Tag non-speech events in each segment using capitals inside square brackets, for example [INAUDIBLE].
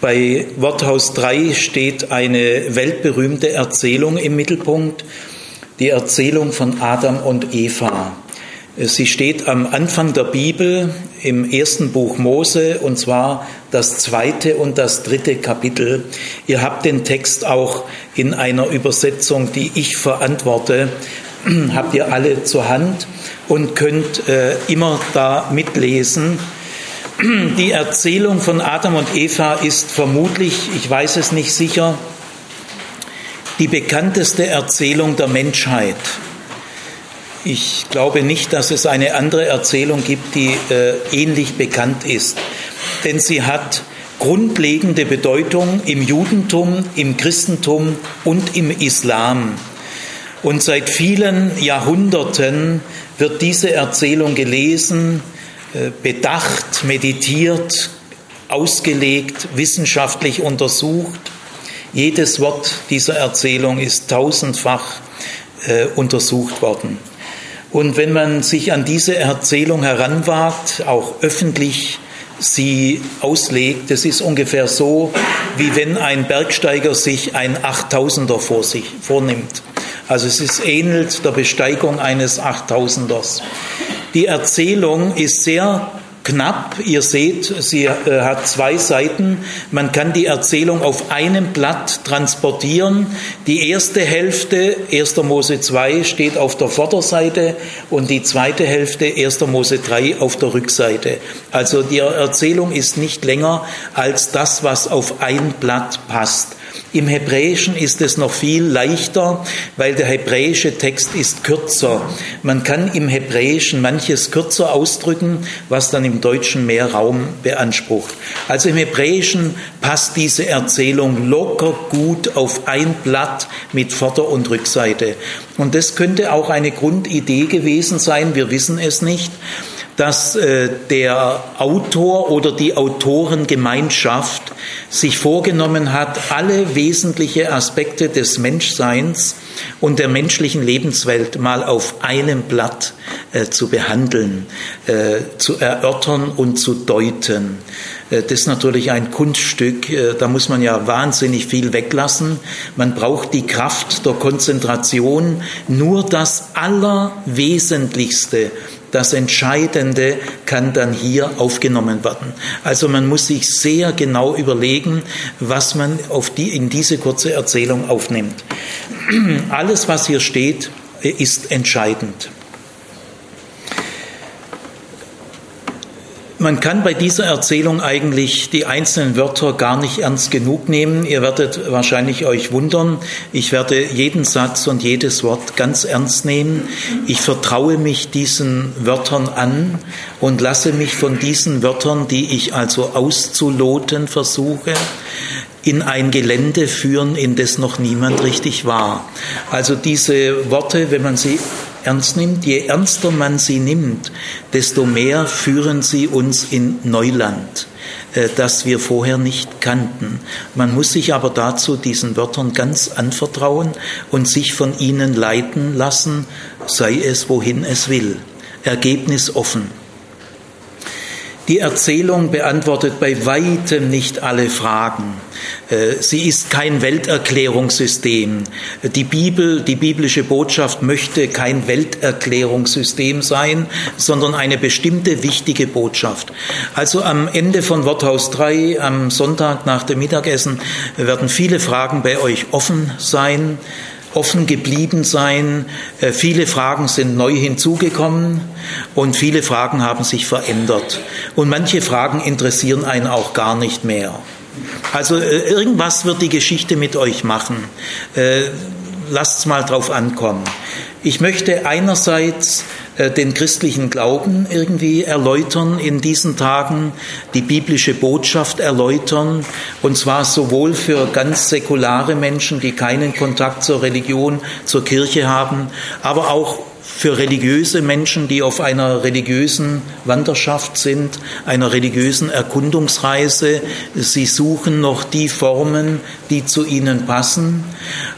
Bei Worthaus 3 steht eine weltberühmte Erzählung im Mittelpunkt, die Erzählung von Adam und Eva. Sie steht am Anfang der Bibel im ersten Buch Mose und zwar das zweite und das dritte Kapitel. Ihr habt den Text auch in einer Übersetzung, die ich verantworte, [CLEARS THROAT] habt ihr alle zur Hand und könnt äh, immer da mitlesen. [CLEARS THROAT] Die Erzählung von Adam und Eva ist vermutlich, ich weiß es nicht sicher, die bekannteste Erzählung der Menschheit. Ich glaube nicht, dass es eine andere Erzählung gibt, die äh, ähnlich bekannt ist. Denn sie hat grundlegende Bedeutung im Judentum, im Christentum und im Islam. Und seit vielen Jahrhunderten wird diese Erzählung gelesen, bedacht, meditiert, ausgelegt, wissenschaftlich untersucht. Jedes Wort dieser Erzählung ist tausendfach äh, untersucht worden. Und wenn man sich an diese Erzählung heranwagt, auch öffentlich sie auslegt, das ist ungefähr so, wie wenn ein Bergsteiger sich ein Achttausender vor sich vornimmt. Also es ist ähnelt der Besteigung eines Achttausenders. Die Erzählung ist sehr knapp. Ihr seht, sie äh, hat zwei Seiten. Man kann die Erzählung auf einem Blatt transportieren. Die erste Hälfte, 1. Mose 2, steht auf der Vorderseite und die zweite Hälfte, 1. Mose 3, auf der Rückseite. Also die Erzählung ist nicht länger als das, was auf ein Blatt passt. Im Hebräischen ist es noch viel leichter, weil der hebräische Text ist kürzer. Man kann im Hebräischen manches kürzer ausdrücken, was dann im Deutschen mehr Raum beansprucht. Also im Hebräischen passt diese Erzählung locker gut auf ein Blatt mit Vorder- und Rückseite. Und das könnte auch eine Grundidee gewesen sein, wir wissen es nicht dass äh, der Autor oder die Autorengemeinschaft sich vorgenommen hat, alle wesentlichen Aspekte des Menschseins und der menschlichen Lebenswelt mal auf einem Blatt äh, zu behandeln, äh, zu erörtern und zu deuten. Äh, das ist natürlich ein Kunststück, äh, da muss man ja wahnsinnig viel weglassen. Man braucht die Kraft der Konzentration, nur das Allerwesentlichste das Entscheidende kann dann hier aufgenommen werden. Also man muss sich sehr genau überlegen, was man die, in diese kurze Erzählung aufnimmt. [CLEARS THROAT] Alles, was hier steht, ist entscheidend. Man kann bei dieser Erzählung eigentlich die einzelnen Wörter gar nicht ernst genug nehmen. Ihr werdet wahrscheinlich euch wundern. Ich werde jeden Satz und jedes Wort ganz ernst nehmen. Ich vertraue mich diesen Wörtern an und lasse mich von diesen Wörtern, die ich also auszuloten versuche, in ein Gelände führen, in das noch niemand richtig war. Also diese Worte, wenn man sie ernst nimmt, je ernster man sie nimmt, desto mehr führen sie uns in Neuland, äh, das wir vorher nicht kannten. Man muss sich aber dazu diesen Wörtern ganz anvertrauen und sich von ihnen leiten lassen, sei es wohin es will. Ergebnis offen. Die Erzählung beantwortet bei weitem nicht alle Fragen. Äh, sie ist kein Welterklärungssystem. Die Bibel, die biblische Botschaft möchte kein Welterklärungssystem sein, sondern eine bestimmte wichtige Botschaft. Also am Ende von Worthaus 3, am Sonntag nach dem Mittagessen, werden viele Fragen bei euch offen sein offen geblieben sein. Äh, viele Fragen sind neu hinzugekommen und viele Fragen haben sich verändert. Und manche Fragen interessieren einen auch gar nicht mehr. Also äh, irgendwas wird die Geschichte mit euch machen. Äh, lasst es mal drauf ankommen. Ich möchte einerseits den christlichen Glauben irgendwie erläutern in diesen Tagen, die biblische Botschaft erläutern, und zwar sowohl für ganz säkulare Menschen, die keinen Kontakt zur Religion, zur Kirche haben, aber auch für religiöse Menschen, die auf einer religiösen Wanderschaft sind, einer religiösen Erkundungsreise. Sie suchen noch die Formen, die zu ihnen passen.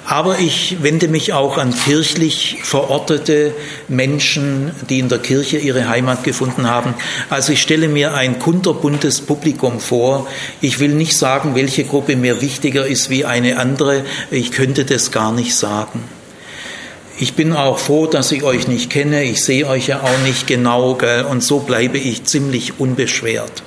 Aber ich wende mich auch an kirchlich verortete Menschen, die in der Kirche ihre Heimat gefunden haben. Also ich stelle mir ein kunterbuntes Publikum vor. Ich will nicht sagen, welche Gruppe mir wichtiger ist wie eine andere. Ich könnte das gar nicht sagen. Ich bin auch froh, dass ich euch nicht kenne. Ich sehe euch ja auch nicht genau, gell? und so bleibe ich ziemlich unbeschwert.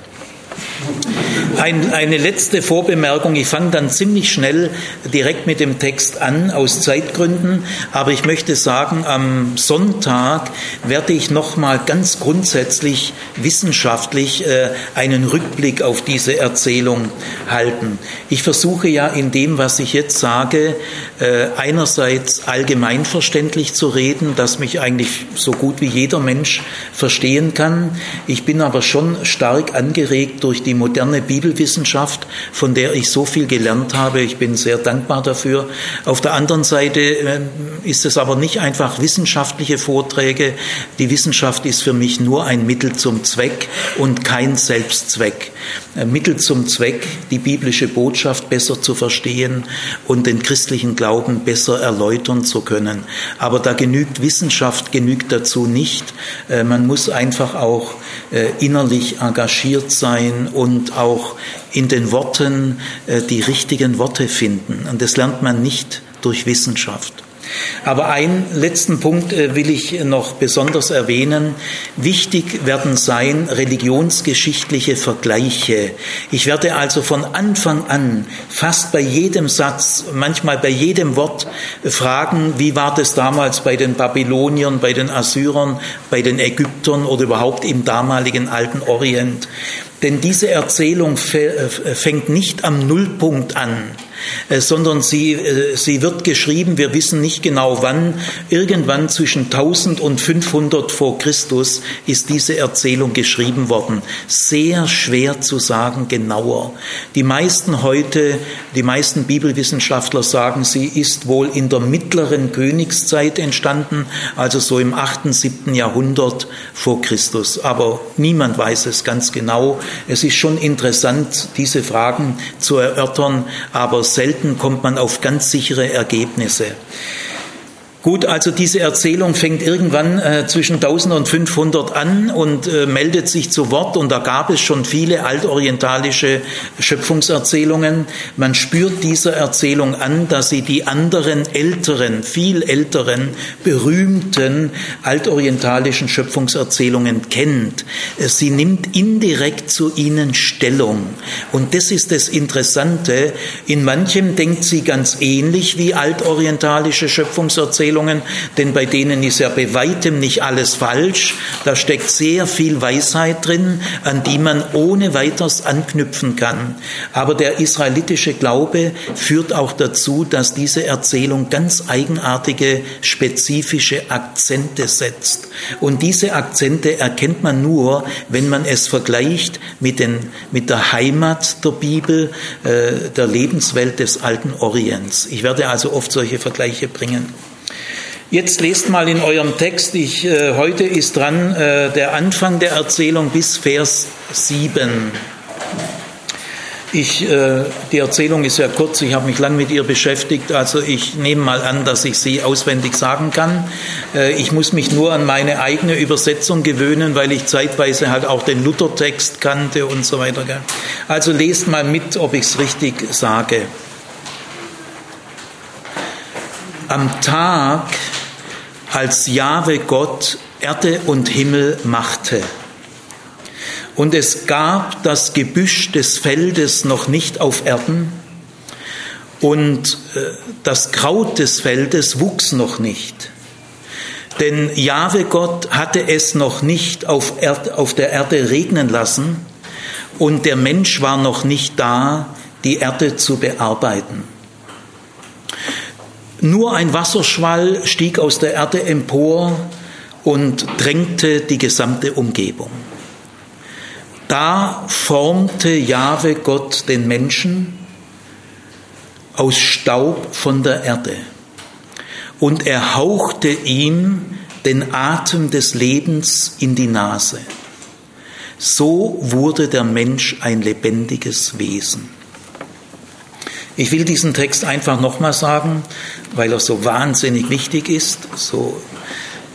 Ein, eine letzte Vorbemerkung. Ich fange dann ziemlich schnell direkt mit dem Text an, aus Zeitgründen. Aber ich möchte sagen, am Sonntag werde ich nochmal ganz grundsätzlich wissenschaftlich äh, einen Rückblick auf diese Erzählung halten. Ich versuche ja in dem, was ich jetzt sage, äh, einerseits allgemeinverständlich zu reden, dass mich eigentlich so gut wie jeder Mensch verstehen kann. Ich bin aber schon stark angeregt durch die moderne Bibelwissenschaft, von der ich so viel gelernt habe. Ich bin sehr dankbar dafür. Auf der anderen Seite äh, ist es aber nicht einfach wissenschaftliche Vorträge. Die Wissenschaft ist für mich nur ein Mittel zum Zweck und kein Selbstzweck. Äh, Mittel zum Zweck, die biblische Botschaft besser zu verstehen und den christlichen Glauben besser erläutern zu können. Aber da genügt Wissenschaft, genügt dazu nicht. Äh, man muss einfach auch innerlich engagiert sein und auch in den Worten äh, die richtigen Worte finden. Und das lernt man nicht durch Wissenschaft. Aber einen letzten Punkt äh, will ich noch besonders erwähnen. Wichtig werden sein religionsgeschichtliche Vergleiche. Ich werde also von Anfang an fast bei jedem Satz, manchmal bei jedem Wort fragen, wie war das damals bei den Babyloniern, bei den Assyrern, bei den Ägyptern oder überhaupt im damaligen alten Orient. Denn diese Erzählung äh, fängt nicht am Nullpunkt an, sondern sie, äh, sie wird geschrieben, wir wissen nicht genau wann, irgendwann zwischen 1000 und 500 vor Christus ist diese Erzählung geschrieben worden. Sehr schwer zu sagen, genauer. Die meisten heute, die meisten Bibelwissenschaftler sagen, sie ist wohl in der mittleren Königszeit entstanden, also so im 8., 7. Jahrhundert vor Christus. Aber niemand weiß es ganz genau. Es ist schon interessant, diese Fragen zu erörtern, aber selten kommt man auf ganz sichere Ergebnisse. Gut, also diese Erzählung fängt irgendwann äh, zwischen 1000 und 500 an und äh, meldet sich zu Wort und da gab es schon viele altorientalische Schöpfungserzählungen. Man spürt dieser Erzählung an, dass sie die anderen älteren, viel älteren, berühmten altorientalischen Schöpfungserzählungen kennt. Sie nimmt indirekt zu ihnen Stellung und das ist das Interessante. In manchem denkt sie ganz ähnlich wie altorientalische Schöpfungserzählungen Erzählungen, denn bei denen ist ja bei weitem nicht alles falsch. Da steckt sehr viel Weisheit drin, an die man ohne weiteres anknüpfen kann. Aber der israelitische Glaube führt auch dazu, dass diese Erzählung ganz eigenartige, spezifische Akzente setzt. Und diese Akzente erkennt man nur, wenn man es vergleicht mit, den, mit der Heimat der Bibel, äh, der Lebenswelt des alten Orients. Ich werde also oft solche Vergleiche bringen. Jetzt lest mal in eurem Text, ich, äh, heute ist dran äh, der Anfang der Erzählung bis Vers 7. Ich, äh, die Erzählung ist ja kurz, ich habe mich lang mit ihr beschäftigt, also ich nehme mal an, dass ich sie auswendig sagen kann. Äh, ich muss mich nur an meine eigene Übersetzung gewöhnen, weil ich zeitweise halt auch den Luthertext kannte und so weiter. Also lest mal mit, ob ich es richtig sage. Am Tag, als Jahwe Gott Erde und Himmel machte. Und es gab das Gebüsch des Feldes noch nicht auf Erden und äh, das Kraut des Feldes wuchs noch nicht. Denn Jahwe Gott hatte es noch nicht auf, Erd, auf der Erde regnen lassen und der Mensch war noch nicht da, die Erde zu bearbeiten. Nur ein Wasserschwall stieg aus der Erde empor und drängte die gesamte Umgebung. Da formte Jahwe Gott den Menschen aus Staub von der Erde und er hauchte ihm den Atem des Lebens in die Nase. So wurde der Mensch ein lebendiges Wesen. Ich will diesen Text einfach nochmal sagen, weil er so wahnsinnig wichtig ist, so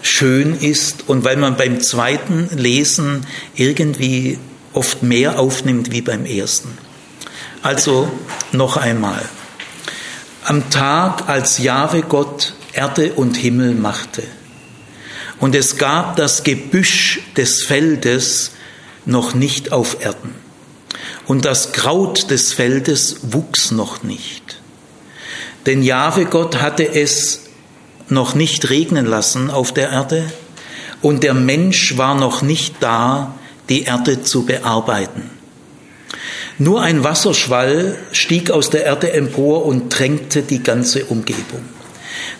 schön ist und weil man beim zweiten Lesen irgendwie oft mehr aufnimmt wie beim ersten. Also noch einmal. Am Tag, als Jahwe Gott Erde und Himmel machte, und es gab das Gebüsch des Feldes noch nicht auf Erden, und das Kraut des Feldes wuchs noch nicht. Denn Jahwe Gott hatte es noch nicht regnen lassen auf der Erde, und der Mensch war noch nicht da, die Erde zu bearbeiten. Nur ein Wasserschwall stieg aus der Erde empor und tränkte die ganze Umgebung.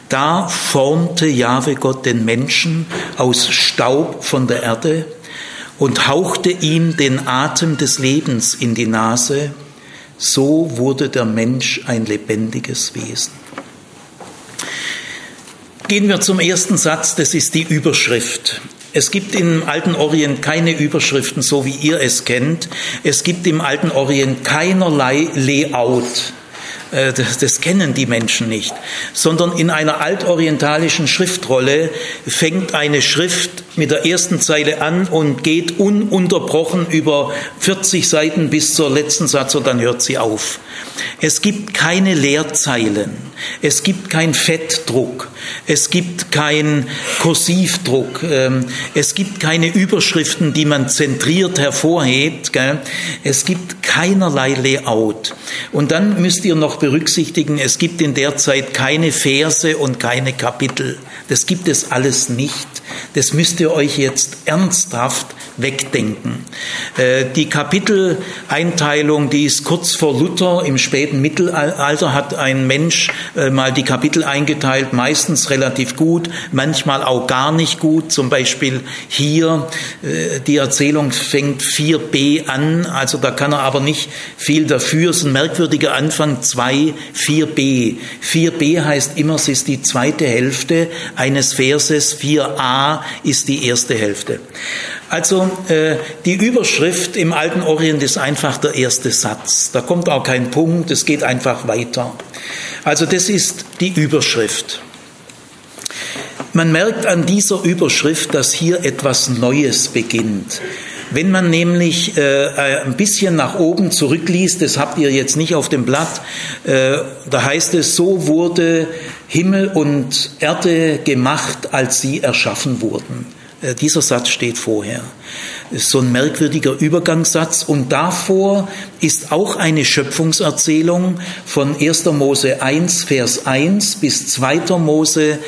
Da formte Jahwe Gott den Menschen aus Staub von der Erde und hauchte ihm den Atem des Lebens in die Nase. So wurde der Mensch ein lebendiges Wesen. Gehen wir zum ersten Satz, das ist die Überschrift. Es gibt im alten Orient keine Überschriften, so wie ihr es kennt. Es gibt im alten Orient keinerlei Layout. Äh, das, das, kennen die Menschen nicht, sondern in einer altorientalischen Schriftrolle fängt eine Schrift mit der ersten Zeile an und geht ununterbrochen über 40 Seiten bis zur letzten Satz und dann hört sie auf. Es gibt keine Leerzeilen, es gibt kein Fettdruck, es gibt kein Kursivdruck, ähm, es gibt keine Überschriften, die man zentriert hervorhebt, es gibt keinerlei Layout. Und dann müsst ihr noch berücksichtigen, es gibt in der Zeit keine Verse und keine Kapitel. Das gibt es alles nicht. Das müsst ihr euch jetzt ernsthaft wegdenken. Äh, die Kapiteleinteilung, die ist kurz vor Luther im späten Mittelalter, hat ein Mensch äh, mal die Kapitel eingeteilt, meistens relativ gut, manchmal auch gar nicht gut. Zum Beispiel hier, äh, die Erzählung fängt 4b an, also da kann er aber nicht viel dafür. Es ist ein merkwürdiger Anfang 2, 4b. 4b heißt immer, es ist die zweite Hälfte eines Verses, 4a ist die erste Hälfte. Also äh, die Überschrift im alten Orient ist einfach der erste Satz. Da kommt auch kein Punkt, es geht einfach weiter. Also das ist die Überschrift. Man merkt an dieser Überschrift, dass hier etwas Neues beginnt. Wenn man nämlich äh, äh, ein bisschen nach oben zurückliest, das habt ihr jetzt nicht auf dem Blatt, äh, da heißt es, so wurde Himmel und Erde gemacht, als sie erschaffen wurden. Äh, dieser Satz steht vorher. Ist so ein merkwürdiger Übergangssatz. Und davor ist auch eine Schöpfungserzählung von 1. Mose 1, Vers 1 bis 2. Mose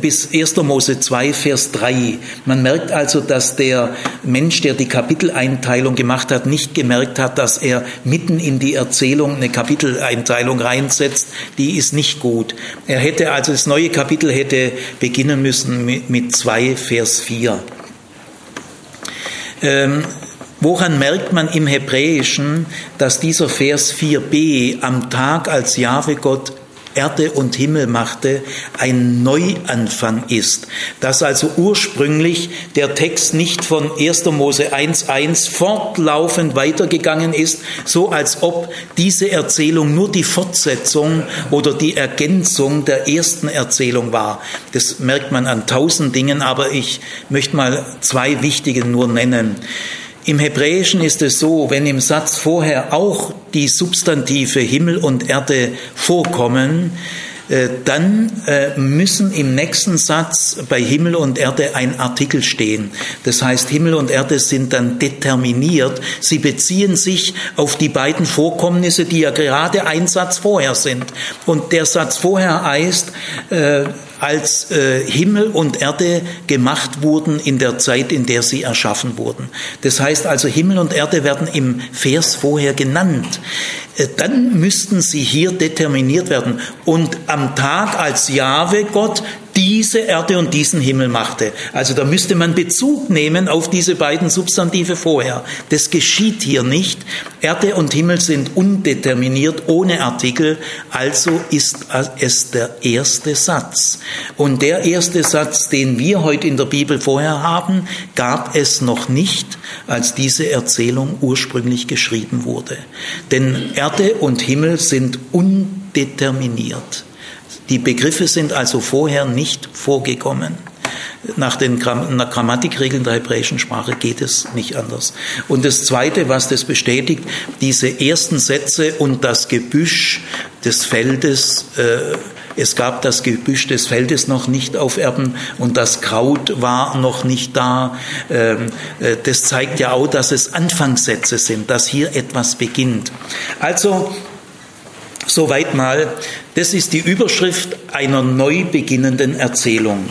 bis 1. Mose 2, Vers 3. Man merkt also, dass der Mensch, der die Kapiteleinteilung gemacht hat, nicht gemerkt hat, dass er mitten in die Erzählung eine Kapiteleinteilung reinsetzt. Die ist nicht gut. Er hätte also das neue Kapitel hätte beginnen müssen mit, mit 2, Vers 4. Ähm, Woran merkt man im Hebräischen, dass dieser Vers 4b am Tag als Jahwe Gott Erde und Himmel machte, ein Neuanfang ist. Dass also ursprünglich der Text nicht von 1. Mose 1.1 fortlaufend weitergegangen ist, so als ob diese Erzählung nur die Fortsetzung oder die Ergänzung der ersten Erzählung war. Das merkt man an tausend Dingen, aber ich möchte mal zwei wichtige nur nennen. Im Hebräischen ist es so, wenn im Satz vorher auch die Substantive Himmel und Erde vorkommen, dann äh, müssen im nächsten Satz bei Himmel und Erde ein Artikel stehen. Das heißt, Himmel und Erde sind dann determiniert. Sie beziehen sich auf die beiden Vorkommnisse, die ja gerade ein Satz vorher sind. Und der Satz vorher heißt, äh, als äh, Himmel und Erde gemacht wurden in der Zeit, in der sie erschaffen wurden. Das heißt also, Himmel und Erde werden im Vers vorher genannt. Äh, dann müssten sie hier determiniert werden. Und am Tag als Jahwe Gott diese Erde und diesen Himmel machte. Also da müsste man Bezug nehmen auf diese beiden Substantive vorher. Das geschieht hier nicht. Erde und Himmel sind undeterminiert, ohne Artikel, also ist es der erste Satz. Und der erste Satz, den wir heute in der Bibel vorher haben, gab es noch nicht, als diese Erzählung ursprünglich geschrieben wurde. Denn Erde und Himmel sind undeterminiert. Die Begriffe sind also vorher nicht vorgekommen. Nach den Grammatikregeln der hebräischen Sprache geht es nicht anders. Und das Zweite, was das bestätigt, diese ersten Sätze und das Gebüsch des Feldes, äh, es gab das Gebüsch des Feldes noch nicht auf Erden und das Kraut war noch nicht da. Ähm, äh, das zeigt ja auch, dass es Anfangssätze sind, dass hier etwas beginnt. Also Soweit mal, das ist die Überschrift einer neu beginnenden Erzählung.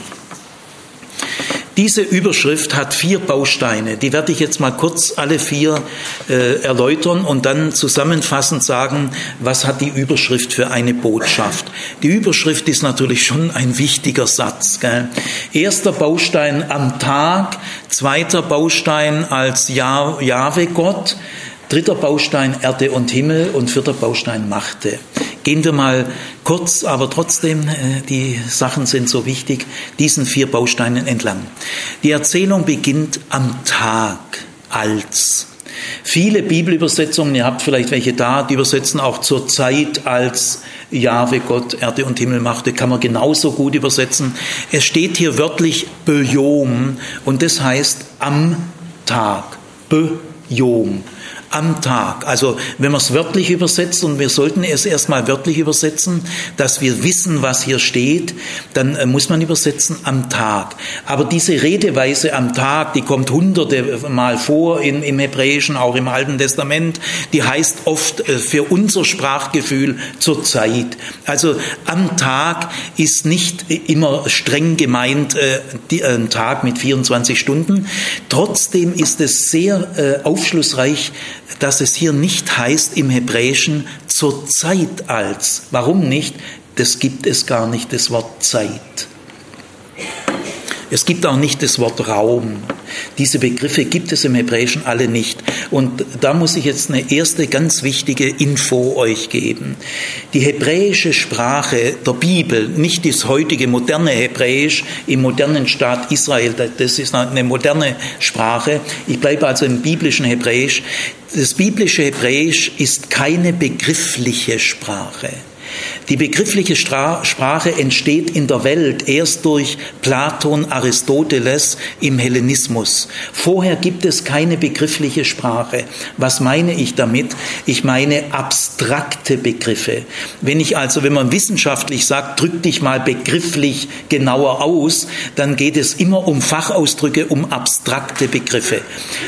Diese Überschrift hat vier Bausteine. Die werde ich jetzt mal kurz alle vier äh, erläutern und dann zusammenfassend sagen, was hat die Überschrift für eine Botschaft. Die Überschrift ist natürlich schon ein wichtiger Satz. Gell? Erster Baustein am Tag, zweiter Baustein als Jahwe Gott, Dritter Baustein Erde und Himmel und vierter Baustein Machte. Gehen wir mal kurz, aber trotzdem, äh, die Sachen sind so wichtig, diesen vier Bausteinen entlang. Die Erzählung beginnt am Tag als. Viele Bibelübersetzungen, ihr habt vielleicht welche da, die übersetzen auch zur Zeit als Jahwe Gott Erde und Himmel machte, kann man genauso gut übersetzen. Es steht hier wörtlich Bejom und das heißt am Tag. Bejom am Tag. Also wenn man es wörtlich übersetzt, und wir sollten es erstmal wörtlich übersetzen, dass wir wissen, was hier steht, dann äh, muss man übersetzen am Tag. Aber diese Redeweise am Tag, die kommt hunderte Mal vor in, im Hebräischen, auch im Alten Testament, die heißt oft äh, für unser Sprachgefühl zur Zeit. Also am Tag ist nicht immer streng gemeint äh, ein Tag mit 24 Stunden. Trotzdem ist es sehr aufschlussreich, dass es hier nicht heißt im Hebräischen zur Zeit als. Warum nicht? Das gibt es gar nicht, das Wort Zeit. Es gibt auch nicht das Wort Raum. Diese Begriffe gibt es im Hebräischen alle nicht. Und da muss ich jetzt eine erste ganz wichtige Info euch geben. Die hebräische Sprache der Bibel, nicht das heutige moderne Hebräisch im modernen Staat Israel, das ist eine moderne Sprache. Ich bleibe also im biblischen Hebräisch. Das biblische Hebräisch ist keine begriffliche Sprache. Die begriffliche Sprache entsteht in der Welt erst durch Platon, Aristoteles im Hellenismus. Vorher gibt es keine begriffliche Sprache. Was meine ich damit? Ich meine abstrakte Begriffe. Wenn ich also, wenn man wissenschaftlich sagt, drück dich mal begrifflich genauer aus, dann geht es immer um Fachausdrücke, um abstrakte Begriffe.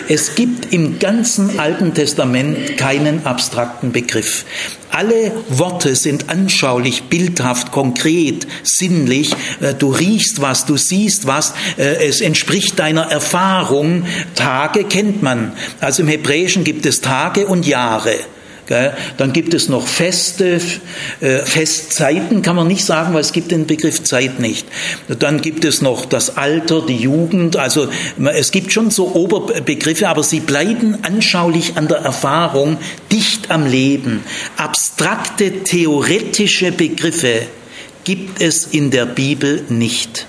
Es gibt im ganzen Alten Testament keinen abstrakten Begriff. Alle Worte sind anschaulich, bildhaft, konkret, sinnlich. Äh, du riechst was, du siehst was, äh, es entspricht deiner Erfahrung. Tage kennt man. Also im Hebräischen gibt es Tage und Jahre. Dann gibt es noch Feste, äh, Festzeiten kann man nicht sagen, weil es gibt den Begriff Zeit nicht. Dann gibt es noch das Alter, die Jugend. Also es gibt schon so Oberbegriffe, aber sie bleiben anschaulich an der Erfahrung, dicht am Leben. Abstrakte, theoretische Begriffe gibt es in der Bibel nicht.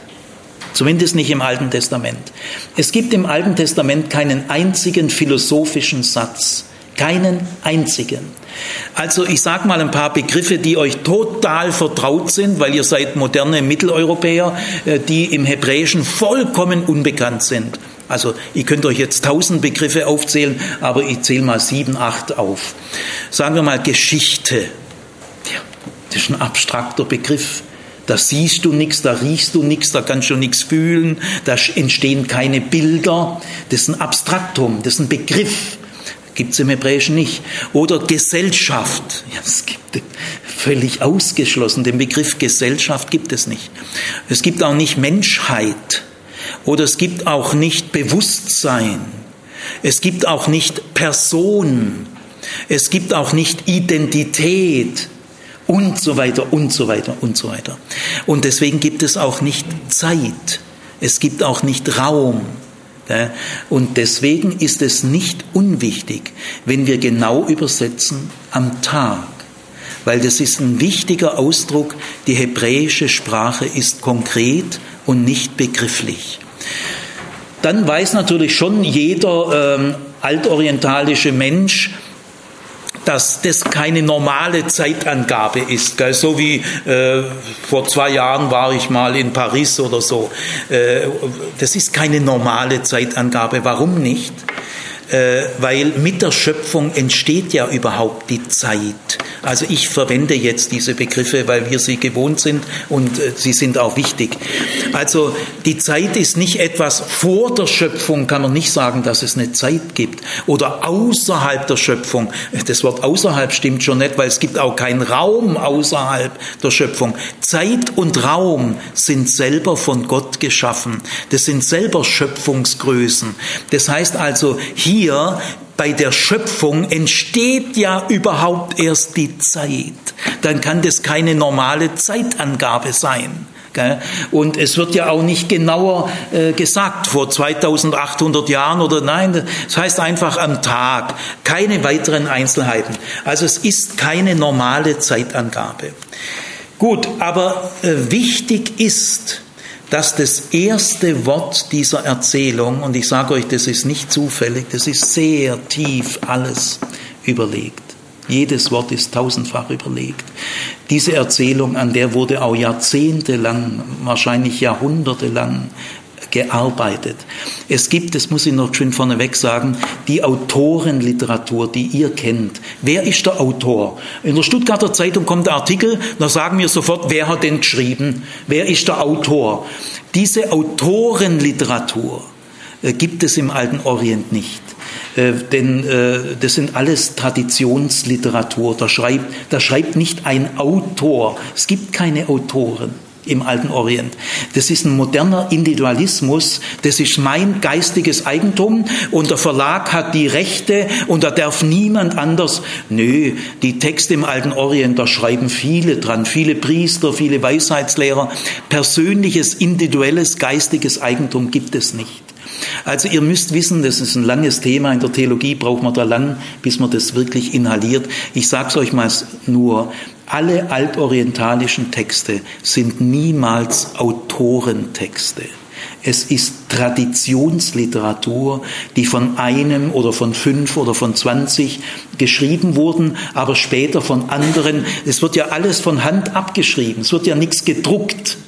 Zumindest nicht im Alten Testament. Es gibt im Alten Testament keinen einzigen philosophischen Satz keinen einzigen. Also ich sage mal ein paar Begriffe, die euch total vertraut sind, weil ihr seid moderne Mitteleuropäer, äh, die im Hebräischen vollkommen unbekannt sind. Also ihr könnt euch jetzt tausend Begriffe aufzählen, aber ich zähle mal sieben, acht auf. Sagen wir mal Geschichte. Ja, das ist ein abstrakter Begriff. Da siehst du nichts, da riechst du nichts, da kannst du nichts fühlen, da entstehen keine Bilder. Das ist ein Abstraktum, das ist ein Begriff. Gibt es im Hebräischen nicht. Oder Gesellschaft. Ja, es gibt völlig ausgeschlossen. Den Begriff Gesellschaft gibt es nicht. Es gibt auch nicht Menschheit. Oder es gibt auch nicht Bewusstsein. Es gibt auch nicht Person. Es gibt auch nicht Identität und so weiter und so weiter und so weiter. Und deswegen gibt es auch nicht Zeit. Es gibt auch nicht Raum. Und deswegen ist es nicht unwichtig, wenn wir genau übersetzen am Tag. Weil das ist ein wichtiger Ausdruck, die hebräische Sprache ist konkret und nicht begrifflich. Dann weiß natürlich schon jeder ähm, altorientalische Mensch, dass das keine normale Zeitangabe ist. Gell? So wie äh, vor zwei Jahren war ich mal in Paris oder so. Äh, das ist keine normale Zeitangabe. Warum nicht? Äh, weil mit der Schöpfung entsteht ja überhaupt die Zeit. Also ich verwende jetzt diese Begriffe, weil wir sie gewohnt sind und äh, sie sind auch wichtig. Also die Zeit ist nicht etwas vor der Schöpfung, kann man nicht sagen, dass es eine Zeit gibt. Oder außerhalb der Schöpfung. Das Wort außerhalb stimmt schon nicht, weil es gibt auch keinen Raum außerhalb der Schöpfung. Zeit und Raum sind selber von Gott geschaffen. Das sind selber Schöpfungsgrößen. Das heißt also, hier hier bei der Schöpfung entsteht ja überhaupt erst die Zeit. Dann kann das keine normale Zeitangabe sein. Und es wird ja auch nicht genauer äh, gesagt, vor 2800 Jahren oder nein, das heißt einfach am Tag, keine weiteren Einzelheiten. Also es ist keine normale Zeitangabe. Gut, aber äh, wichtig ist, dass das erste Wort dieser Erzählung, und ich sage euch, das ist nicht zufällig, das ist sehr tief alles überlegt. Jedes Wort ist tausendfach überlegt. Diese Erzählung, an der wurde auch jahrzehntelang, wahrscheinlich jahrhundertelang gearbeitet. Es gibt, das muss ich noch schön vorneweg sagen, die Autorenliteratur, die ihr kennt. Wer ist der Autor? In der Stuttgarter Zeitung kommt der Artikel, da sagen wir sofort, wer hat den geschrieben? Wer ist der Autor? Diese Autorenliteratur äh, gibt es im alten Orient nicht. Äh, denn äh, das sind alles Traditionsliteratur. Da schreibt, da schreibt nicht ein Autor. Es gibt keine Autoren im alten Orient. Das ist ein moderner Individualismus, das ist mein geistiges Eigentum und der Verlag hat die Rechte und da darf niemand anders. Nö, die Texte im alten Orient, da schreiben viele dran, viele Priester, viele Weisheitslehrer. Persönliches, individuelles, geistiges Eigentum gibt es nicht. Also ihr müsst wissen, das ist ein langes Thema, in der Theologie braucht man da lang, bis man das wirklich inhaliert. Ich sage es euch mal nur, alle altorientalischen Texte sind niemals Autorentexte. Es ist Traditionsliteratur, die von einem oder von fünf oder von zwanzig geschrieben wurden, aber später von anderen. Es wird ja alles von Hand abgeschrieben, es wird ja nichts gedruckt.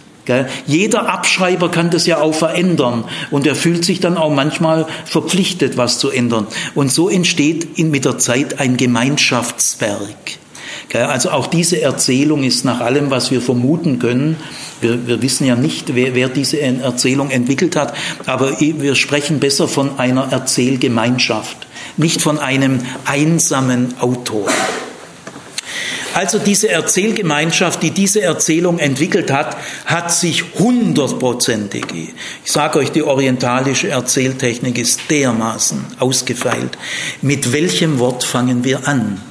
Jeder Abschreiber kann das ja auch verändern und er fühlt sich dann auch manchmal verpflichtet, was zu ändern. Und so entsteht mit der Zeit ein Gemeinschaftswerk. Also auch diese Erzählung ist nach allem, was wir vermuten können, wir, wir wissen ja nicht, wer, wer diese Erzählung entwickelt hat, aber wir sprechen besser von einer Erzählgemeinschaft, nicht von einem einsamen Autor. Also diese Erzählgemeinschaft, die diese Erzählung entwickelt hat, hat sich hundertprozentig, ich sage euch, die orientalische Erzähltechnik ist dermaßen ausgefeilt. Mit welchem Wort fangen wir an?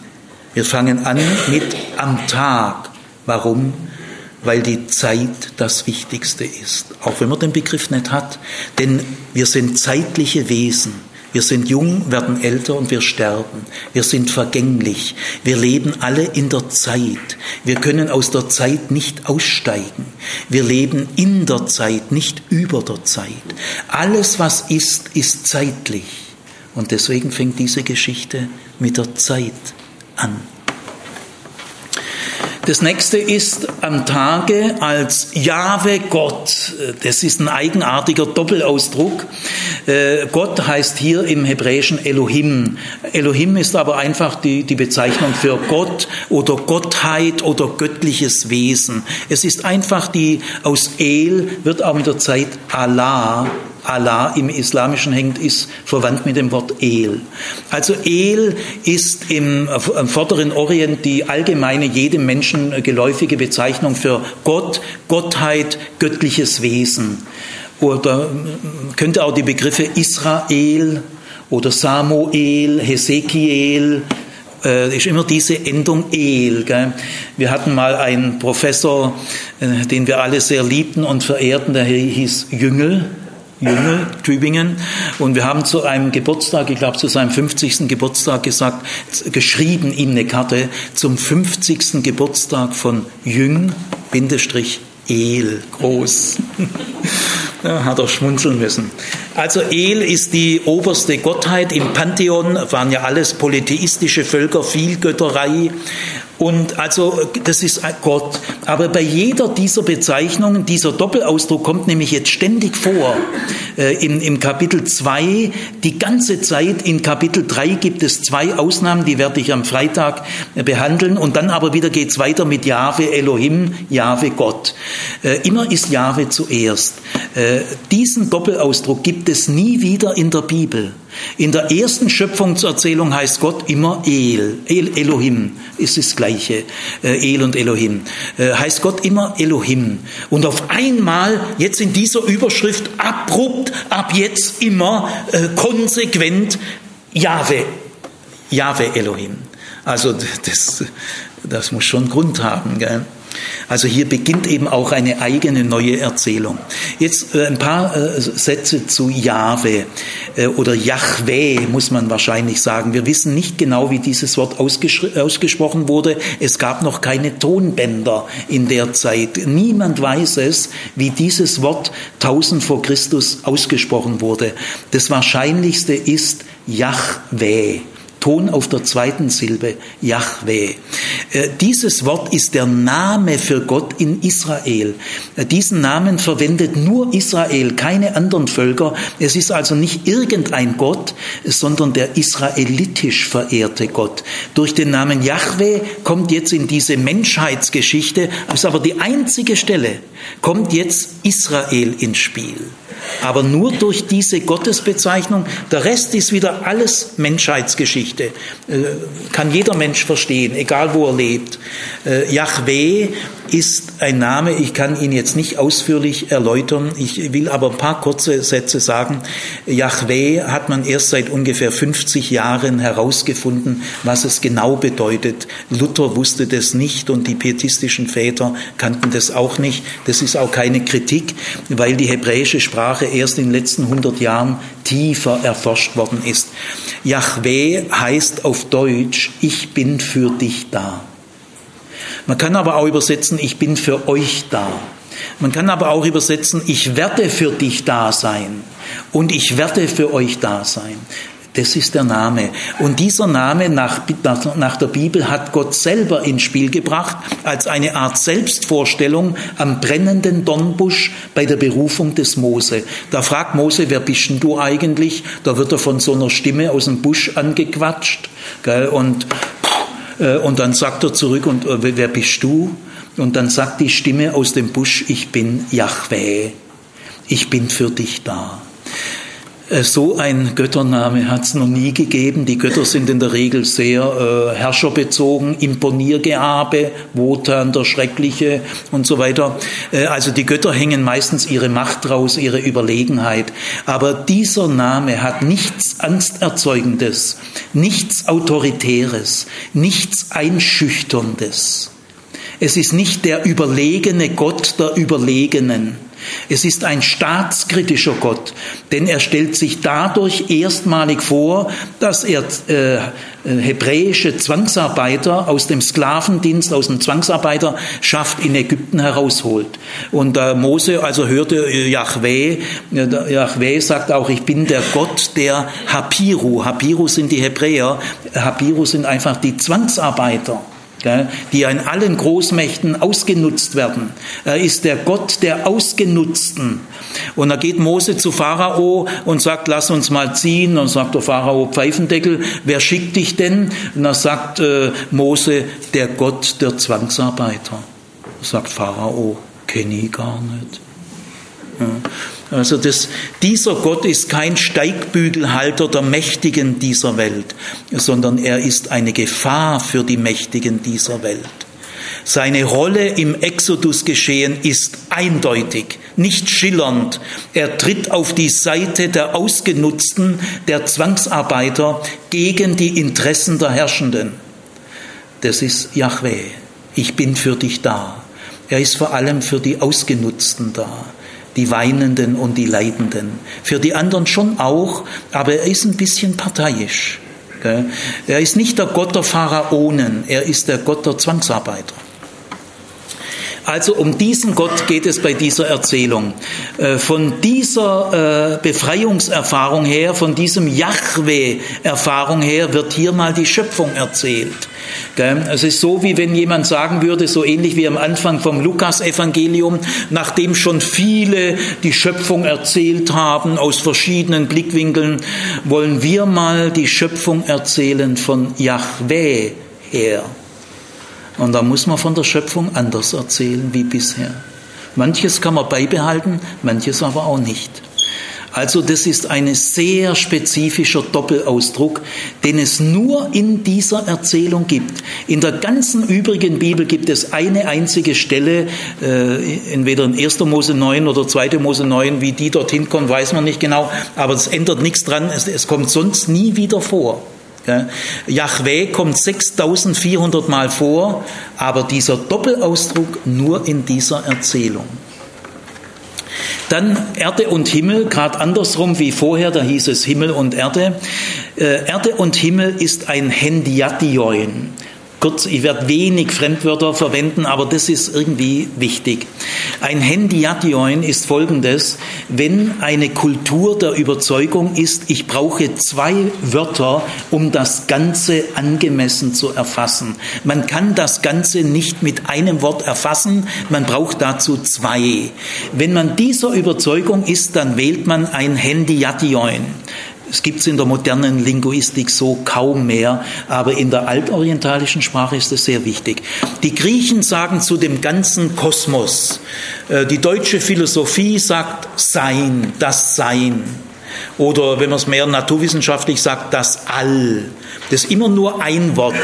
Wir fangen an mit am Tag. Warum? Weil die Zeit das Wichtigste ist, auch wenn man den Begriff nicht hat. Denn wir sind zeitliche Wesen. Wir sind jung, werden älter und wir sterben. Wir sind vergänglich. Wir leben alle in der Zeit. Wir können aus der Zeit nicht aussteigen. Wir leben in der Zeit, nicht über der Zeit. Alles, was ist, ist zeitlich. Und deswegen fängt diese Geschichte mit der Zeit an. Das nächste ist am Tage als Jahwe Gott. Das ist ein eigenartiger Doppelausdruck. Äh, Gott heißt hier im Hebräischen Elohim. Elohim ist aber einfach die, die Bezeichnung für Gott oder Gottheit oder göttliches Wesen. Es ist einfach die, aus El wird auch mit der Zeit Allah Allah im Islamischen hängt, ist verwandt mit dem Wort El. Also El ist im, vorderen Orient die allgemeine, jedem Menschen geläufige Bezeichnung für Gott, Gottheit, göttliches Wesen. Oder könnte auch die Begriffe Israel oder Samuel, Hesekiel äh, ist immer diese Endung El. Gell? Wir hatten mal einen Professor, äh, den wir alle sehr liebten und verehrten, der hieß Jüngel. Jüngel, Tübingen. Und wir haben zu einem Geburtstag, ich glaube zu seinem 50. Geburtstag gesagt, geschrieben ihm eine Karte zum 50. Geburtstag von Jüng, Bindestrich El, groß. [LAUGHS] Ja, hat er schmunzeln müssen. Also El ist die oberste Gottheit im Pantheon, waren ja alles polytheistische Völker, Vielgötterei. Und also das ist Gott. Aber bei jeder dieser Bezeichnungen, dieser Doppelausdruck kommt nämlich jetzt ständig vor. Äh, im, Im Kapitel 2, die ganze Zeit, in Kapitel 3 gibt es zwei Ausnahmen, die werde ich am Freitag behandeln. Und dann aber wieder geht es weiter mit Jahwe Elohim, Jahwe Gott. Äh, immer ist Jahwe zuerst. Äh, diesen Doppelausdruck gibt es nie wieder in der Bibel. In der ersten Schöpfungserzählung heißt Gott immer El, El Elohim ist das Gleiche, äh, El und Elohim. Äh, heißt Gott immer Elohim. Und auf einmal, jetzt in dieser Überschrift, abrupt, ab jetzt immer äh, konsequent Jahwe, Jahwe Elohim. Also das, das muss schon Grund haben. Gell? Also hier beginnt eben auch eine eigene neue Erzählung. Jetzt äh, ein paar äh, Sätze zu Jahwe äh, oder Yahweh muss man wahrscheinlich sagen. Wir wissen nicht genau, wie dieses Wort ausgesprochen wurde. Es gab noch keine Tonbänder in der Zeit. Niemand weiß es, wie dieses Wort 1000 vor Christus ausgesprochen wurde. Das Wahrscheinlichste ist Yahweh. Ton auf der zweiten Silbe, Yahweh. Äh, dieses Wort ist der Name für Gott in Israel. Äh, diesen Namen verwendet nur Israel, keine anderen Völker. Es ist also nicht irgendein Gott, sondern der israelitisch verehrte Gott. Durch den Namen Yahweh kommt jetzt in diese Menschheitsgeschichte, ist aber die einzige Stelle, kommt jetzt Israel ins Spiel aber nur durch diese Gottesbezeichnung. Der Rest ist wieder alles Menschheitsgeschichte. Äh, kann jeder Mensch verstehen, egal wo er lebt. Äh, Yahweh ist ein Name, ich kann ihn jetzt nicht ausführlich erläutern, ich will aber ein paar kurze Sätze sagen. Yahweh hat man erst seit ungefähr 50 Jahren herausgefunden, was es genau bedeutet. Luther wusste das nicht und die pietistischen Väter kannten das auch nicht. Das ist auch keine Kritik, weil die hebräische Sprache erst in den letzten 100 Jahren tiefer erforscht worden ist. Yahweh heißt auf Deutsch, ich bin für dich da. Man kann aber auch übersetzen, ich bin für euch da. Man kann aber auch übersetzen, ich werde für dich da sein und ich werde für euch da sein. Das ist der Name. Und dieser Name nach, nach, der Bibel hat Gott selber ins Spiel gebracht als eine Art Selbstvorstellung am brennenden Dornbusch bei der Berufung des Mose. Da fragt Mose, wer bist denn du eigentlich? Da wird er von so einer Stimme aus dem Busch angequatscht. Gell? Und äh, und dann sagt er zurück, und äh, wer bist du? Und dann sagt die Stimme aus dem Busch, ich bin Yahweh, ich bin für dich da. Äh, so ein Göttername hat es noch nie gegeben. Die Götter sind in der Regel sehr äh, herrscherbezogen, Imponiergehabe, Wotan der Schreckliche und so weiter. Äh, also die Götter hängen meistens ihre Macht raus, ihre Überlegenheit. Aber dieser Name hat nichts Angsterzeugendes, nichts Autoritäres, nichts Einschüchterndes. Es ist nicht der überlegene Gott der Überlegenen es ist ein staatskritischer Gott, denn er stellt sich dadurch erstmalig vor, dass er äh, hebräische Zwangsarbeiter aus dem Sklavendienst, aus dem Zwangsarbeiterschaft in Ägypten herausholt. Und äh, Mose also hörte äh, Yahweh, äh, Yahweh sagt auch, ich bin der Gott der Hapiru. Hapiru sind die Hebräer, Hapiru sind einfach die Zwangsarbeiter die in allen Großmächten ausgenutzt werden. Er ist der Gott der Ausgenutzten. Und da geht Mose zu Pharao und sagt, lass uns mal ziehen. Und sagt der Pharao, Pfeifendeckel, wer schickt dich denn? Und da sagt äh, Mose, der Gott der Zwangsarbeiter. Sagt Pharao, kenne ich gar nicht. Also das, dieser Gott ist kein Steigbügelhalter der Mächtigen dieser Welt, sondern er ist eine Gefahr für die Mächtigen dieser Welt. Seine Rolle im Exodus-Geschehen ist eindeutig, nicht schillernd. Er tritt auf die Seite der Ausgenutzten, der Zwangsarbeiter gegen die Interessen der Herrschenden. das ist Yahweh. Ich bin für dich da. Er ist vor allem für die Ausgenutzten da, die Weinenden und die Leidenden. Für die anderen schon auch, aber er ist ein bisschen parteiisch. Er ist nicht der Gott der Pharaonen, er ist der Gott der Zwangsarbeiter. Also um diesen Gott geht es bei dieser Erzählung. Äh, von dieser äh, Befreiungserfahrung her, von diesem Yahweh-Erfahrung her wird hier mal die Schöpfung erzählt. Es ist so, wie wenn jemand sagen würde, so ähnlich wie am Anfang vom Lukas-Evangelium, nachdem schon viele die Schöpfung erzählt haben aus verschiedenen Blickwinkeln, wollen wir mal die Schöpfung erzählen von Yahweh her. Und da muss man von der Schöpfung anders erzählen wie bisher. Manches kann man beibehalten, manches aber auch nicht. Also das ist ein sehr spezifischer Doppelausdruck, den es nur in dieser Erzählung gibt. In der ganzen übrigen Bibel gibt es eine einzige Stelle, äh, entweder in 1. Mose 9 oder 2. Mose 9, wie die dorthin kommt, weiß man nicht genau, aber es ändert nichts dran, es, es kommt sonst nie wieder vor. Yahweh kommt 6400 Mal vor, aber dieser Doppelausdruck nur in dieser Erzählung. Dann Erde und Himmel, gerade andersrum wie vorher, da hieß es Himmel und Erde. Äh, Erde und Himmel ist ein Hendiatioin. Kurz, ich werde wenig Fremdwörter verwenden, aber das ist irgendwie wichtig. Ein Hendiation ist folgendes, wenn eine Kultur der Überzeugung ist, ich brauche zwei Wörter, um das Ganze angemessen zu erfassen. Man kann das Ganze nicht mit einem Wort erfassen, man braucht dazu zwei. Wenn man dieser Überzeugung ist, dann wählt man ein Hendiation. Es gibt es in der modernen Linguistik so kaum mehr, aber in der altorientalischen Sprache ist es sehr wichtig. Die Griechen sagen zu dem ganzen Kosmos, äh, die deutsche Philosophie sagt Sein, das Sein. Oder wenn man es mehr naturwissenschaftlich sagt, das All. Das ist immer nur ein Wort.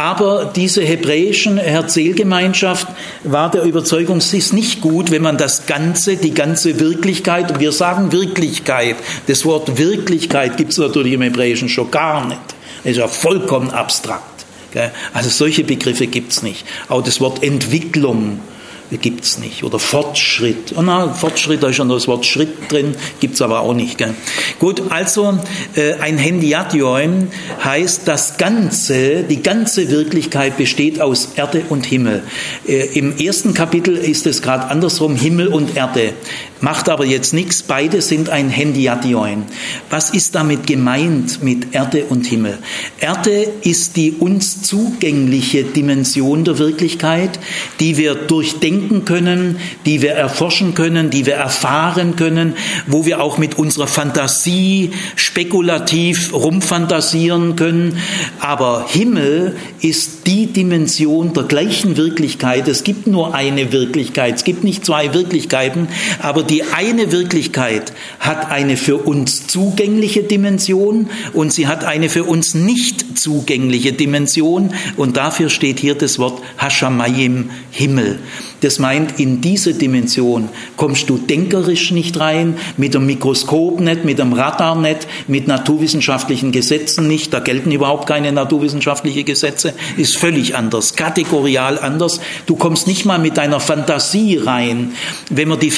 Aber diese hebräischen Erzählgemeinschaft war der Überzeugung, es ist nicht gut, wenn man das Ganze, die ganze Wirklichkeit, wir sagen Wirklichkeit, das Wort Wirklichkeit gibt es natürlich im Hebräischen schon gar nicht. Es ist ja vollkommen abstrakt. Also solche Begriffe gibt es nicht. Auch das Wort Entwicklung gibt es nicht. Oder Fortschritt. Oh na, Fortschritt, da ist schon das Wort Schritt drin, gibt es aber auch nicht. Gell? Gut, also äh, ein Hendiation heißt, das Ganze, die ganze Wirklichkeit besteht aus Erde und Himmel. Äh, Im ersten Kapitel ist es gerade andersrum, Himmel und Erde. Macht aber jetzt nichts, beide sind ein Hendiation. Was ist damit gemeint mit Erde und Himmel? Erde ist die uns zugängliche Dimension der Wirklichkeit, die wir durchdenken können, die wir erforschen können, die wir erfahren können, wo wir auch mit unserer Fantasie spekulativ rumfantasieren können. Aber Himmel ist die Dimension der gleichen Wirklichkeit. Es gibt nur eine Wirklichkeit, es gibt nicht zwei Wirklichkeiten, aber die eine Wirklichkeit hat eine für uns zugängliche Dimension und sie hat eine für uns nicht zugängliche Dimension und dafür steht hier das Wort Hashamayim, Himmel. Das meint, in diese Dimension kommst du denkerisch nicht rein, mit dem Mikroskop nicht, mit dem Radar nicht, mit naturwissenschaftlichen Gesetzen nicht. Da gelten überhaupt keine naturwissenschaftlichen Gesetze. Ist völlig anders, kategorial anders. Du kommst nicht mal mit deiner Fantasie rein. Wenn man die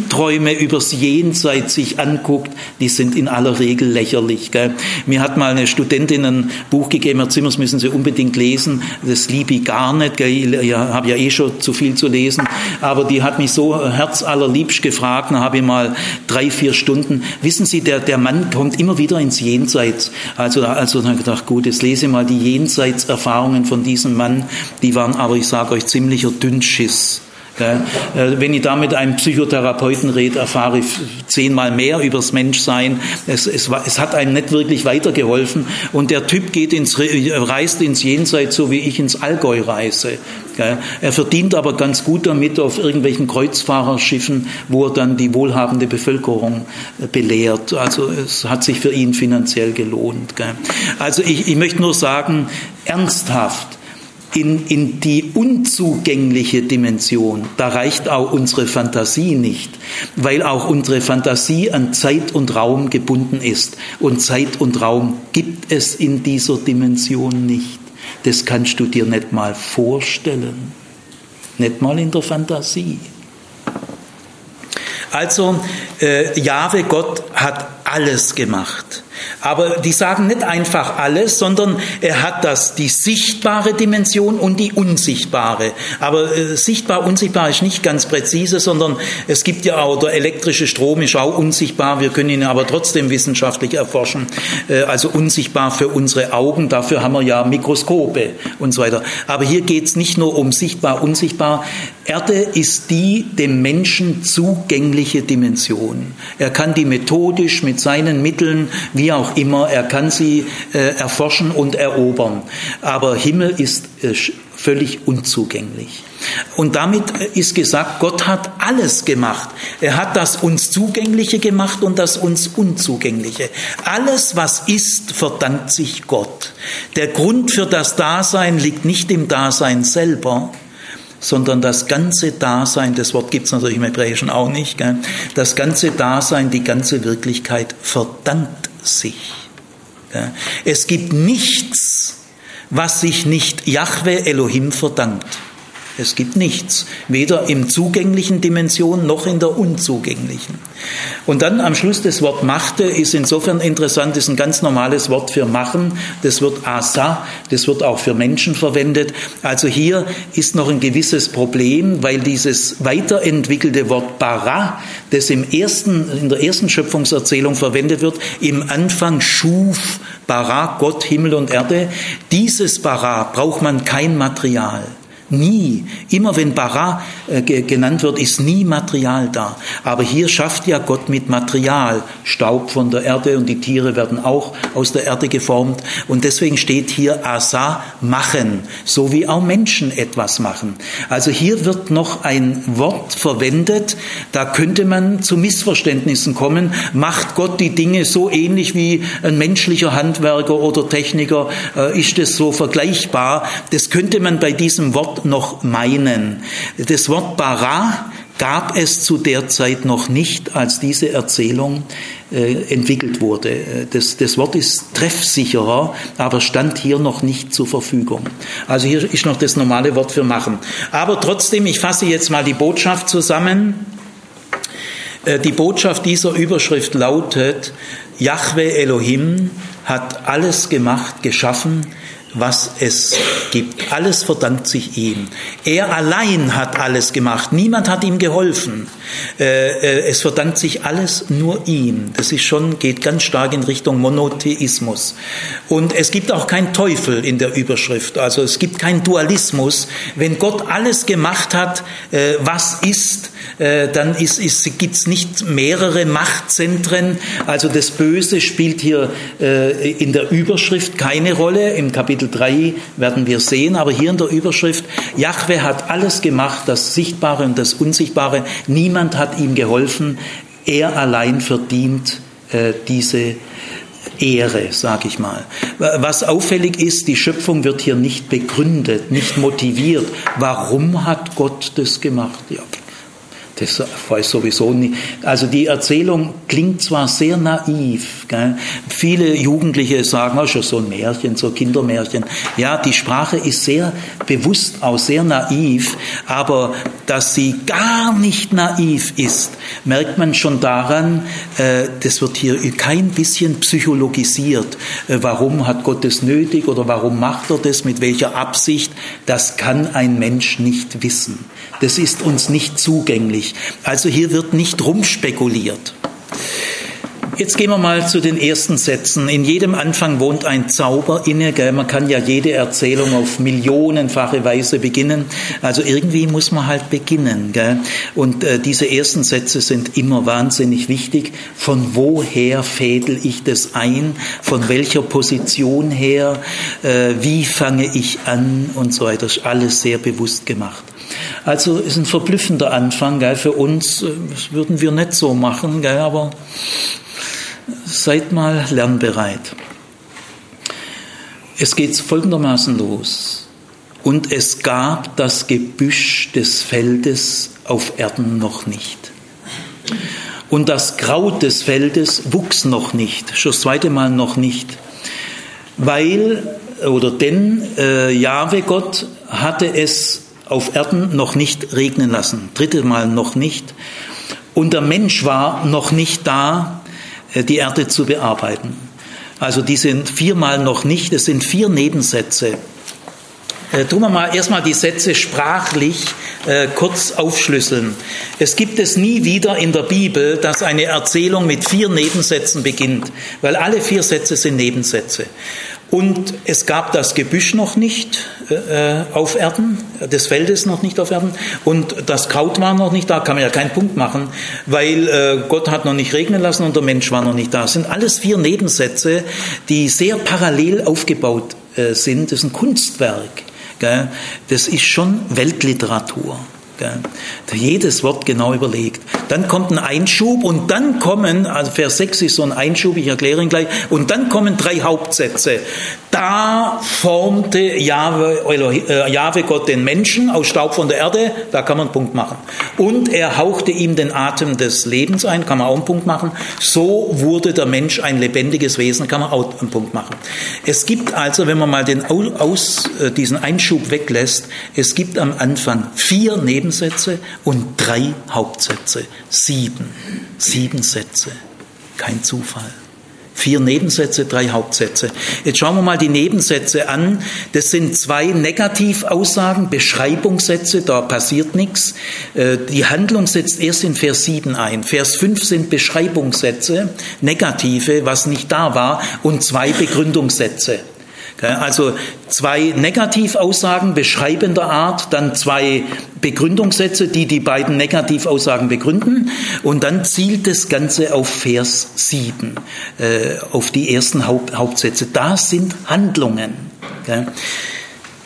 Fantasieträume übers Jenseits sich anguckt, die sind in aller Regel lächerlich. Gell? Mir hat mal eine Studentin ein Buch gegeben, Herr Zimmers müssen Sie unbedingt lesen. Das liebe ich gar nicht. Gell? Ich habe ja eh schon zu viel zu lesen, aber die hat mich so herzallerliebst gefragt, dann habe ich mal drei, vier Stunden, wissen Sie, der, der Mann kommt immer wieder ins Jenseits. Also, also dann habe ich gedacht, gut, jetzt lese mal die Jenseitserfahrungen von diesem Mann, die waren aber, ich sage euch, ziemlicher Dünnschiss. Äh, wenn ich da mit einem Psychotherapeuten rede, erfahre ich zehnmal mehr übers Menschsein. Es, es, es hat einem nicht wirklich weitergeholfen. Und der Typ geht ins, reist ins Jenseits, so wie ich ins Allgäu reise. Er verdient aber ganz gut damit auf irgendwelchen Kreuzfahrerschiffen, wo er dann die wohlhabende Bevölkerung äh, belehrt. Also es hat sich für ihn finanziell gelohnt. Also ich, ich möchte nur sagen, ernsthaft, in, in die unzugängliche Dimension, da reicht auch unsere Fantasie nicht, weil auch unsere Fantasie an Zeit und Raum gebunden ist. Und Zeit und Raum gibt es in dieser Dimension nicht. das kannst du dir nicht mal vorstellen. Nicht mal in der Fantasie. Also, äh, Jahwe Gott hat alles gemacht. Aber die sagen nicht einfach alles, sondern er hat das, die sichtbare Dimension und die unsichtbare. Aber äh, sichtbar, unsichtbar ist nicht ganz präzise, sondern es gibt ja auch, der elektrische Strom ist auch unsichtbar, wir können ihn aber trotzdem wissenschaftlich erforschen. Äh, also unsichtbar für unsere Augen, dafür haben wir ja Mikroskope und so weiter. Aber hier geht es nicht nur um sichtbar, unsichtbar. Erde ist die dem Menschen zugängliche Dimension. Er kann die methodisch mit seinen Mitteln, wie auch immer, er kann sie äh, erforschen und erobern. Aber Himmel ist äh, völlig unzugänglich. Und damit ist gesagt, Gott hat alles gemacht. Er hat das uns Zugängliche gemacht und das uns Unzugängliche. Alles, was ist, verdankt sich Gott. Der Grund für das Dasein liegt nicht im Dasein selber, sondern das ganze Dasein, das Wort gibt es natürlich im Hebräischen auch nicht, gell? das ganze Dasein, die ganze Wirklichkeit verdankt sich. Gell? Es gibt nichts, was sich nicht Yahweh Elohim verdankt. Es gibt nichts, weder im zugänglichen Dimension noch in der unzugänglichen. Und dann am Schluss das Wort machte ist insofern interessant, ist ein ganz normales Wort für machen. Das wird asa, das wird auch für Menschen verwendet. Also hier ist noch ein gewisses Problem, weil dieses weiterentwickelte Wort bara, das im ersten, in der ersten Schöpfungserzählung verwendet wird, im Anfang schuf bara Gott Himmel und Erde. Dieses bara braucht man kein Material. Nie. Immer wenn Bara äh, genannt wird, ist nie Material da. Aber hier schafft ja Gott mit Material Staub von der Erde und die Tiere werden auch aus der Erde geformt. Und deswegen steht hier Asa machen, so wie auch Menschen etwas machen. Also hier wird noch ein Wort verwendet, da könnte man zu Missverständnissen kommen. Macht Gott die Dinge so ähnlich wie ein menschlicher Handwerker oder Techniker? Äh, ist es so vergleichbar? Das könnte man bei diesem Wort noch meinen. Das Wort bara gab es zu der Zeit noch nicht, als diese Erzählung äh, entwickelt wurde. Das, das Wort ist treffsicherer, aber stand hier noch nicht zur Verfügung. Also hier ist noch das normale Wort für machen. Aber trotzdem, ich fasse jetzt mal die Botschaft zusammen. Äh, die Botschaft dieser Überschrift lautet, Yahweh Elohim hat alles gemacht, geschaffen, was es gibt. Alles verdankt sich ihm. Er allein hat alles gemacht. Niemand hat ihm geholfen. Äh, äh, es verdankt sich alles nur ihm. Das ist schon, geht ganz stark in Richtung Monotheismus. Und es gibt auch keinen Teufel in der Überschrift. Also es gibt keinen Dualismus. Wenn Gott alles gemacht hat, äh, was ist, dann ist, ist, gibt es nicht mehrere Machtzentren. Also das Böse spielt hier in der Überschrift keine Rolle. Im Kapitel 3 werden wir sehen. Aber hier in der Überschrift, Jahwe hat alles gemacht, das Sichtbare und das Unsichtbare. Niemand Niemand hat ihm geholfen. Er allein verdient äh, diese Ehre, sage ich mal. Was auffällig ist, die Schöpfung wird hier nicht begründet, nicht motiviert. Warum hat Gott das gemacht? Ja, das weiß sowieso nicht. Also die Erzählung klingt zwar sehr naiv. Gell? Viele Jugendliche sagen, oh, schon so ein Märchen, so Kindermärchen. Ja, die Sprache ist sehr bewusst auch sehr naiv, aber dass sie gar nicht naiv ist, merkt man schon daran, äh, das wird hier kein bisschen psychologisiert. Äh, warum hat Gott das nötig oder warum macht er das, mit welcher Absicht? Das kann ein Mensch nicht wissen. Das ist uns nicht zugänglich. Also hier wird nicht rumspekuliert. Jetzt gehen wir mal zu den ersten Sätzen. In jedem Anfang wohnt ein Zauber inne. Gell? Man kann ja jede Erzählung auf millionenfache Weise beginnen. Also irgendwie muss man halt beginnen. Gell? Und äh, diese ersten Sätze sind immer wahnsinnig wichtig. Von woher fädel ich das ein? Von welcher Position her? Äh, wie fange ich an? Und so weiter. Das ist alles sehr bewusst gemacht. Also ist ein verblüffender Anfang. Gell? Für uns das würden wir nicht so machen, gell? aber seid mal lernbereit. Es geht folgendermaßen los. Und es gab das Gebüsch des Feldes auf Erden noch nicht. Und das Kraut des Feldes wuchs noch nicht, schon das zweite Mal noch nicht. weil oder denn äh, Jahwe Gott hatte es auf Erden noch nicht regnen lassen, dritte Mal noch nicht. Und der Mensch war noch nicht da, äh, die Erde zu bearbeiten. Also die sind viermal noch nicht, es sind vier Nebensätze. Äh, tun wir mal erstmal die Sätze sprachlich äh, kurz aufschlüsseln. Es gibt es nie wieder in der Bibel, dass eine Erzählung mit vier Nebensätzen beginnt, weil alle vier Sätze sind Nebensätze. Und es gab das Gebüsch noch nicht äh, auf Erden, des Feldes noch nicht auf Erden. Und das Kraut war noch nicht da, kann man ja keinen Punkt machen, weil äh, Gott hat noch nicht regnen lassen und der Mensch war noch nicht da. Das sind alles vier Nebensätze, die sehr parallel aufgebaut äh, sind. Das ist ein Kunstwerk. Gell? Das ist schon Weltliteratur. Jedes Wort genau überlegt. Dann kommt ein Einschub und dann kommen, also Vers 6 ist so ein Einschub, ich erkläre ihn gleich, und dann kommen drei Hauptsätze. Da formte Jahwe, äh, Jahwe Gott den Menschen aus Staub von der Erde, da kann man einen Punkt machen. Und er hauchte ihm den Atem des Lebens ein, kann man auch einen Punkt machen. So wurde der Mensch ein lebendiges Wesen, kann man auch einen Punkt machen. Es gibt also, wenn man mal den aus, äh, diesen Einschub weglässt, es gibt am Anfang vier Nebensätze und drei Hauptsätze. Sieben. Sieben Sätze. Kein Zufall. Vier Nebensätze, drei Hauptsätze. Jetzt schauen wir mal die Nebensätze an. Das sind zwei Negativaussagen, Beschreibungssätze, da passiert nichts. Äh, die Handlung setzt erst in Vers 7 ein. Vers 5 sind Beschreibungssätze, negative, was nicht da war, und zwei Begründungssätze. Also zwei Negativaussagen beschreibender Art, dann zwei Begründungssätze, die die beiden Negativaussagen begründen und dann zielt das Ganze auf Vers 7, äh, auf die ersten Hauptsätze. Das sind Handlungen.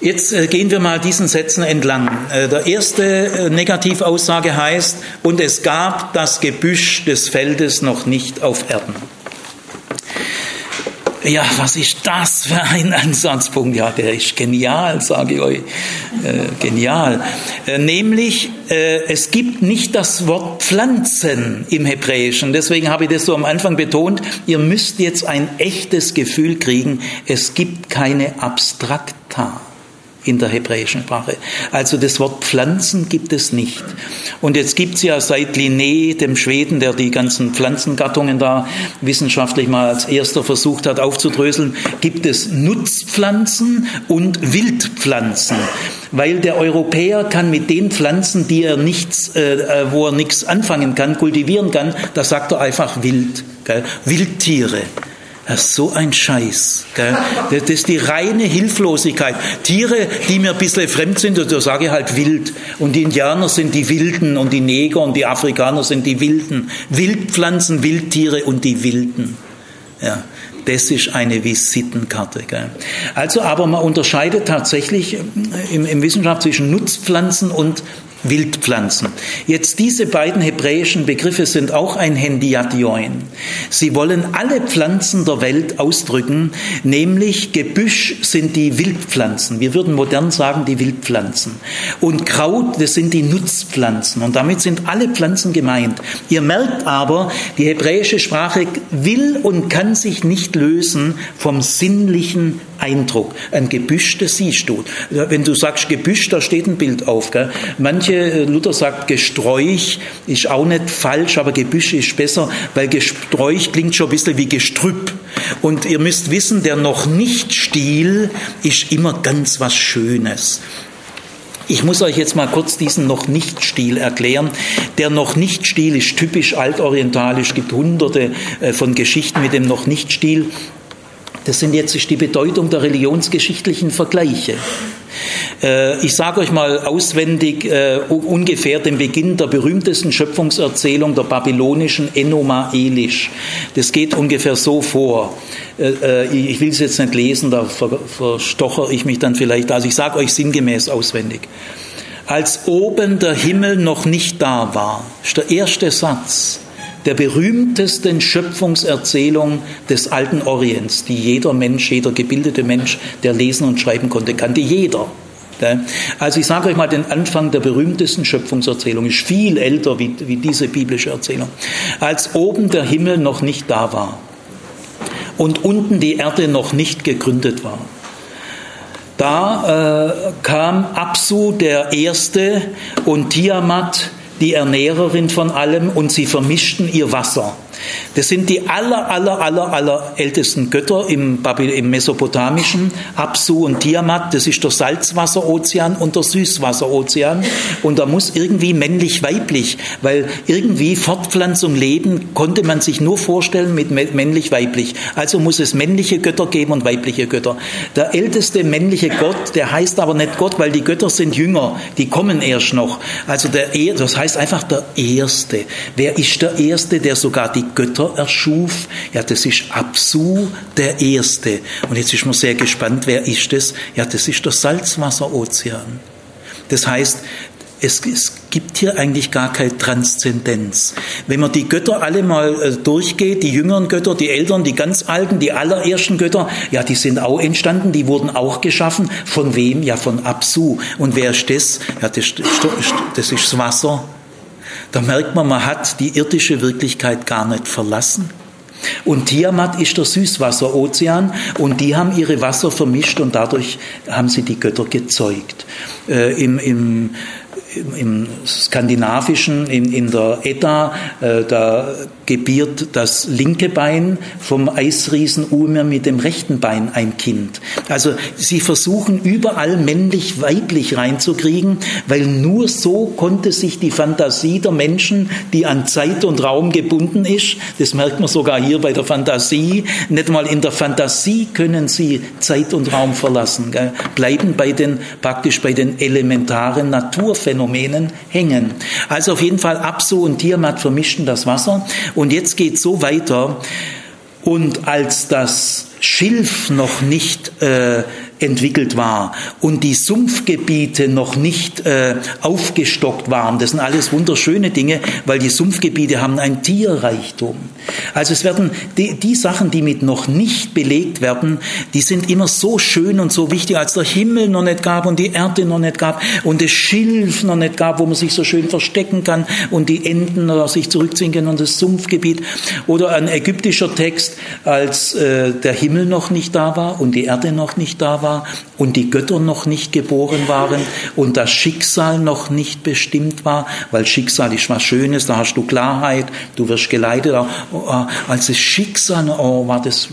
Jetzt äh, gehen wir mal diesen Sätzen entlang. Äh, der erste Negativaussage heißt, und es gab das Gebüsch des Feldes noch nicht auf Erden. Ja, was ist das für ein Ansatzpunkt? Ja, der ist genial, sage ich euch. Äh, genial. Äh, nämlich, äh, es gibt nicht das Wort Pflanzen im Hebräischen. Deswegen habe ich das so am Anfang betont. Ihr müsst jetzt ein echtes Gefühl kriegen. Es gibt keine Abstrakta in der hebräischen Sprache. Also das Wort Pflanzen gibt es nicht. Und jetzt gibt es ja seit Linné, dem Schweden, der die ganzen Pflanzengattungen da wissenschaftlich mal als erster versucht hat aufzudröseln, gibt es Nutzpflanzen und Wildpflanzen. Weil der Europäer kann mit den Pflanzen, die er nichts, äh, äh wo er nichts anfangen kann, kultivieren kann, da sagt er einfach wild. Gell? Wildtiere. Das ist so ein Scheiß. Gell? Das ist die reine Hilflosigkeit. Tiere, die mir ein bisschen fremd sind, da sage ich halt wild. Und die Indianer sind die Wilden und die Neger und die Afrikaner sind die Wilden. Wildpflanzen, Wildtiere und die Wilden. Ja, das ist eine Visitenkarte. Gell? Also, aber man unterscheidet tatsächlich im, im Wissenschaft zwischen Nutzpflanzen und Wildpflanzen. Jetzt diese beiden hebräischen Begriffe sind auch ein Hendiation. Sie wollen alle Pflanzen der Welt ausdrücken, nämlich Gebüsch sind die Wildpflanzen. Wir würden modern sagen die Wildpflanzen. Und Kraut, das sind die Nutzpflanzen. Und damit sind alle Pflanzen gemeint. Ihr merkt aber, die hebräische Sprache will und kann sich nicht lösen vom sinnlichen Eindruck. Ein Gebüsch, das siehst du. Wenn du sagst Gebüsch, da steht ein Bild auf. Gell? Manche, äh, Luther sagt Gesträuch, ist auch nicht falsch, aber Gebüsch ist besser, weil Gesträuch klingt schon ein bisschen wie Gestrüpp. Und ihr müsst wissen, der noch nicht Stil ist immer ganz was Schönes. Ich muss euch jetzt mal kurz diesen noch nicht Stil erklären. Der noch nicht Stil ist typisch altorientalisch, gibt hunderte äh, von Geschichten mit dem noch nicht Stil. Das sind jetzt die Bedeutung der religionsgeschichtlichen Vergleiche. Äh, ich sage euch mal auswendig äh, ungefähr den Beginn der berühmtesten Schöpfungserzählung der babylonischen Enoma Elish. Das geht ungefähr so vor. Äh, ich will es jetzt nicht lesen, da verstocher ich mich dann vielleicht. Also ich sage euch sinngemäß auswendig. Als oben der Himmel noch nicht da war, ist der erste Satz der berühmtesten Schöpfungserzählung des alten Orients, die jeder Mensch, jeder gebildete Mensch, der lesen und schreiben konnte, kannte jeder. Also ich sage euch mal den Anfang der berühmtesten Schöpfungserzählung, ist viel älter wie, wie diese biblische Erzählung. Als oben der Himmel noch nicht da war und unten die Erde noch nicht gegründet war. Da äh, kam Absu der Erste und Tiamat, die Ernährerin von allem, und sie vermischten ihr Wasser. Das sind die aller, aller, aller, aller ältesten Götter im, im Mesopotamischen, Absu und Tiamat. Das ist der Salzwasserozean und der Süßwasserozean. Und da muss irgendwie männlich-weiblich, weil irgendwie Fortpflanzung, Leben konnte man sich nur vorstellen mit männlich-weiblich. Also muss es männliche Götter geben und weibliche Götter. Der älteste männliche Gott, der heißt aber nicht Gott, weil die Götter sind jünger, die kommen erst noch. Also der, das heißt einfach der Erste. Wer ist der Erste, der sogar die Götter erschuf. Ja, das ist Absu der Erste. Und jetzt ist man sehr gespannt, wer ist das? Ja, das ist der Salzwasserozean. Das heißt, es, es, gibt hier eigentlich gar keine Transzendenz. Wenn man die Götter alle mal äh, durchgeht, die jüngeren Götter, die älteren, die ganz alten, die allerersten Götter, ja, die sind auch entstanden, die wurden auch geschaffen. Von wem? Ja, von Absu. Und wer ist das? Ja, das, das ist das Wasser. Da merkt man, man hat die irdische Wirklichkeit gar nicht verlassen. Und Tiamat ist der Süßwasserozean und die haben ihre Wasser vermischt und dadurch haben sie die Götter gezeugt. Äh, im, im im Skandinavischen, in, in der Edda, äh, da gebiert das linke Bein vom Eisriesen Urmir mit dem rechten Bein ein Kind. Also sie versuchen überall männlich-weiblich reinzukriegen, weil nur so konnte sich die Fantasie der Menschen, die an Zeit und Raum gebunden ist, das merkt man sogar hier bei der Fantasie, nicht mal in der Fantasie können sie Zeit und Raum verlassen, gell? bleiben bei den, praktisch bei den elementaren Naturphänomenen Phänomenen hängen. Also auf jeden Fall Absu und Tiamat vermischten das Wasser. Und jetzt geht so weiter. Und als das Schilf noch nicht äh, entwickelt war und die Sumpfgebiete noch nicht äh, aufgestockt waren. Das sind alles wunderschöne Dinge, weil die Sumpfgebiete haben ein Tierreichtum. Also es werden die, die Sachen, die mit noch nicht belegt werden, die sind immer so schön und so wichtig, als der Himmel noch nicht gab und die Erde noch nicht gab und das Schilf noch nicht gab, wo man sich so schön verstecken kann und die Enten oder sich zurückziehen können und das Sumpfgebiet. Oder ein ägyptischer Text, als äh, der Himmel noch nicht da war und die Erde noch nicht da war war und die Götter noch nicht geboren waren und das Schicksal noch nicht bestimmt war, weil Schicksal ist was Schönes, da hast du Klarheit, du wirst geleitet. Oh, als das Schicksal, oh, war das,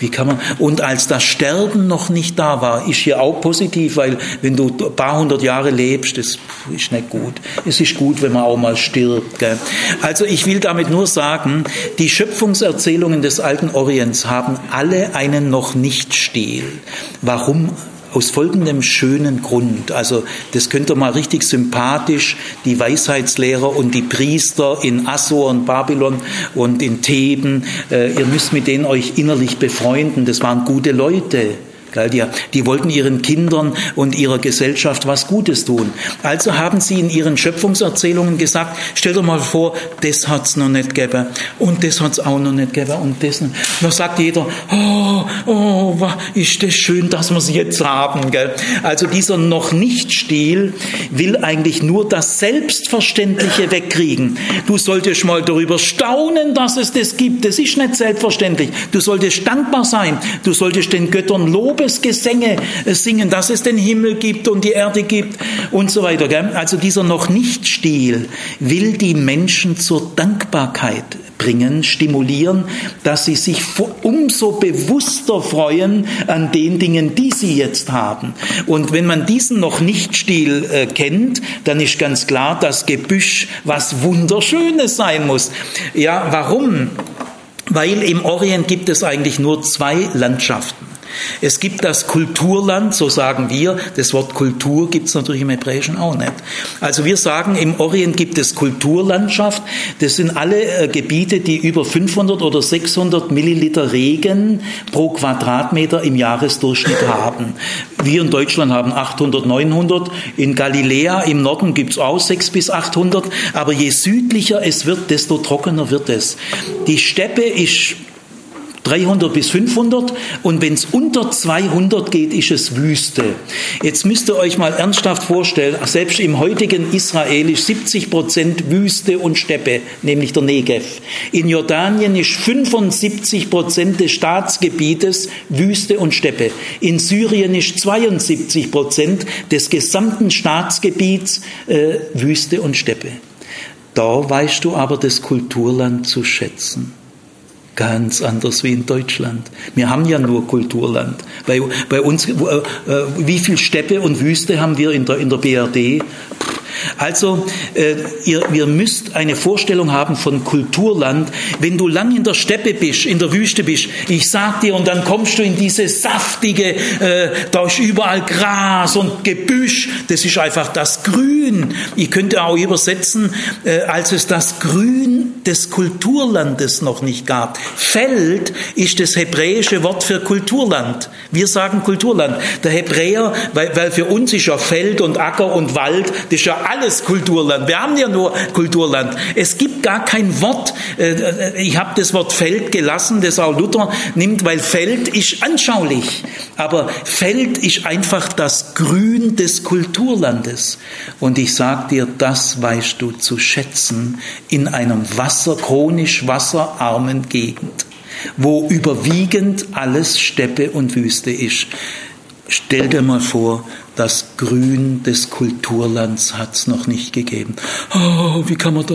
wie kann man, und als das Sterben noch nicht da war, ist hier auch positiv, weil wenn du ein paar hundert Jahre lebst, das ist nicht gut. Es ist gut, wenn man auch mal stirbt. Gell? Also ich will damit nur sagen, die Schöpfungserzählungen des alten Orients haben alle einen noch nicht Stil. Warum Warum? Aus folgendem schönen Grund. Also das könnt ihr mal richtig sympathisch, die Weisheitslehrer und die Priester in Assur und Babylon und in Theben, äh, ihr müsst mit denen euch innerlich befreunden. Das waren gute Leute. Die, die wollten ihren Kindern und ihrer Gesellschaft was Gutes tun. Also haben sie in ihren Schöpfungserzählungen gesagt, stell dir mal vor, das hat's noch nicht gegeben und das hat's auch noch nicht gegeben und das. Da sagt jeder, oh, oh, ist das schön, dass wir es jetzt haben. Gell? Also dieser noch nicht Stil will eigentlich nur das Selbstverständliche wegkriegen. Du solltest mal darüber staunen, dass es das gibt. Das ist nicht selbstverständlich. Du solltest dankbar sein. Du solltest den Göttern loben Lobesgesänge singen, dass es den Himmel gibt und die Erde gibt und so weiter. Also dieser noch nicht Stil will die Menschen zur Dankbarkeit bringen, stimulieren, dass sie sich umso bewusster freuen an den Dingen, die sie jetzt haben. Und wenn man diesen noch nicht Stil äh, kennt, dann ist ganz klar, dass Gebüsch was Wunderschönes sein muss. Ja, warum? Weil im Orient gibt es eigentlich nur zwei Landschaften. Es gibt das Kulturland, so sagen wir. Das Wort Kultur gibt es natürlich im Hebräischen auch nicht. Also wir sagen, im Orient gibt es Kulturlandschaft. Das sind alle äh, Gebiete, die über 500 oder 600 Milliliter Regen pro Quadratmeter im Jahresdurchschnitt haben. Wir in Deutschland haben 800, 900. In Galiläa im Norden gibt es auch 600 bis 800. Aber je südlicher es wird, desto trockener wird es. Die Steppe ist 300 bis 500 und wenn es unter 200 geht, ist es Wüste. Jetzt müsst ihr euch mal ernsthaft vorstellen, selbst im heutigen Israel ist 70 Prozent Wüste und Steppe, nämlich der Negev. In Jordanien ist 75 Prozent des Staatsgebietes Wüste und Steppe. In Syrien ist 72 Prozent des gesamten Staatsgebiets äh, Wüste und Steppe. Da weißt du aber das Kulturland zu schätzen. Ganz anders wie in Deutschland. Wir haben ja nur Kulturland. Bei, bei uns, äh, äh, wie viel Steppe und Wüste haben wir in der, in der BRD? Also äh, ihr, ihr müsst eine Vorstellung haben von Kulturland. Wenn du lang in der Steppe bist, in der Wüste bist, ich sag dir, und dann kommst du in diese saftige, äh, da ist überall Gras und Gebüsch, das ist einfach das Grün. Ich könnte auch übersetzen, äh, als es das Grün des Kulturlandes noch nicht gab. Feld ist das hebräische Wort für Kulturland. Wir sagen Kulturland. Der Hebräer, weil, weil für uns ist ja Feld und Acker und Wald, das ist ja alles Kulturland. Wir haben ja nur Kulturland. Es gibt gar kein Wort. Äh, äh, ich habe das Wort Feld gelassen, das auch Luther nimmt, weil Feld ist anschaulich. Aber Feld ist einfach das Grün des Kulturlandes. Und ich sage dir, das weißt du zu schätzen in einem Wasser, chronisch wasserarmen Gegend, wo überwiegend alles Steppe und Wüste ist. Stell dir mal vor, das Grün des Kulturlands hat es noch nicht gegeben. Oh, wie kann man da...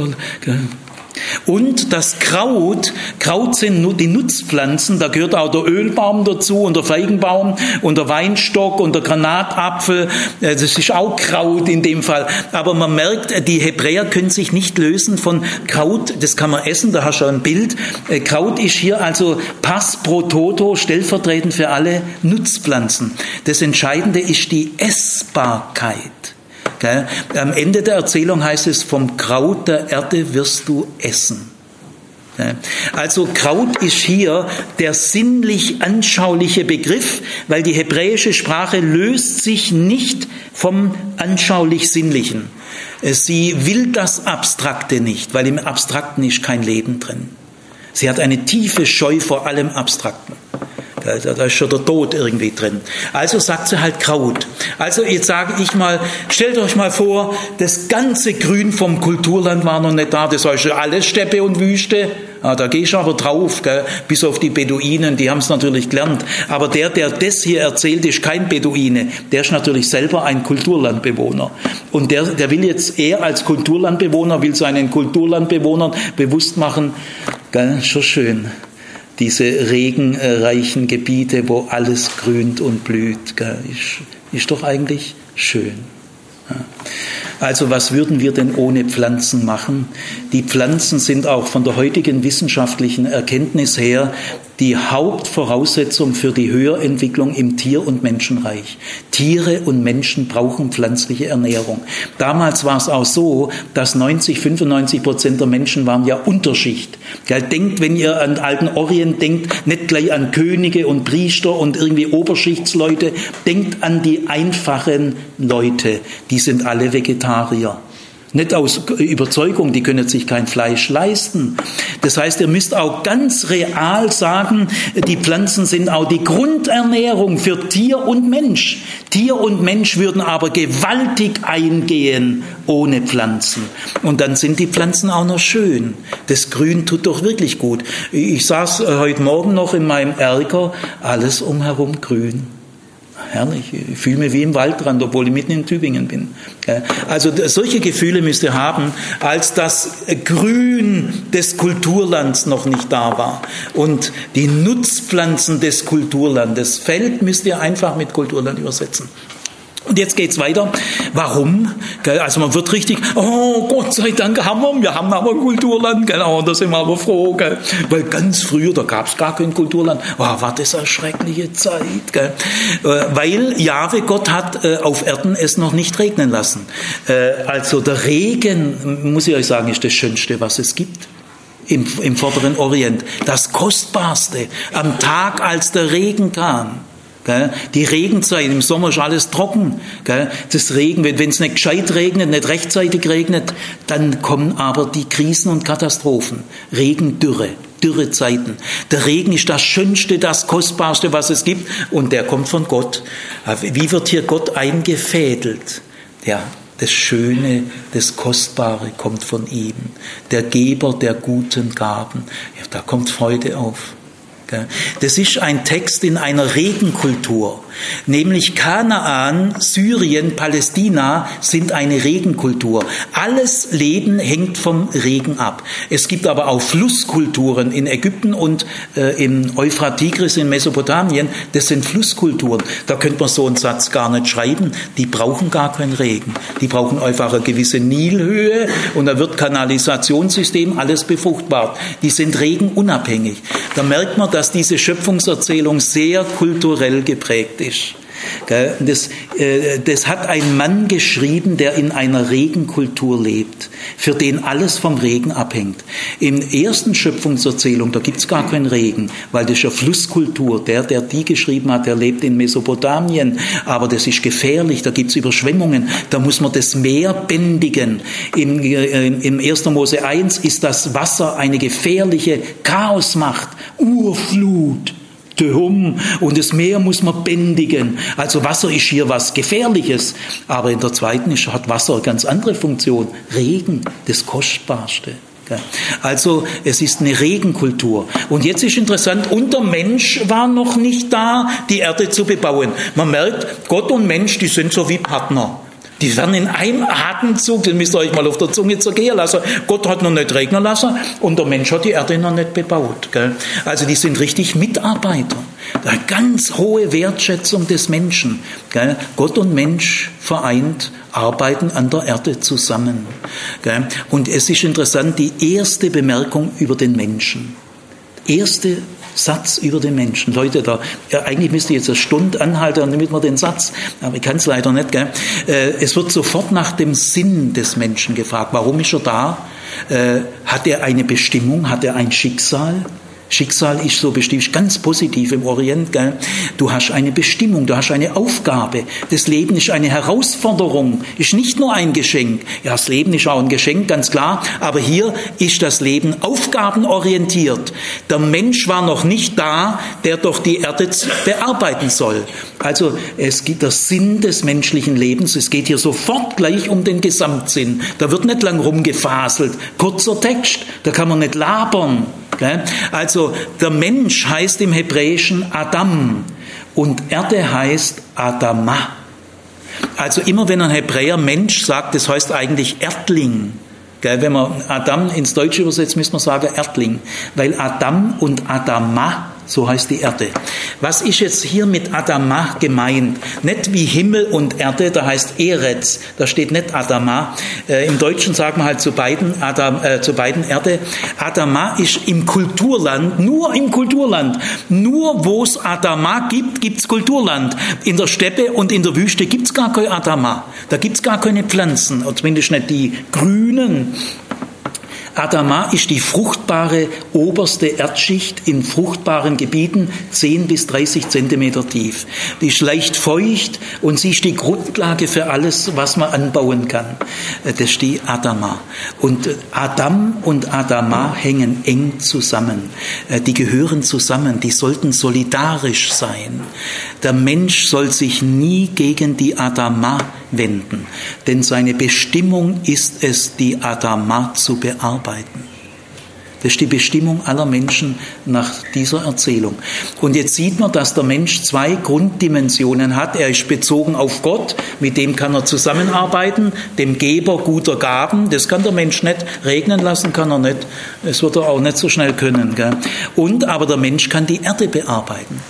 Und das Kraut, Kraut sind nur die Nutzpflanzen, da gehört auch der Ölbaum dazu und der Feigenbaum und der Weinstock und der Granatapfel, äh, das ist auch Kraut in dem Fall. Aber man merkt, äh, die Hebräer können sich nicht lösen von Kraut, das kann man essen, da hast du ein Bild. Äh, Kraut ist hier also Pass pro Toto, stellvertretend für alle Nutzpflanzen. Das Entscheidende ist die Essbarkeit. Am Ende der Erzählung heißt es, vom Kraut der Erde wirst du essen. Also Kraut ist hier der sinnlich anschauliche Begriff, weil die hebräische Sprache löst sich nicht vom anschaulich Sinnlichen. Sie will das Abstrakte nicht, weil im Abstrakten ist kein Leben drin. Sie hat eine tiefe Scheu vor allem Abstrakten. Da ist schon der Tod irgendwie drin. Also sagt sie halt Kraut. Also jetzt sage ich mal, stellt euch mal vor, das ganze Grün vom Kulturland war noch nicht da. Das war schon alles Steppe und Wüste. Ah, da gehst du aber drauf, gell? bis auf die Beduinen, die haben es natürlich gelernt. Aber der, der das hier erzählt, ist kein Beduine. Der ist natürlich selber ein Kulturlandbewohner. Und der, der will jetzt, er als Kulturlandbewohner, will seinen Kulturlandbewohnern bewusst machen, gell? schon schön diese regenreichen Gebiete, wo alles grünt und blüht. Ist, ist doch eigentlich schön. Also was würden wir denn ohne Pflanzen machen? Die Pflanzen sind auch von der heutigen wissenschaftlichen Erkenntnis her die Hauptvoraussetzung für die Höherentwicklung im Tier- und Menschenreich. Tiere und Menschen brauchen pflanzliche Ernährung. Damals war es auch so, dass 90, 95 Prozent der Menschen waren ja Unterschicht. Denkt, wenn ihr an alten Orient denkt, nicht gleich an Könige und Priester und irgendwie Oberschichtsleute, denkt an die einfachen Leute. Die sind alle Vegetarier. Nicht aus Überzeugung, die können sich kein Fleisch leisten. Das heißt, ihr müsst auch ganz real sagen, die Pflanzen sind auch die Grundernährung für Tier und Mensch. Tier und Mensch würden aber gewaltig eingehen ohne Pflanzen. Und dann sind die Pflanzen auch noch schön. Das Grün tut doch wirklich gut. Ich saß äh, heute Morgen noch in meinem Erker, alles umherum grün herrlich. Ich fühle mich wie im Waldrand, obwohl ich mitten in Tübingen bin. Also solche Gefühle müsst ihr haben, als das Grün des Kulturlands noch nicht da war und die Nutzpflanzen des Kulturlandes. Feld müsst ihr einfach mit Kulturland übersetzen. Und jetzt geht's weiter. Warum? Also man wird richtig, oh Gott sei Dank haben wir, wir haben aber ein Kulturland, genau, da sind wir aber froh, gell? weil ganz früher, da gab's gar kein Kulturland, oh, war das eine schreckliche Zeit, gell? Äh, weil Jahwe Gott hat äh, auf Erden es noch nicht regnen lassen. Äh, also der Regen, muss ich euch sagen, ist das Schönste, was es gibt. Im, im vorderen Orient. Das Kostbarste am Tag, als der Regen kam. Die Regenzeit, im Sommer ist alles trocken. Das Regen, wenn es nicht gescheit regnet, nicht rechtzeitig regnet, dann kommen aber die Krisen und Katastrophen. Regen, Dürre, Dürrezeiten. Der Regen ist das Schönste, das Kostbarste, was es gibt, und der kommt von Gott. Wie wird hier Gott eingefädelt? Ja, das Schöne, das Kostbare kommt von ihm. Der Geber der guten Gaben. Ja, da kommt Freude auf. Das ist ein Text in einer Regenkultur, nämlich Kanaan, Syrien, Palästina sind eine Regenkultur. Alles Leben hängt vom Regen ab. Es gibt aber auch Flusskulturen in Ägypten und äh, im Euphrat Tigris in Mesopotamien. Das sind Flusskulturen. Da könnte man so einen Satz gar nicht schreiben. Die brauchen gar keinen Regen. Die brauchen einfach eine gewisse Nilhöhe und da wird Kanalisationssystem alles befruchtbar. Die sind regenunabhängig. Da merkt man, dass diese Schöpfungserzählung sehr kulturell geprägt ist. Das, äh, das hat ein Mann geschrieben, der in einer Regenkultur lebt, für den alles vom Regen abhängt. In ersten Schöpfungserzählung, da gibt's gar keinen Regen, weil das ist ja Flusskultur. Der, der die geschrieben hat, der lebt in Mesopotamien, aber das ist gefährlich, da gibt's Überschwemmungen, da muss man das Meer bändigen. Im, äh, im 1. Mose 1 ist das Wasser eine gefährliche Chaosmacht, Urflut. Tehum und das Meer muss man bändigen. Also Wasser ist hier was Gefährliches, aber in der zweiten hat Wasser eine ganz andere Funktion. Regen, das Kostbarste. Also es ist eine Regenkultur. Und jetzt ist interessant, und der Mensch war noch nicht da, die Erde zu bebauen. Man merkt, Gott und Mensch, die sind so wie Partner. Die werden in einem Atemzug, das müsst ihr euch mal auf der Zunge zergehen lassen. Gott hat noch nicht regnen lassen und der Mensch hat die Erde noch nicht bebaut. Gell? Also die sind richtig Mitarbeiter. Eine ganz hohe Wertschätzung des Menschen. Gell? Gott und Mensch vereint, arbeiten an der Erde zusammen. Gell? Und es ist interessant, die erste Bemerkung über den Menschen. Erste Satz über den Menschen. Leute, da, ja, eigentlich müsste ich jetzt eine Stunde anhalten, damit man den Satz, aber ich kann es leider nicht. Gell? Äh, es wird sofort nach dem Sinn des Menschen gefragt. Warum ist er da? Äh, hat er eine Bestimmung? Hat er ein Schicksal? Schicksal ist so bestimmt ganz positiv im Orient. Gell? Du hast eine Bestimmung, du hast eine Aufgabe. Das Leben ist eine Herausforderung, ist nicht nur ein Geschenk. Ja, das Leben ist auch ein Geschenk, ganz klar. Aber hier ist das Leben aufgabenorientiert. Der Mensch war noch nicht da, der doch die Erde bearbeiten soll. Also es geht der Sinn des menschlichen Lebens. Es geht hier sofort gleich um den Gesamtsinn. Da wird nicht lang rumgefaselt. Kurzer Text, da kann man nicht labern. Also der Mensch heißt im Hebräischen Adam und Erde heißt Adama. Also immer wenn ein Hebräer Mensch sagt, das heißt eigentlich Erdling. Wenn man Adam ins Deutsche übersetzt, müsste man sagen Erdling, weil Adam und Adama so heißt die Erde. Was ist jetzt hier mit Adama gemeint? Nicht wie Himmel und Erde, da heißt Eretz, da steht nicht Adama. Äh, Im Deutschen sagen wir halt zu beiden, Adam, äh, zu beiden Erde. Adama ist im Kulturland, nur im Kulturland. Nur wo es Adama gibt, gibt es Kulturland. In der Steppe und in der Wüste gibt es gar kein Adama. Da gibt es gar keine Pflanzen, zumindest nicht die grünen. Adama ist die fruchtbare oberste Erdschicht in fruchtbaren Gebieten, 10 bis 30 Zentimeter tief. Die ist leicht feucht und sie ist die Grundlage für alles, was man anbauen kann. Das ist die Adama. Und Adam und Adama hängen eng zusammen. Die gehören zusammen, die sollten solidarisch sein. Der Mensch soll sich nie gegen die Adama wenden, denn seine Bestimmung ist es, die Adama zu bearbeiten. Das ist die Bestimmung aller Menschen nach dieser Erzählung. Und jetzt sieht man, dass der Mensch zwei Grunddimensionen hat. Er ist bezogen auf Gott, mit dem kann er zusammenarbeiten, dem Geber guter Gaben. Das kann der Mensch nicht regnen lassen, kann er nicht. Das wird er auch nicht so schnell können. Gell? Und aber der Mensch kann die Erde bearbeiten.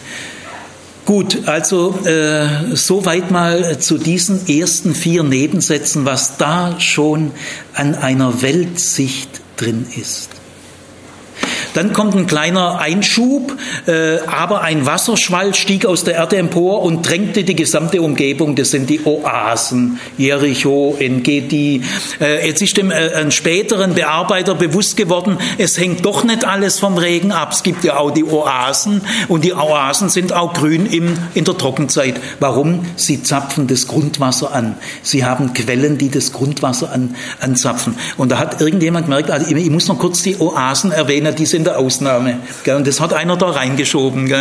Gut, also äh, soweit mal zu diesen ersten vier Nebensätzen, was da schon an einer Weltsicht drin ist. Dann kommt ein kleiner Einschub, äh, aber ein Wasserschwall stieg aus der Erde empor und drängte die gesamte Umgebung. Das sind die Oasen, Jericho, Engedi. Äh, jetzt ist dem äh, späteren Bearbeiter bewusst geworden, es hängt doch nicht alles vom Regen ab. Es gibt ja auch die Oasen und die Oasen sind auch grün in der Trockenzeit. Warum? Sie zapfen das Grundwasser an. Sie haben Quellen, die das Grundwasser an, anzapfen. Und da hat irgendjemand gemerkt, also ich muss noch kurz die Oasen erwähnen, die sind der Ausnahme. Und das hat einer da reingeschoben.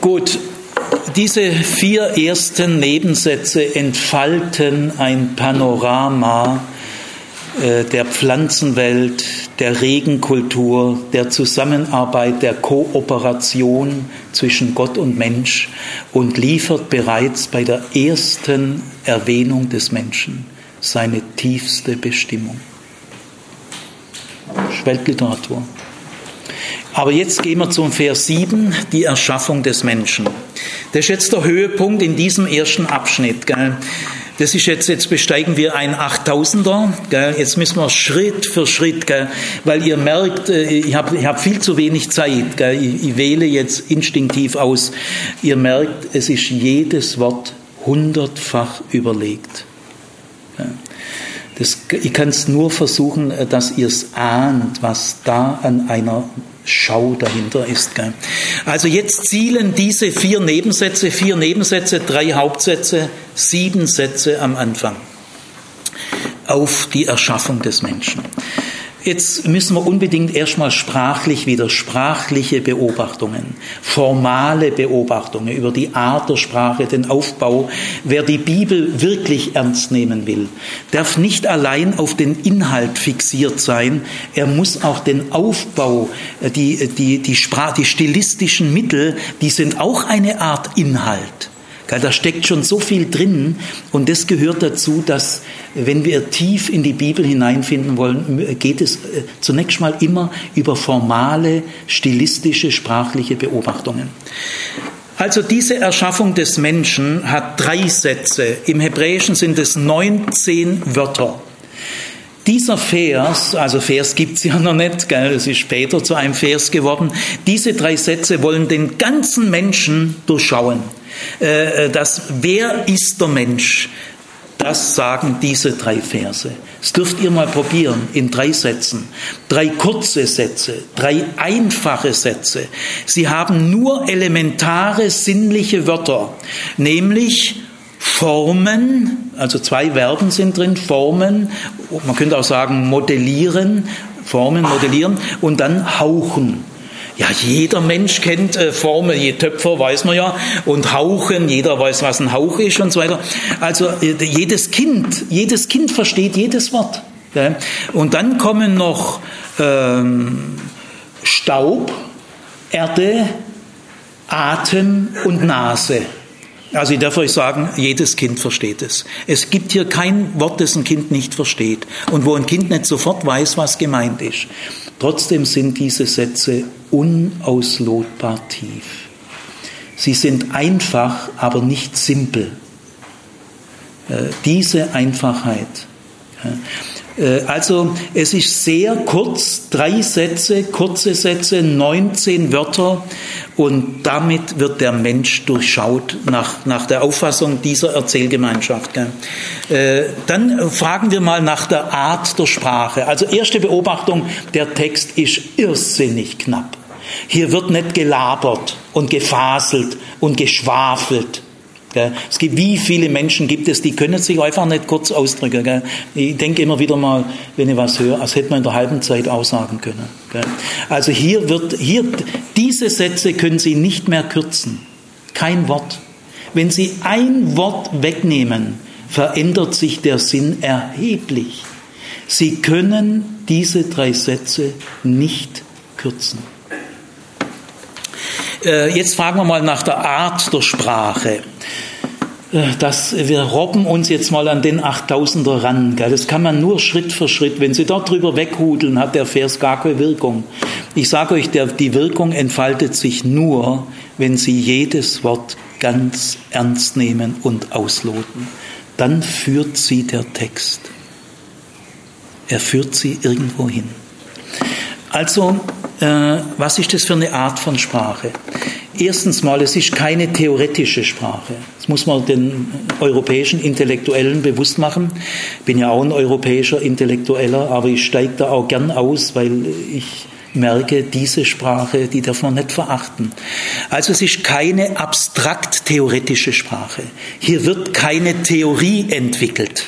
Gut, diese vier ersten Nebensätze entfalten ein Panorama äh, der Pflanzenwelt, der Regenkultur, der Zusammenarbeit, der Kooperation zwischen Gott und Mensch und liefert bereits bei der ersten Erwähnung des Menschen seine tiefste Bestimmung. Weltliteratur. Aber jetzt gehen wir zum Vers 7, die Erschaffung des Menschen. Das ist jetzt der Höhepunkt in diesem ersten Abschnitt. Gell? Das ist jetzt, jetzt besteigen wir ein 8000er. Gell? Jetzt müssen wir Schritt für Schritt, gell? weil ihr merkt, äh, ich habe ich hab viel zu wenig Zeit. Gell? Ich, ich wähle jetzt instinktiv aus. Ihr merkt, es ist jedes Wort hundertfach überlegt. Das, ich kann es nur versuchen, äh, dass ihr es ahnt, was da an einer Schau dahinter ist. Gell? Also jetzt zielen diese vier Nebensätze, vier Nebensätze, drei Hauptsätze, sieben Sätze am Anfang auf die Erschaffung des Menschen. Jetzt müssen wir unbedingt erstmal sprachlich wieder sprachliche Beobachtungen, formale Beobachtungen über die Art der Sprache, den Aufbau. Wer die Bibel wirklich ernst nehmen will, darf nicht allein auf den Inhalt fixiert sein, er muss auch den Aufbau, äh, die, die, die, Sprach, die stilistischen Mittel, die sind auch eine Art Inhalt. Da steckt schon so viel drin und das gehört dazu, dass wenn wir tief in die Bibel hineinfinden wollen, geht es äh, zunächst mal immer über formale, stilistische, sprachliche Beobachtungen. Also diese Erschaffung des Menschen hat drei Sätze. Im Hebräischen sind es 19 Wörter. Dieser Vers, also Vers gibt es ja noch nicht, gell, es ist später zu einem Vers geworden, diese drei Sätze wollen den ganzen Menschen durchschauen. Äh, das Wer ist der Mensch? Das sagen diese drei Verse. Das dürft ihr mal probieren in drei Sätzen. Drei kurze Sätze, drei einfache Sätze. Sie haben nur elementare sinnliche Wörter, nämlich Formen, also zwei Verben sind drin, Formen, man könnte auch sagen modellieren, Formen modellieren und dann hauchen. Ja, jeder Mensch kennt äh, Formel, je Töpfer weiß man ja, und Hauchen, jeder weiß, was ein Hauch ist und so weiter. Also äh, jedes Kind, jedes Kind versteht jedes Wort. Ja? Und dann kommen noch ähm, Staub, Erde, Atem und Nase. Also ich darf euch sagen, jedes Kind versteht es. Es gibt hier kein Wort, das ein Kind nicht versteht und wo ein Kind nicht sofort weiß, was gemeint ist. Trotzdem sind diese Sätze unauslotbar tief. Sie sind einfach, aber nicht simpel. Äh, diese Einfachheit. Äh, also es ist sehr kurz, drei Sätze, kurze Sätze, 19 Wörter und damit wird der Mensch durchschaut nach, nach der Auffassung dieser Erzählgemeinschaft. Äh, dann fragen wir mal nach der Art der Sprache. Also erste Beobachtung, der Text ist irrsinnig knapp. Hier wird nicht gelabert und gefaselt und geschwafelt. Es gibt, wie viele Menschen gibt es, die können sich einfach nicht kurz ausdrücken. Ich denke immer wieder mal, wenn ich was höre, als hätte man in der halben Zeit aussagen können. Also hier wird, hier, diese Sätze können Sie nicht mehr kürzen. Kein Wort. Wenn Sie ein Wort wegnehmen, verändert sich der Sinn erheblich. Sie können diese drei Sätze nicht kürzen. Äh, jetzt fragen wir mal nach der Art der Sprache. Äh, das, wir robben uns jetzt mal an den 8000er ran. Das kann man nur Schritt für Schritt. Wenn Sie dort drüber weghudeln, hat der Vers gar keine Wirkung. Ich sage euch, der, die Wirkung entfaltet sich nur, wenn Sie jedes Wort ganz ernst nehmen und ausloten. Dann führt Sie der Text. Er führt Sie irgendwo hin. Also, äh, was ist das für eine Art von Sprache? Erstens mal, es ist keine theoretische Sprache. Das muss man den europäischen Intellektuellen bewusst machen. Ich bin ja auch ein europäischer Intellektueller, aber ich steige da auch gern aus, weil ich merke, diese Sprache, die darf man nicht verachten. Also es ist keine abstrakt theoretische Sprache. Hier wird keine Theorie entwickelt.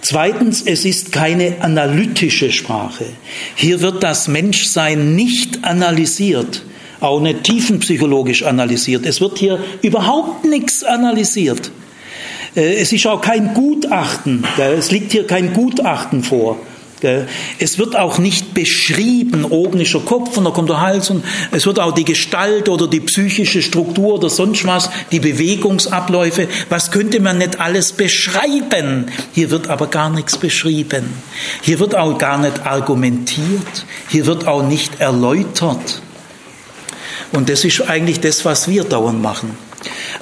Zweitens, es ist keine analytische Sprache. Hier wird das Menschsein nicht analysiert, auch nicht tiefenpsychologisch analysiert. Es wird hier überhaupt nichts analysiert. Äh, es ist auch kein Gutachten. Es liegt hier kein Gutachten vor. Es wird auch nicht beschrieben, oben ist der Kopf und da kommt der Hals und es wird auch die Gestalt oder die psychische Struktur oder sonst was, die Bewegungsabläufe, was könnte man nicht alles beschreiben? Hier wird aber gar nichts beschrieben. Hier wird auch gar nicht argumentiert. Hier wird auch nicht erläutert. Und das ist eigentlich das, was wir dauernd machen.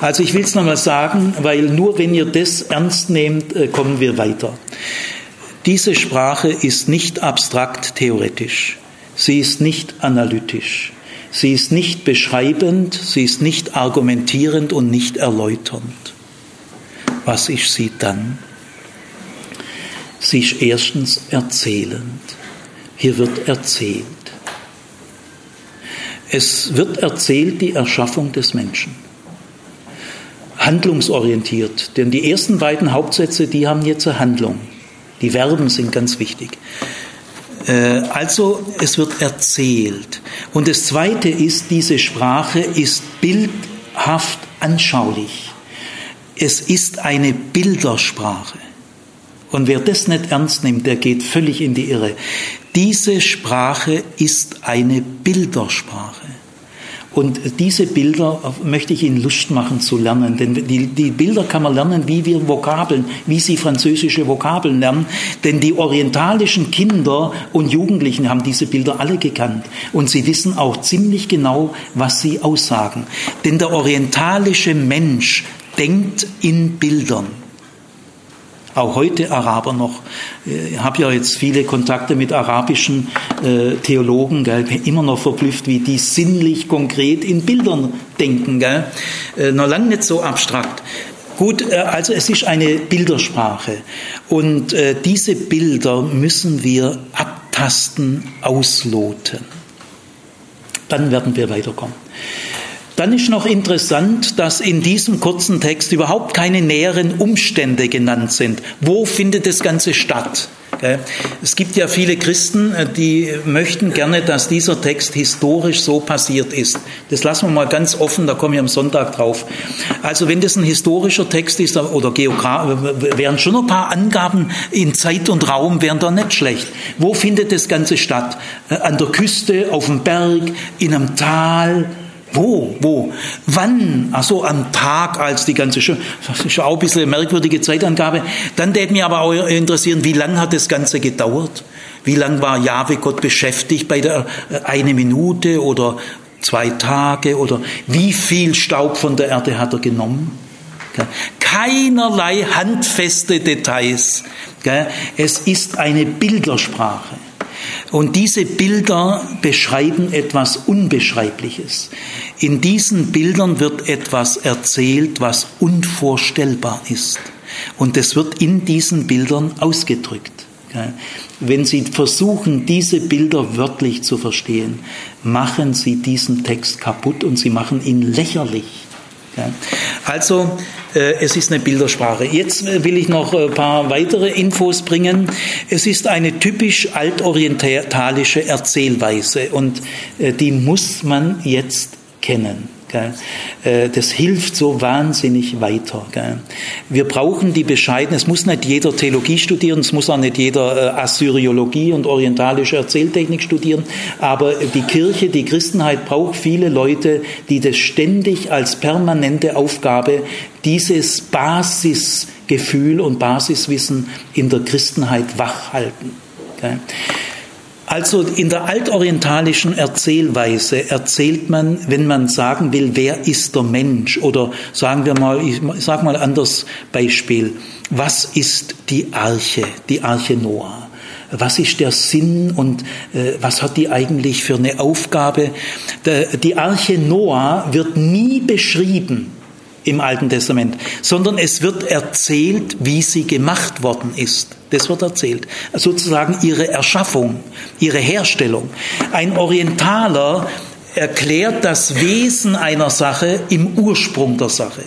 Also ich will es nochmal sagen, weil nur wenn ihr das ernst nehmt, äh, kommen wir weiter. Diese Sprache ist nicht abstrakt theoretisch, sie ist nicht analytisch, sie ist nicht beschreibend, sie ist nicht argumentierend und nicht erläuternd. Was ist sie dann? Sie ist erstens erzählend. Hier wird erzählt. Es wird erzählt die Erschaffung des Menschen. Handlungsorientiert, denn die ersten beiden Hauptsätze, die haben jetzt eine Handlung. Die Verben sind ganz wichtig. Äh, also es wird erzählt. Und das Zweite ist, diese Sprache ist bildhaft anschaulich. Es ist eine Bildersprache. Und wer das nicht ernst nimmt, der geht völlig in die Irre. Diese Sprache ist eine Bildersprache. Und diese Bilder möchte ich Ihnen Lust machen zu lernen, denn die, die, Bilder kann man lernen, wie wir Vokabeln, wie Sie französische Vokabeln lernen, denn die orientalischen Kinder und Jugendlichen haben diese Bilder alle gekannt. Und sie wissen auch ziemlich genau, was sie aussagen. Denn der orientalische Mensch denkt in Bildern auch heute Araber noch. Ich äh, habe ja jetzt viele Kontakte mit arabischen äh, Theologen, gell, bin immer noch verblüfft, wie die sinnlich konkret in Bildern denken. Gell. Äh, noch lange nicht so abstrakt. Gut, also es ist eine Bildersprache und diese Bilder müssen wir abtasten, ausloten. Dann werden wir weiterkommen. Dann ist noch interessant, dass in diesem kurzen Text überhaupt keine näheren Umstände genannt sind. Wo findet das Ganze statt? Es gibt ja viele Christen, äh, die möchten gerne, dass dieser Text historisch so passiert ist. Das lassen wir mal ganz offen, da komme ich am Sonntag drauf. Also wenn das ein historischer Text ist oder Geograf, wären schon ein paar Angaben in Zeit und Raum, wären da nicht schlecht. Wo findet das Ganze statt? Äh, an der Küste, auf dem Berg, in einem Tal, wo? Wo? Wann? Ach so, am Tag als die ganze, das ist auch ein bisschen eine merkwürdige Zeitangabe. Dann täte mich aber auch interessieren, wie lange hat das Ganze gedauert? Wie lange war Jahwe Gott beschäftigt bei der äh, eine Minute oder zwei Tage oder wie viel Staub von der Erde hat er genommen? Keinerlei handfeste Details. Es ist eine Bildersprache. Und diese Bilder beschreiben etwas Unbeschreibliches. In diesen Bildern wird etwas erzählt, was unvorstellbar ist. Und es wird in diesen Bildern ausgedrückt. Wenn Sie versuchen, diese Bilder wörtlich zu verstehen, machen Sie diesen Text kaputt und Sie machen ihn lächerlich. Also äh, es ist eine Bildersprache. Jetzt will ich noch ein paar weitere Infos bringen. Es ist eine typisch altorientalische Erzählweise und äh, die muss man jetzt kennen. Äh, das hilft so wahnsinnig weiter. Wir brauchen die Bescheidenheit. Es muss nicht jeder Theologie studieren, es muss auch nicht jeder äh, Assyriologie und orientalische Erzähltechnik studieren, aber die Kirche, die Christenheit braucht viele Leute, die das ständig als permanente Aufgabe, dieses Basisgefühl und Basiswissen in der Christenheit wachhalten. Also in der altorientalischen Erzählweise erzählt man, wenn man sagen will, wer ist der Mensch oder sagen wir mal, ich sag mal anders Beispiel, was ist die Arche, die Arche Noah? Was ist der Sinn und äh, was hat die eigentlich für eine Aufgabe? Der, die Arche Noah wird nie beschrieben im Alten Testament, sondern es wird erzählt, wie sie gemacht worden ist. Das wird erzählt. Sozusagen ihre Erschaffung, ihre Herstellung. Ein Orientaler erklärt das Wesen einer Sache im Ursprung der Sache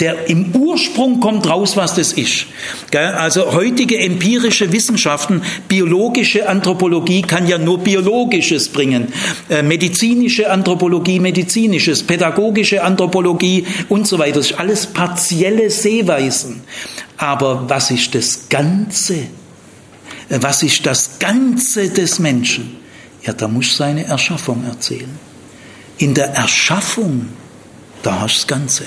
der im Ursprung kommt raus, was das ist. Also heutige empirische Wissenschaften, biologische Anthropologie kann ja nur Biologisches bringen, äh, medizinische Anthropologie, medizinisches, pädagogische Anthropologie und so weiter. Das ist alles partielle Sehweisen. Aber was ist das Ganze? Äh, was ist das Ganze des Menschen? Ja, da muss seine Erschaffung erzählen. In der Erschaffung, da hast du das Ganze.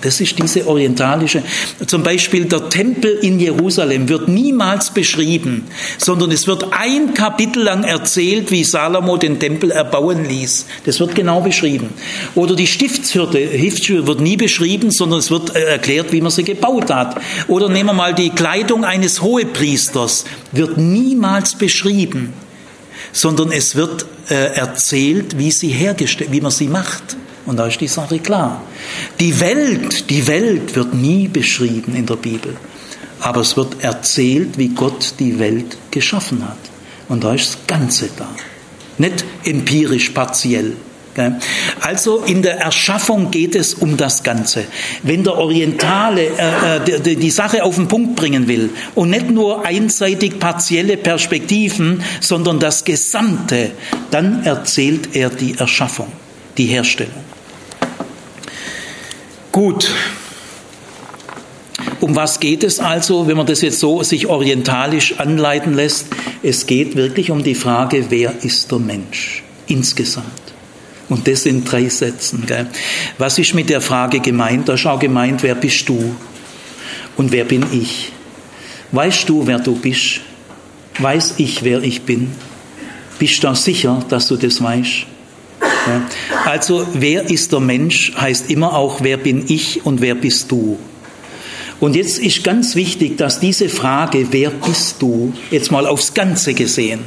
Das ist diese orientalische. Zum Beispiel der Tempel in Jerusalem wird niemals beschrieben, sondern es wird ein Kapitel lang erzählt, wie Salomo den Tempel erbauen ließ. Das wird genau beschrieben. Oder die Stiftshürde, Stiftshürde wird nie beschrieben, sondern es wird äh, erklärt, wie man sie gebaut hat. Oder nehmen wir mal die Kleidung eines Hohepriesters, wird niemals beschrieben, sondern es wird äh, erzählt, wie sie hergestellt, wie man sie macht. Und da ist die Sache klar. Die Welt, die Welt wird nie beschrieben in der Bibel. Aber es wird erzählt, wie Gott die Welt geschaffen hat. Und da ist das Ganze da. Nicht empirisch partiell. Also in der Erschaffung geht es um das Ganze. Wenn der Orientale äh, die, die Sache auf den Punkt bringen will und nicht nur einseitig partielle Perspektiven, sondern das Gesamte, dann erzählt er die Erschaffung, die Herstellung. Gut. Um was geht es also, wenn man das jetzt so sich orientalisch anleiten lässt? Es geht wirklich um die Frage, wer ist der Mensch insgesamt? Und das in drei Sätzen. Gell? Was ist mit der Frage gemeint? Da ist auch gemeint, wer bist du und wer bin ich? Weißt du, wer du bist? Weiß ich, wer ich bin? Bist du sicher, dass du das weißt? Also wer ist der Mensch heißt immer auch, wer bin ich und wer bist du. Und jetzt ist ganz wichtig, dass diese Frage, wer bist du, jetzt mal aufs Ganze gesehen,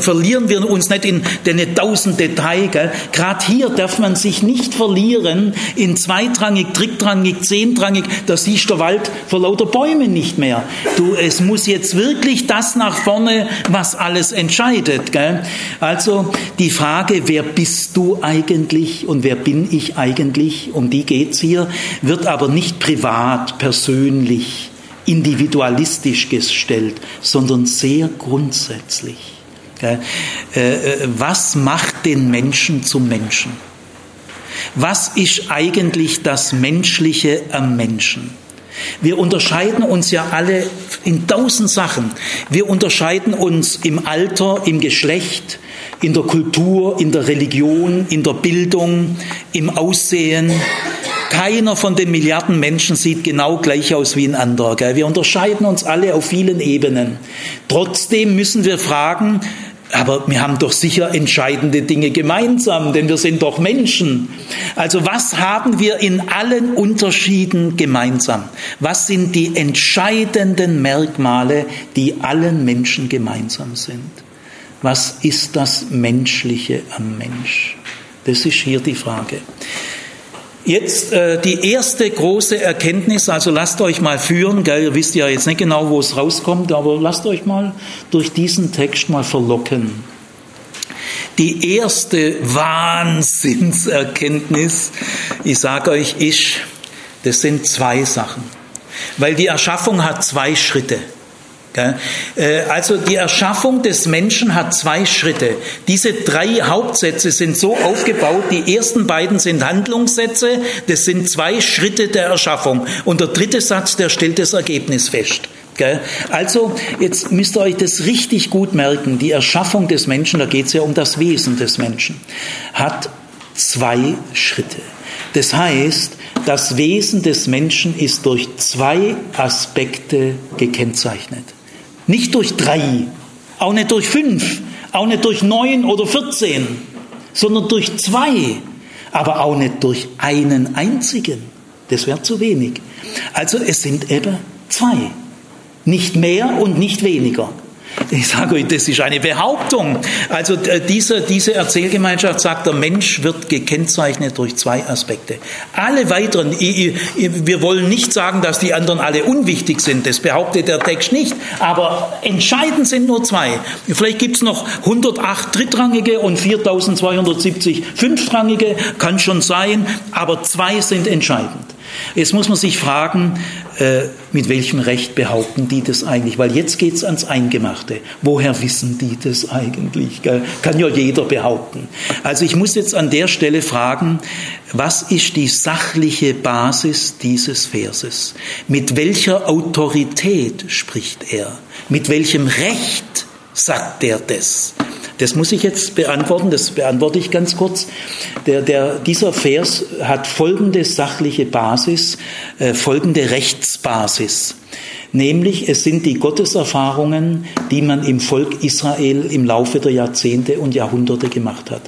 verlieren wir uns nicht in den tausend Details. Gerade hier darf man sich nicht verlieren in zweitrangig, drittrangig, zehntrangig. Da siehst du Wald vor lauter Bäumen nicht mehr. Du, es muss jetzt wirklich das nach vorne, was alles entscheidet. Gell? Also die Frage, wer bist du eigentlich und wer bin ich eigentlich, um die geht's hier, wird aber nicht privat, persönlich, individualistisch gestellt, sondern sehr grundsätzlich. Äh, äh, was macht den Menschen zum Menschen? Was ist eigentlich das Menschliche am Menschen? Wir unterscheiden uns ja alle in tausend Sachen. Wir unterscheiden uns im Alter, im Geschlecht, in der Kultur, in der Religion, in der Bildung, im Aussehen. Keiner von den Milliarden Menschen sieht genau gleich aus wie ein anderer. Wir unterscheiden uns alle auf vielen Ebenen. Trotzdem müssen wir fragen, aber wir haben doch sicher entscheidende Dinge gemeinsam, denn wir sind doch Menschen. Also was haben wir in allen Unterschieden gemeinsam? Was sind die entscheidenden Merkmale, die allen Menschen gemeinsam sind? Was ist das Menschliche am Mensch? Das ist hier die Frage. Jetzt äh, die erste große Erkenntnis, also lasst euch mal führen, gell, ihr wisst ja jetzt nicht genau, wo es rauskommt, aber lasst euch mal durch diesen Text mal verlocken. Die erste Wahnsinnserkenntnis, ich sage euch, ist, das sind zwei Sachen. Weil die Erschaffung hat zwei Schritte. Äh, also die Erschaffung des Menschen hat zwei Schritte. Diese drei Hauptsätze sind so aufgebaut, die ersten beiden sind Handlungssätze, das sind zwei Schritte der Erschaffung. Und der dritte Satz, der stellt das Ergebnis fest. Also, jetzt müsst ihr euch das richtig gut merken. Die Erschaffung des Menschen, da geht es ja um das Wesen des Menschen, hat zwei Schritte. Das heißt, das Wesen des Menschen ist durch zwei Aspekte gekennzeichnet. Nicht durch drei, auch nicht durch fünf, auch nicht durch neun oder vierzehn, sondern durch zwei, aber auch nicht durch einen einzigen. Das wäre zu wenig. Also es sind eben zwei. Nicht mehr und nicht weniger. Ich sage euch, das ist eine Behauptung. Also äh, diese, diese Erzählgemeinschaft sagt, der Mensch wird gekennzeichnet durch zwei Aspekte. Alle weiteren, wir wollen nicht sagen, dass die anderen alle unwichtig sind, das behauptet der Text nicht, aber entscheidend sind nur zwei. Vielleicht gibt es noch 108 Drittrangige und 4270 Fünftrangige, kann schon sein, aber zwei sind entscheidend. Jetzt muss man sich fragen, äh, mit welchem Recht behaupten die das eigentlich? Weil jetzt geht es ans Eingemachte. Woher wissen die das eigentlich? Kann ja jeder behaupten. Also ich muss jetzt an der Stelle fragen, was ist die sachliche Basis dieses Verses? Mit welcher Autorität spricht er? Mit welchem Recht sagt er das? Das muss ich jetzt beantworten, das beantworte ich ganz kurz. Der, der, dieser Vers hat folgende sachliche Basis, äh, folgende Rechtsbasis. Nämlich es sind die Gotteserfahrungen, die man im Volk Israel im Laufe der Jahrzehnte und Jahrhunderte gemacht hat.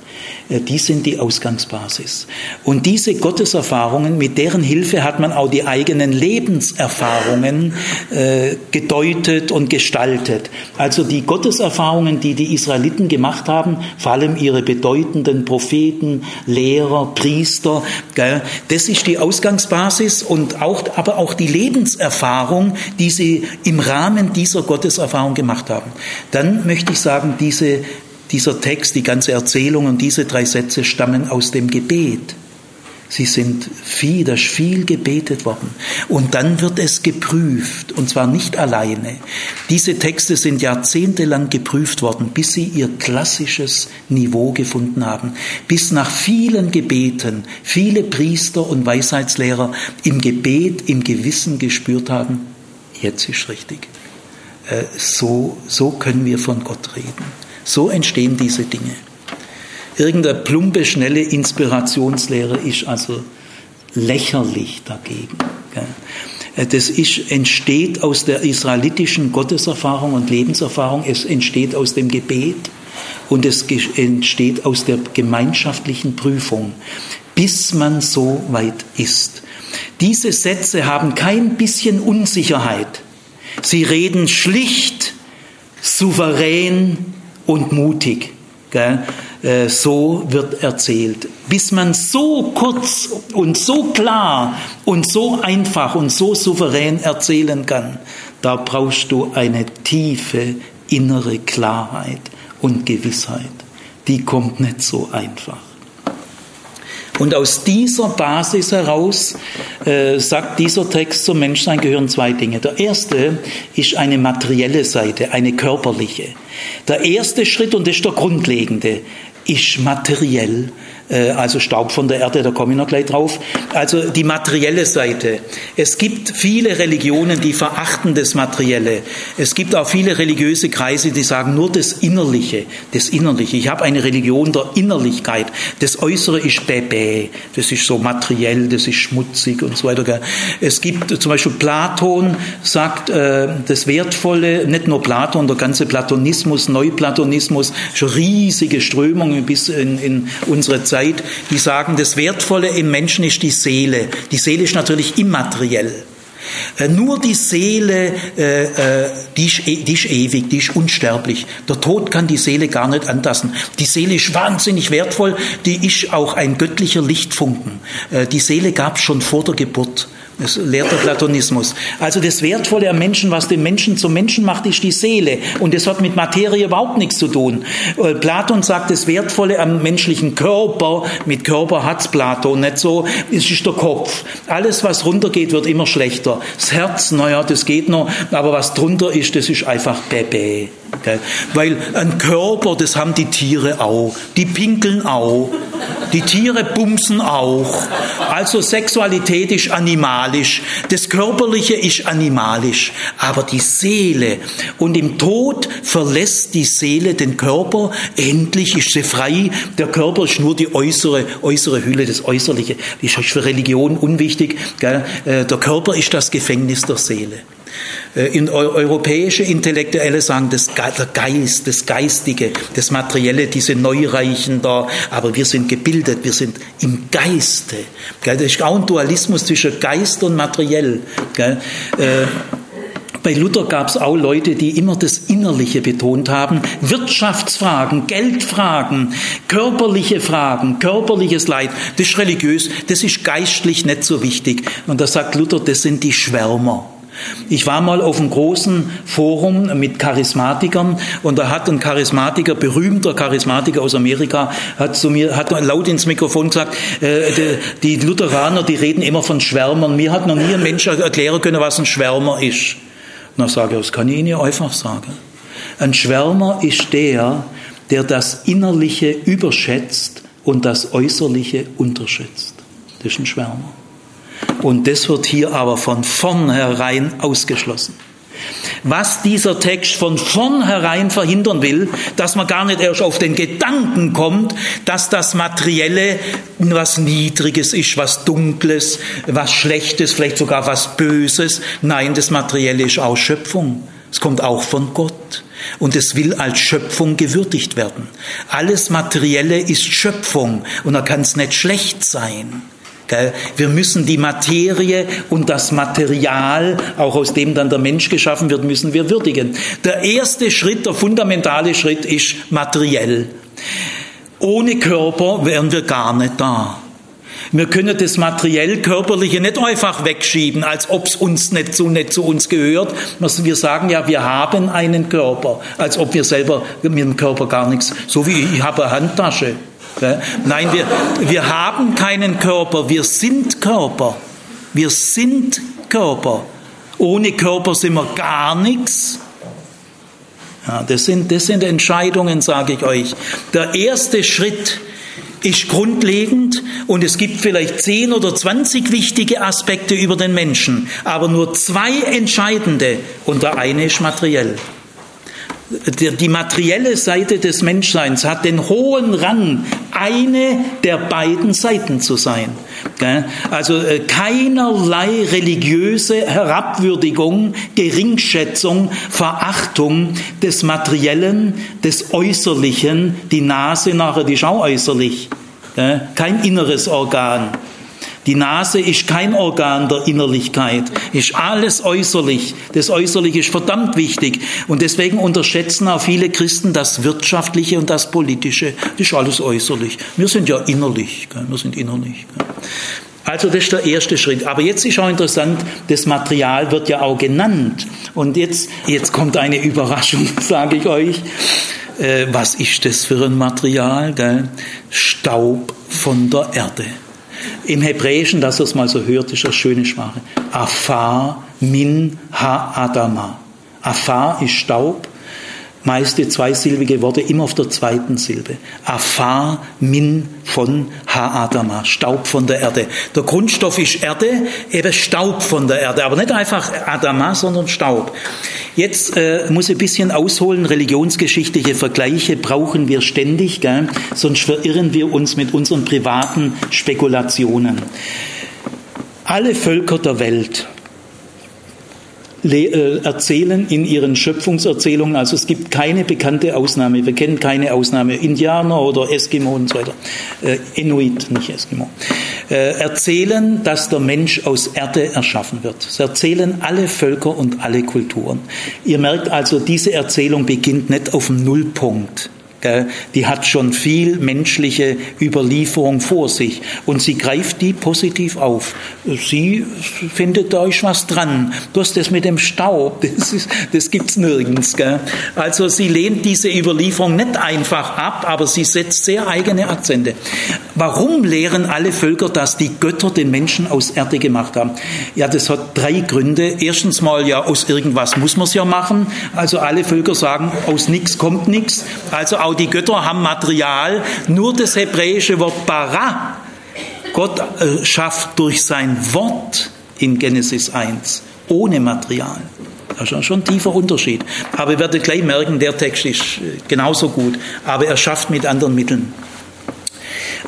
Äh, die sind die Ausgangsbasis. Und diese Gotteserfahrungen, mit deren Hilfe hat man auch die eigenen Lebenserfahrungen äh, gedeutet und gestaltet. Also die Gotteserfahrungen, die die Israeliten gemacht haben, vor allem ihre bedeutenden Propheten, Lehrer, Priester, gell, das ist die Ausgangsbasis und auch, aber auch die Lebenserfahrung, die sie im Rahmen dieser Gotteserfahrung gemacht haben. Dann möchte ich sagen, diese dieser Text, die ganze Erzählung und diese drei Sätze stammen aus dem Gebet. Sie sind viel, da ist viel gebetet worden. Und dann wird es geprüft, und zwar nicht alleine. Diese Texte sind jahrzehntelang geprüft worden, bis sie ihr klassisches Niveau gefunden haben. Bis nach vielen Gebeten viele Priester und Weisheitslehrer im Gebet, im Gewissen gespürt haben, jetzt ist richtig. Äh, so, so können wir von Gott reden. So entstehen diese Dinge. Irgendeine plumpe, schnelle Inspirationslehre ist also lächerlich dagegen. Das ist, entsteht aus der israelitischen Gotteserfahrung und Lebenserfahrung, es entsteht aus dem Gebet und es entsteht aus der gemeinschaftlichen Prüfung, bis man so weit ist. Diese Sätze haben kein bisschen Unsicherheit. Sie reden schlicht, souverän, und mutig. Äh, so wird erzählt. Bis man so kurz und so klar und so einfach und so souverän erzählen kann, da brauchst du eine tiefe innere Klarheit und Gewissheit. Die kommt nicht so einfach. Und aus dieser Basis heraus äh, sagt dieser Text zum Menschsein gehören zwei Dinge. Der erste ist eine materielle Seite, eine körperliche. Der erste Schritt, und das ist der grundlegende, ist materiell also Staub von der Erde, da komme ich noch gleich drauf. Also die materielle Seite. Es gibt viele Religionen, die verachten das Materielle. Es gibt auch viele religiöse Kreise, die sagen nur das Innerliche, das Innerliche. Ich habe eine Religion der Innerlichkeit. Das Äußere ist bäbä, das ist so materiell, das ist schmutzig und so weiter. Es gibt zum Beispiel Platon sagt, äh, das Wertvolle, nicht nur Platon, der ganze Platonismus, Neuplatonismus, schon riesige Strömungen bis in, in unsere Zeit Zeit, die sagen, das Wertvolle im Menschen ist die Seele. Die Seele ist natürlich immateriell. Äh, nur die Seele, äh, äh, die, ist, e, die ist ewig, die ist unsterblich. Der Tod kann die Seele gar nicht antasten. Die Seele ist wahnsinnig wertvoll, die ist auch ein göttlicher Lichtfunken. Die Seele gab es schon vor der Geburt. Das lehrt der Platonismus. Also das Wertvolle am Menschen, was den Menschen zum Menschen macht, ist die Seele. Und das hat mit Materie überhaupt nichts zu tun. Äh, Platon sagt, das Wertvolle am menschlichen Körper, mit Körper hat's Platon nicht so, es ist der Kopf. Alles, was runtergeht, wird immer schlechter. Das Herz, naja, das geht noch, aber was drunter ist, das ist einfach Bebe. Weil ein Körper, das haben die Tiere auch. Die pinkeln auch. Die Tiere bumsen auch. Also Sexualität ist animalisch. Das Körperliche ist animalisch. Aber die Seele. Und im Tod verlässt die Seele den Körper. Endlich ist sie frei. Der Körper ist nur die äußere, äußere Hülle, das Äußerliche. Das ist für Religion unwichtig. Äh, der Körper ist das Gefängnis der Seele. Äh, in europäische Intellektuelle sagen, das, Geist, das Geistige, das Materielle, diese Neureichen da, aber wir sind gebildet, wir sind im Geiste. Das ist auch ein Dualismus zwischen Geist und Materiell. Äh, Bei Luther gab es auch Leute, die immer das Innerliche betont haben. Wirtschaftsfragen, Geldfragen, körperliche Fragen, körperliches Leid, das ist religiös, das ist geistlich nicht so wichtig. Und da sagt Luther, das sind die Schwärmer. Ich war mal auf einem großen Forum mit Charismatikern und da hat ein Charismatiker, berühmter Charismatiker aus Amerika, hat zu mir, hat laut ins Mikrofon gesagt, äh, die, Lutheraner, die reden immer von Schwärmern. Mir hat noch nie ein Mensch erklären können, was ein Schwärmer ist. Na, sage ich, das kann ich Ihnen einfach sagen. Ein Schwärmer ist der, der das Innerliche überschätzt und das Äußerliche unterschätzt. Das ist ein Schwärmer. Und das wird hier aber von vornherein ausgeschlossen. Was dieser Text von vornherein verhindern will, dass man gar nicht erst auf den Gedanken kommt, dass das Materielle was Niedriges ist, was Dunkles, was Schlechtes, vielleicht sogar was Böses. Nein, das Materielle ist auch Schöpfung. Es kommt auch von Gott. Und es will als Schöpfung gewürdigt werden. Alles Materielle ist Schöpfung und da kann es nicht schlecht sein. Wir müssen die Materie und das Material, auch aus dem dann der Mensch geschaffen wird, müssen wir würdigen. Der erste Schritt, der fundamentale Schritt ist materiell. Ohne Körper wären wir gar nicht da. Wir können das materiell Körperliche nicht einfach wegschieben, als ob es uns nicht so nicht zu uns gehört. Wir sagen ja, wir haben einen Körper, als ob wir selber mit dem Körper gar nichts, so wie ich habe eine Handtasche. Nein, wir, wir haben keinen Körper, wir sind Körper. Wir sind Körper. Ohne Körper sind wir gar nichts. Ja, das, sind, das sind Entscheidungen, sage ich euch. Der erste Schritt ist grundlegend und es gibt vielleicht zehn oder zwanzig wichtige Aspekte über den Menschen, aber nur zwei entscheidende und der eine ist materiell die materielle Seite des Menschseins hat den hohen Rang, eine der beiden Seiten zu sein. Also äh, keinerlei religiöse Herabwürdigung, Geringschätzung, Verachtung des Materiellen, des Äußerlichen. Die Nase nachher, die auch äußerlich. Kein inneres Organ. Die Nase ist kein Organ der Innerlichkeit, ist alles äußerlich. Das Äußerliche ist verdammt wichtig. Und deswegen unterschätzen auch viele Christen das Wirtschaftliche und das Politische. Das ist alles äußerlich. Wir sind ja innerlich. Wir sind innerlich. Also das ist der erste Schritt. Aber jetzt ist auch interessant, das Material wird ja auch genannt. Und jetzt, jetzt kommt eine Überraschung, [LAUGHS] sage ich euch. Äh, was ist das für ein Material? Staub von der Erde. Im Hebräischen, dass es mal so hört, ist eine schöne Sprache. Afar min ha-adama. Afar ist Staub, meiste zweisilbige Worte immer auf der zweiten Silbe. Afar min von Ha-Adama, Staub von der Erde. Der Grundstoff ist Erde, eben Staub von der Erde, aber nicht einfach Adama, sondern Staub. Jetzt äh, muss ich ein bisschen ausholen, religionsgeschichtliche Vergleiche brauchen wir ständig, gell? sonst verirren wir uns mit unseren privaten Spekulationen. Alle Völker der Welt erzählen in ihren Schöpfungserzählungen. Also es gibt keine bekannte Ausnahme. Wir kennen keine Ausnahme. Indianer oder Eskimo und so weiter. Äh, Inuit, nicht Eskimo. Äh, erzählen, dass der Mensch aus Erde erschaffen wird. Das erzählen alle Völker und alle Kulturen. Ihr merkt also, diese Erzählung beginnt nicht auf dem Nullpunkt die hat schon viel menschliche Überlieferung vor sich und sie greift die positiv auf. Sie findet euch was dran. Du hast das mit dem Staub, [LAUGHS] das, ist, das gibt's nirgends. Gell? Also sie lehnt diese Überlieferung nicht einfach ab, aber sie setzt sehr eigene Akzente. Warum lehren alle Völker, dass die Götter den Menschen aus Erde gemacht haben? Ja, das hat drei Gründe. Erstens mal, ja, aus irgendwas muss man es ja machen. Also alle Völker sagen, aus nichts kommt nichts. Also auch die Götter haben Material, nur das hebräische Wort bara. Gott äh, schafft durch sein Wort in Genesis 1 ohne Material. Das ist schon ein tiefer Unterschied. Aber ihr werdet gleich merken, der Text ist äh, genauso gut, aber er schafft mit anderen Mitteln.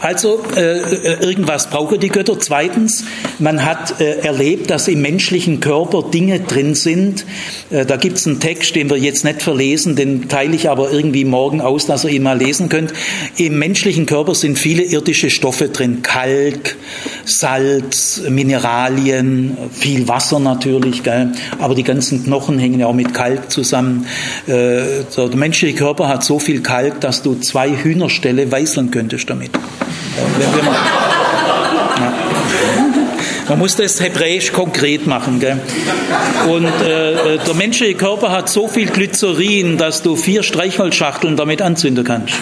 Also äh, äh, irgendwas brauchen die Götter. Zweitens, man hat äh, erlebt, dass im menschlichen Körper Dinge drin sind. Äh, da gibt es einen Text, den wir jetzt nicht verlesen, den teile ich aber irgendwie morgen aus, dass ihr ihn mal lesen könnt. Im menschlichen Körper sind viele irdische Stoffe drin, Kalk, Salz, Mineralien, viel Wasser natürlich, gell? aber die ganzen Knochen hängen ja auch mit Kalk zusammen. Äh, der menschliche Körper hat so viel Kalk, dass du zwei Hühnerställe weißeln könntest damit. Man, muss das hebräisch konkret machen. Gell? Und äh, der menschliche Körper hat so viel Glycerin, dass du vier Streichholzschachteln damit anzünden kannst.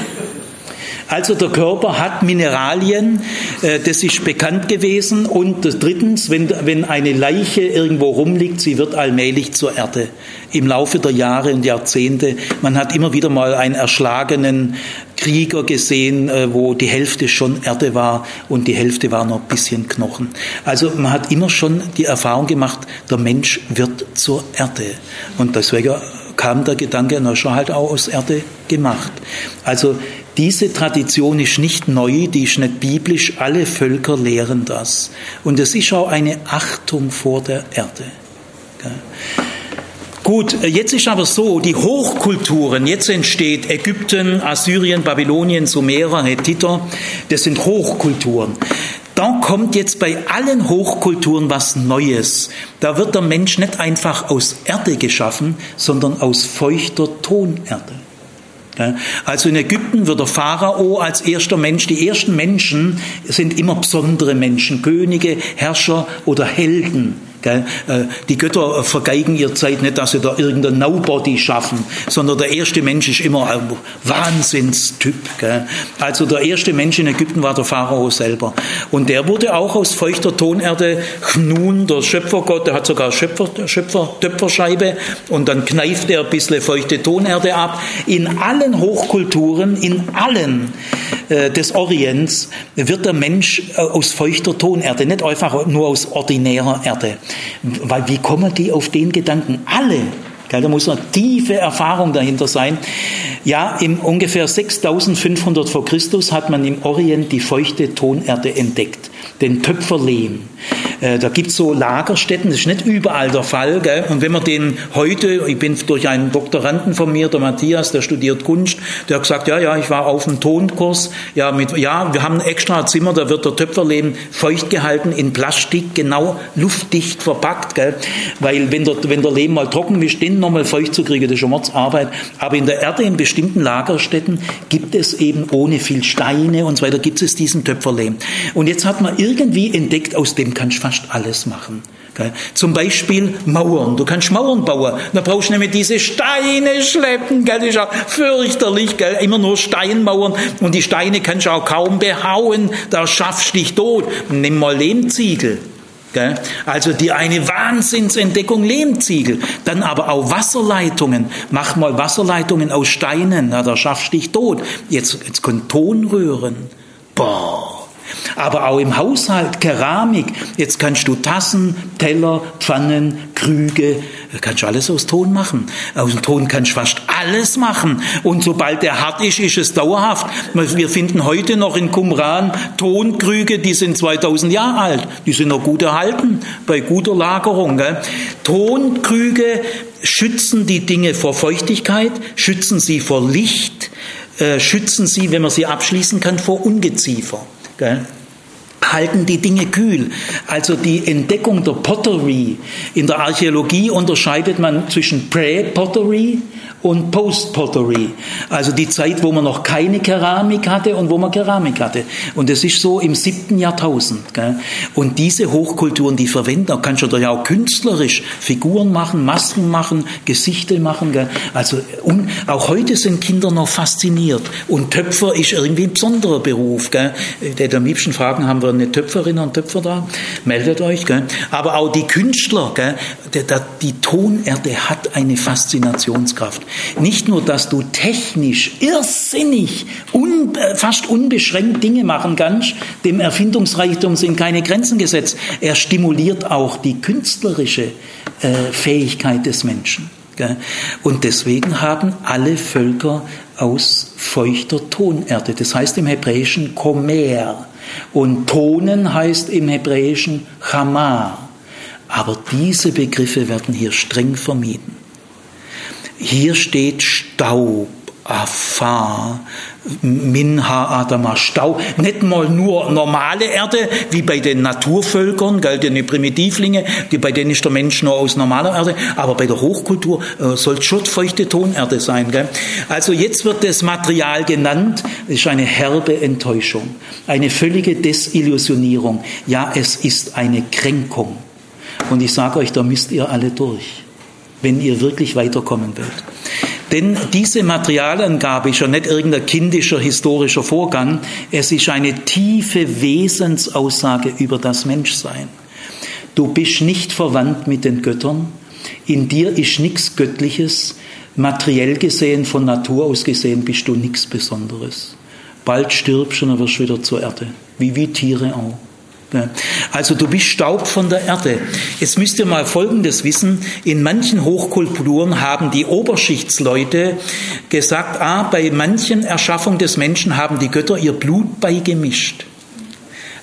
Also der Körper hat Mineralien, äh, das ist bekannt gewesen. Und drittens, wenn, eine Leiche irgendwo rumliegt, sie wird allmählich zur Erde. Im Laufe der Jahre und Jahrzehnte. Man hat immer wieder mal einen erschlagenen Krieger gesehen, äh, wo die Hälfte schon Erde war und die Hälfte war noch ein bisschen Knochen. Also man hat immer schon die Erfahrung gemacht, der Mensch wird zur Erde. Und deswegen kam der Gedanke, na schon halt auch aus Erde gemacht. Also diese Tradition ist nicht neu, die ist nicht biblisch, alle Völker lehren das. Und es ist auch eine Achtung vor der Erde. Gut, jetzt ist aber so, die Hochkulturen, jetzt entsteht Ägypten, Assyrien, Babylonien, Sumerer, Hethiter, das sind Hochkulturen. Da kommt jetzt bei allen Hochkulturen was Neues. Da wird der Mensch nicht einfach aus Erde geschaffen, sondern aus feuchter Tonerde. Also in Ägypten wird der Pharao als erster Mensch, die ersten Menschen sind immer besondere Menschen, Könige, Herrscher oder Helden. Äh, die Götter vergeigen ihr Zeit nicht, dass sie da irgendein Nobody schaffen, sondern der erste Mensch ist immer ein Wahnsinnstyp. Also der erste Mensch in Ägypten war der Pharao selber. Und der wurde auch aus feuchter Tonerde Nun, der Schöpfergott, der hat sogar Schöpfer, Schöpfer, Töpferscheibe und dann kneift er ein bisschen feuchte Tonerde ab. In allen Hochkulturen, in allen äh, des Orients wird der Mensch äh, aus feuchter Tonerde, nicht einfach nur aus ordinärer Erde. Weil wie kommen die auf den Gedanken? Alle. Da muss eine tiefe Erfahrung dahinter sein. Ja, im ungefähr 6500 vor Christus hat man im Orient die feuchte Tonerde entdeckt, den Töpferlehm. Äh, da gibt es so Lagerstätten, das ist nicht überall der Fall. Gell? Und wenn man den heute, ich bin durch einen Doktoranden von mir, der Matthias, der studiert Kunst, der hat gesagt, ja, ja, ich war auf einem Tonkurs, ja, mit, ja, wir haben ein extra Zimmer, da wird der Töpferlehm feucht gehalten, in Plastik, genau luftdicht verpackt, gell? weil wenn der, wenn der Lehm mal trocken ist, den nochmal feucht zu kriegen, das ist schon Mordsarbeit. Aber in der Erde, in bestimmten Lagerstätten, gibt es eben ohne viel Steine und so weiter, gibt es diesen Töpferlehm. Und jetzt hat man irgendwie entdeckt, aus dem kannst du fast alles machen. Zum Beispiel Mauern. Du kannst Mauern bauen. Da brauchst du nämlich diese Steine schleppen. Das ist auch fürchterlich. Immer nur Steinmauern. Und die Steine kannst du auch kaum behauen. Da schaffst du dich tot. Nimm mal Lehmziegel. Also die eine Wahnsinnsentdeckung Lehmziegel, dann aber auch Wasserleitungen. Mach mal Wasserleitungen aus Steinen, da schaffst du dich tot. Jetzt, jetzt können Tonröhren. Boah. Aber auch im Haushalt, Keramik. Jetzt kannst du Tassen, Teller, Pfannen, Krüge, kannst du alles aus Ton machen. Aus dem Ton kannst du fast alles machen. Und sobald der hart ist, ist es dauerhaft. Wir finden heute noch in Qumran Tonkrüge, die sind 2000 Jahre alt. Die sind noch gut erhalten, bei guter Lagerung. Gell? Tonkrüge schützen die Dinge vor Feuchtigkeit, schützen sie vor Licht, äh, schützen sie, wenn man sie abschließen kann, vor Ungeziefer. Gell? halten die Dinge kühl. Also die Entdeckung der Pottery. In der Archäologie unterscheidet man zwischen Pre-Pottery und Post-Pottery. Also die Zeit, wo man noch keine Keramik hatte und wo man Keramik hatte. Und das ist so im siebten Jahrtausend. Gell? Und diese Hochkulturen, die verwenden, da kannst du ja auch künstlerisch Figuren machen, Masken machen, Gesichter machen. Gell? Also und auch heute sind Kinder noch fasziniert. Und Töpfer ist irgendwie ein besonderer Beruf. Gell? Der am liebsten fragen, haben wir eine Töpferin und Töpfer da? Meldet euch. Gell? Aber auch die Künstler, gell? die Tonerde hat eine Faszinationskraft. Nicht nur, dass du technisch irrsinnig, un, fast unbeschränkt Dinge machen kannst, dem Erfindungsreichtum sind keine Grenzen gesetzt. Er stimuliert auch die künstlerische äh, Fähigkeit des Menschen. Und deswegen haben alle Völker aus feuchter Tonerde, das heißt im Hebräischen Komer. Und Tonen heißt im Hebräischen Chamar. Aber diese Begriffe werden hier streng vermieden. Hier steht Staub Afar, Minha Adama, Stau, nicht mal nur normale Erde, wie bei den Naturvölkern, gell, die Primitivlinge, die, bei denen ist der Mensch nur aus normaler Erde, aber bei der Hochkultur äh, soll schon feuchte Tonerde sein. Gell. Also jetzt wird das Material genannt, ist eine herbe Enttäuschung, eine völlige Desillusionierung. Ja, es ist eine Kränkung. Und ich sage euch, da müsst ihr alle durch, wenn ihr wirklich weiterkommen wollt. Denn diese Materialangabe ist ja nicht irgendein kindischer historischer Vorgang, es ist eine tiefe Wesensaussage über das Menschsein. Du bist nicht verwandt mit den Göttern, in dir ist nichts Göttliches, materiell gesehen, von Natur aus gesehen bist du nichts Besonderes. Bald stirbst du und wirst wieder zur Erde, wie, wie Tiere auch. Also du bist Staub von der Erde. Jetzt müsst ihr mal Folgendes wissen. In manchen Hochkulturen haben die Oberschichtsleute gesagt, ah, bei manchen Erschaffungen des Menschen haben die Götter ihr Blut beigemischt.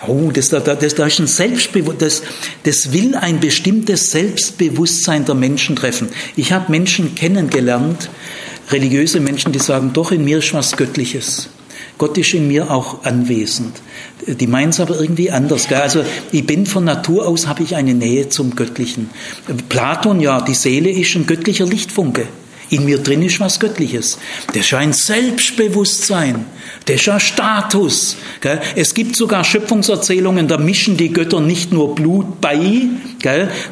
Oh, das, das, das, das, ist ein Selbstbewusst, das, das will ein bestimmtes Selbstbewusstsein der Menschen treffen. Ich habe Menschen kennengelernt, religiöse Menschen, die sagen, doch in mir ist was Göttliches. Gott ist in mir auch anwesend. Die meinen es aber irgendwie anders. Gell? Also ich bin von Natur aus, habe ich eine Nähe zum Göttlichen. Platon, ja, die Seele ist ein göttlicher Lichtfunke. In mir drin ist was Göttliches. Das ist ein Selbstbewusstsein. Das ist ein Status. Es gibt sogar Schöpfungserzählungen, da mischen die Götter nicht nur Blut bei,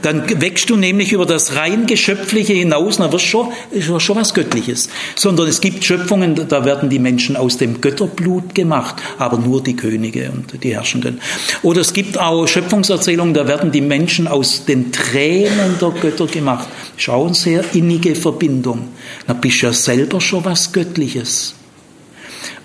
dann wächst du nämlich über das rein Geschöpfliche hinaus, dann wirst schon, schon was Göttliches. Sondern es gibt Schöpfungen, da werden die Menschen aus dem Götterblut gemacht, aber nur die Könige und die Herrschenden. Oder es gibt auch Schöpfungserzählungen, da werden die Menschen aus den Tränen der Götter gemacht. Schau, eine sehr innige Verbindung. Da bist du ja selber schon was Göttliches.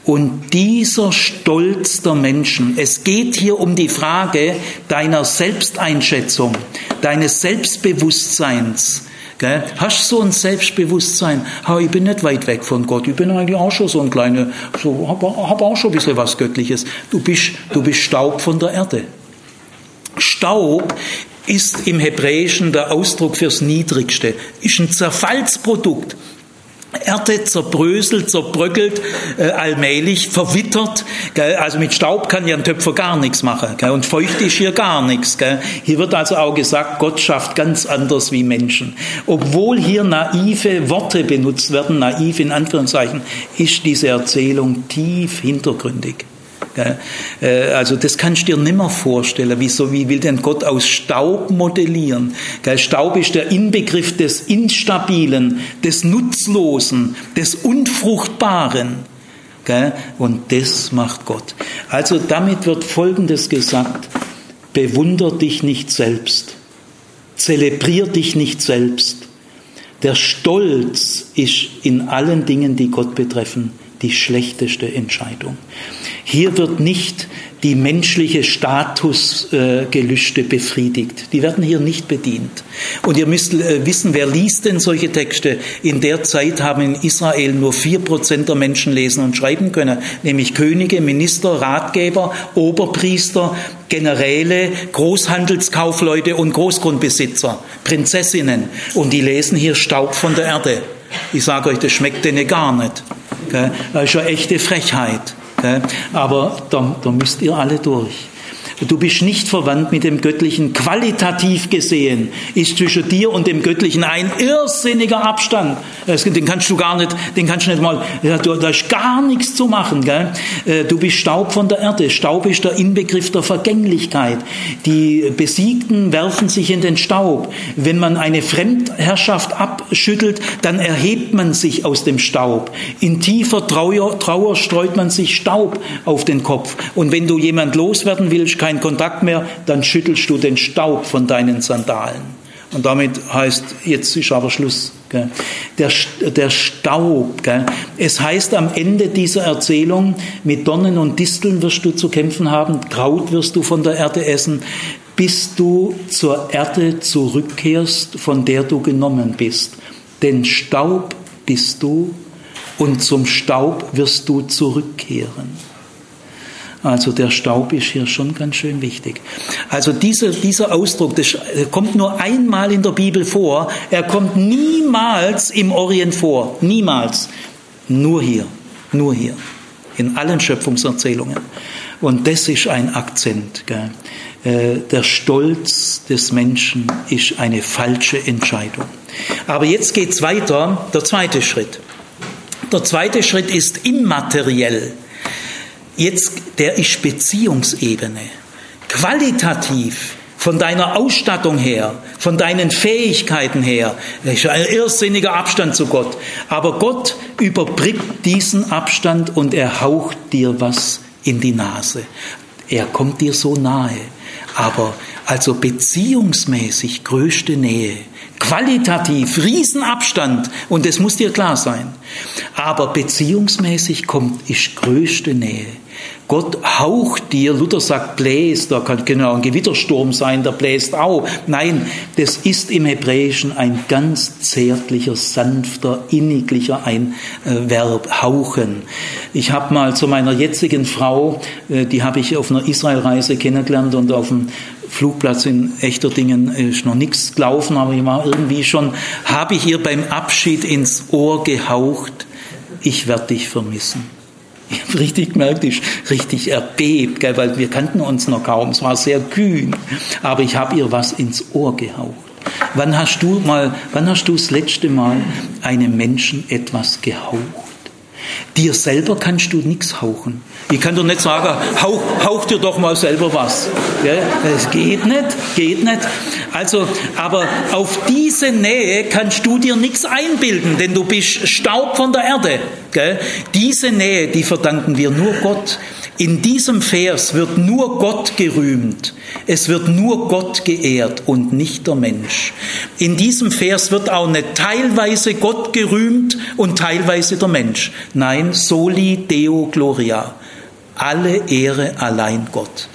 Und dieser Stolz der Menschen, es geht hier um die Frage deiner Selbsteinschätzung, deines Selbstbewusstseins. Gell? Hast du so ein Selbstbewusstsein? Ha, ich bin nicht weit weg von Gott. Ich bin eigentlich auch schon so ein kleiner, so, habe hab auch schon ein bisschen was Göttliches. Du bist, du bist Staub von der Erde. Staub ist im Hebräischen der Ausdruck fürs Niedrigste, ist ein Zerfallsprodukt. Erde zerbröselt, zerbröckelt, äh, allmählich, verwittert. Gell? Also mit Staub kann ja ein Töpfer gar nichts machen. Gell? Und feucht ist hier gar nichts. Gell? Hier wird also auch gesagt, Gott schafft ganz anders wie Menschen. Obwohl hier naive Worte benutzt werden, naiv in Anführungszeichen, ist diese Erzählung tief hintergründig. Äh, also das kannst du dir nimmer vorstellen. Wieso, wie will denn Gott aus Staub modellieren? Staub ist der Inbegriff des Instabilen, des Nutzlosen, des Unfruchtbaren. Und das macht Gott. Also damit wird Folgendes gesagt. Bewunder dich nicht selbst. Zelebrier dich nicht selbst. Der Stolz ist in allen Dingen, die Gott betreffen, die schlechteste Entscheidung. Hier wird nicht die menschliche Statusgelüste befriedigt. Die werden hier nicht bedient. Und ihr müsst äh, wissen, wer liest denn solche Texte? In der Zeit haben in Israel nur vier Prozent der Menschen lesen und schreiben können, nämlich Könige, Minister, Ratgeber, Oberpriester, Generäle, Großhandelskaufleute und Großgrundbesitzer, Prinzessinnen. Und die lesen hier Staub von der Erde. Ich sage euch, das schmeckt denen gar nicht. Das ist eine echte Frechheit. Aber da, da müsst ihr alle durch. Du bist nicht verwandt mit dem Göttlichen. Qualitativ gesehen ist zwischen dir und dem Göttlichen ein irrsinniger Abstand. Den kannst du gar nicht, den kannst du nicht mal, da ist gar nichts zu machen. Gell? Äh, du bist Staub von der Erde. Staub ist der Inbegriff der Vergänglichkeit. Die Besiegten werfen sich in den Staub. Wenn man eine Fremdherrschaft abschüttelt, dann erhebt man sich aus dem Staub. In tiefer Trauer, Trauer streut man sich Staub auf den Kopf. Und wenn du jemand loswerden willst, keinen Kontakt mehr, dann schüttelst du den Staub von deinen Sandalen. Und damit heißt, jetzt ist aber Schluss. Gell? Der, der Staub. Gell? Es heißt am Ende dieser Erzählung, mit Dornen und Disteln wirst du zu kämpfen haben, Kraut wirst du von der Erde essen, bis du zur Erde zurückkehrst, von der du genommen bist. Denn Staub bist du und zum Staub wirst du zurückkehren. Also der Staub ist hier schon ganz schön wichtig. Also dieser, dieser Ausdruck, das kommt nur einmal in der Bibel vor. Er kommt niemals im Orient vor. Niemals. Nur hier, nur hier, in allen Schöpfungserzählungen. Und das ist ein Akzent. Gell? Äh, der Stolz des Menschen ist eine falsche Entscheidung. Aber jetzt geht es weiter, der zweite Schritt. Der zweite Schritt ist immateriell. Jetzt, der ist Beziehungsebene. Qualitativ von deiner Ausstattung her, von deinen Fähigkeiten her. Ist ein irrsinniger Abstand zu Gott. Aber Gott überbrückt diesen Abstand und er haucht dir was in die Nase. Er kommt dir so nahe. Aber also beziehungsmäßig größte Nähe, qualitativ Riesenabstand und das muss dir klar sein. Aber beziehungsmäßig kommt ist größte Nähe. Gott haucht dir, Luther sagt bläst, da kann genau ein Gewittersturm sein, der bläst auch. Nein, das ist im Hebräischen ein ganz zärtlicher, sanfter, inniglicher ein äh, Verb, hauchen. Ich habe mal zu meiner jetzigen Frau, äh, die habe ich auf einer Israelreise kennengelernt und auf dem Flugplatz in Echterdingen ist noch nichts gelaufen, aber ich war irgendwie schon, habe ich ihr beim Abschied ins Ohr gehaucht, ich werde dich vermissen. Ich habe richtig gemerkt, ich richtig erbebt, gell, weil wir kannten uns noch kaum. Es war sehr kühn, aber ich habe ihr was ins Ohr gehaucht. Wann hast du mal, wann hast du das letzte Mal einem Menschen etwas gehaucht? Dir selber kannst du nichts hauchen. Ich kann doch nicht sagen, hauch, hauch dir doch mal selber was. Es geht nicht, geht nicht. Also, aber auf diese Nähe kannst du dir nichts einbilden, denn du bist Staub von der Erde. Diese Nähe, die verdanken wir nur Gott. In diesem Vers wird nur Gott gerühmt. Es wird nur Gott geehrt und nicht der Mensch. In diesem Vers wird auch nicht teilweise Gott gerühmt und teilweise der Mensch. Nein, soli deo gloria. Alle Ehre allein Gott.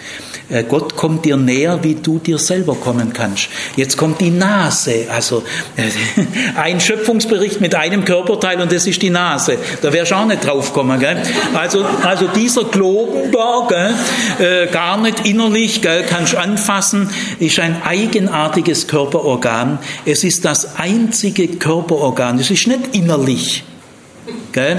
Äh, Gott kommt dir näher, wie du dir selber kommen kannst. Jetzt kommt die Nase, also äh, [LAUGHS] ein Schöpfungsbericht mit einem Körperteil und das ist die Nase. Da wärst du auch nicht drauf gekommen. Gell? Also, also dieser Globen da, gell, äh, gar nicht innerlich, gell, kannst anfassen, ist ein eigenartiges Körperorgan. Es ist das einzige Körperorgan. Es ist nicht innerlich. Gell?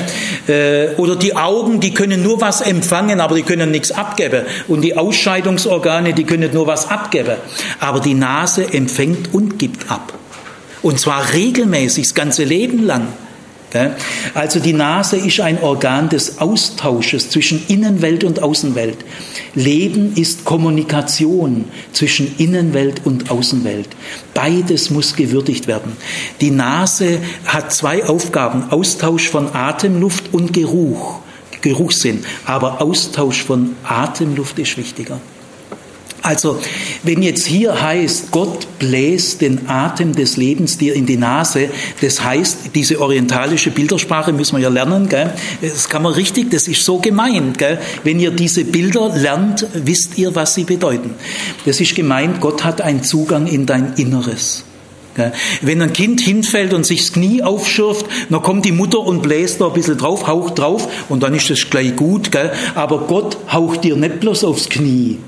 Äh, oder die Augen, die können nur was empfangen, aber die können nichts abgeben. Und die Ausscheidungsorgane, die können nur was abgeben. Aber die Nase empfängt und gibt ab. Und zwar regelmäßig, das ganze Leben lang. Also die Nase ist ein Organ des Austausches zwischen Innenwelt und Außenwelt. Leben ist Kommunikation zwischen Innenwelt und Außenwelt. Beides muss gewürdigt werden. Die Nase hat zwei Aufgaben, Austausch von Atemluft und Geruch, Geruchssinn. Aber Austausch von Atemluft ist wichtiger. Also, wenn jetzt hier heißt, Gott bläst den Atem des Lebens dir in die Nase, das heißt, diese orientalische Bildersprache müssen wir ja lernen, gell? das kann man richtig, das ist so gemeint. Gell? Wenn ihr diese Bilder lernt, wisst ihr, was sie bedeuten. Das ist gemeint, Gott hat einen Zugang in dein Inneres. Wenn ein Kind hinfällt und sich das Knie aufschürft, dann kommt die Mutter und bläst da ein bisschen drauf, haucht drauf und dann ist das gleich gut. Gell? Aber Gott haucht dir nicht bloß aufs Knie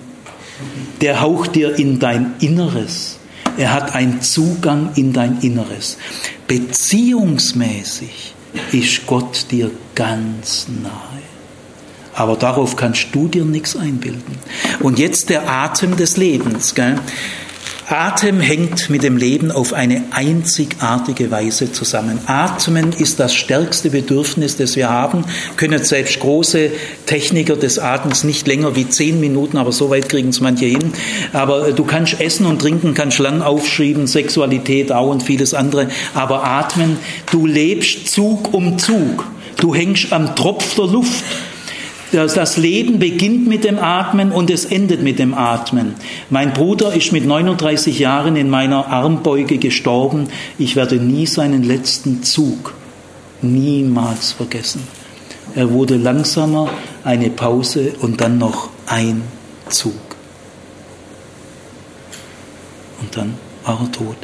der haucht dir in dein Inneres. Er hat einen Zugang in dein Inneres. Beziehungsmäßig ist Gott dir ganz nahe. Aber darauf kannst du dir nichts einbilden. Und jetzt der Atem des Lebens. Gell? Atem hängt mit dem Leben auf eine einzigartige Weise zusammen. Atmen ist das stärkste Bedürfnis, das wir haben. Können selbst große Techniker des Atems nicht länger wie zehn Minuten, aber so weit kriegen es manche hin. Aber du kannst essen und trinken, kannst lang aufschreiben, Sexualität auch und vieles andere. Aber atmen, du lebst Zug um Zug. Du hängst am Tropf der Luft. Das Leben beginnt mit dem Atmen und es endet mit dem Atmen. Mein Bruder ist mit 39 Jahren in meiner Armbeuge gestorben. Ich werde nie seinen letzten Zug niemals vergessen. Er wurde langsamer, eine Pause und dann noch ein Zug. Und dann war er tot.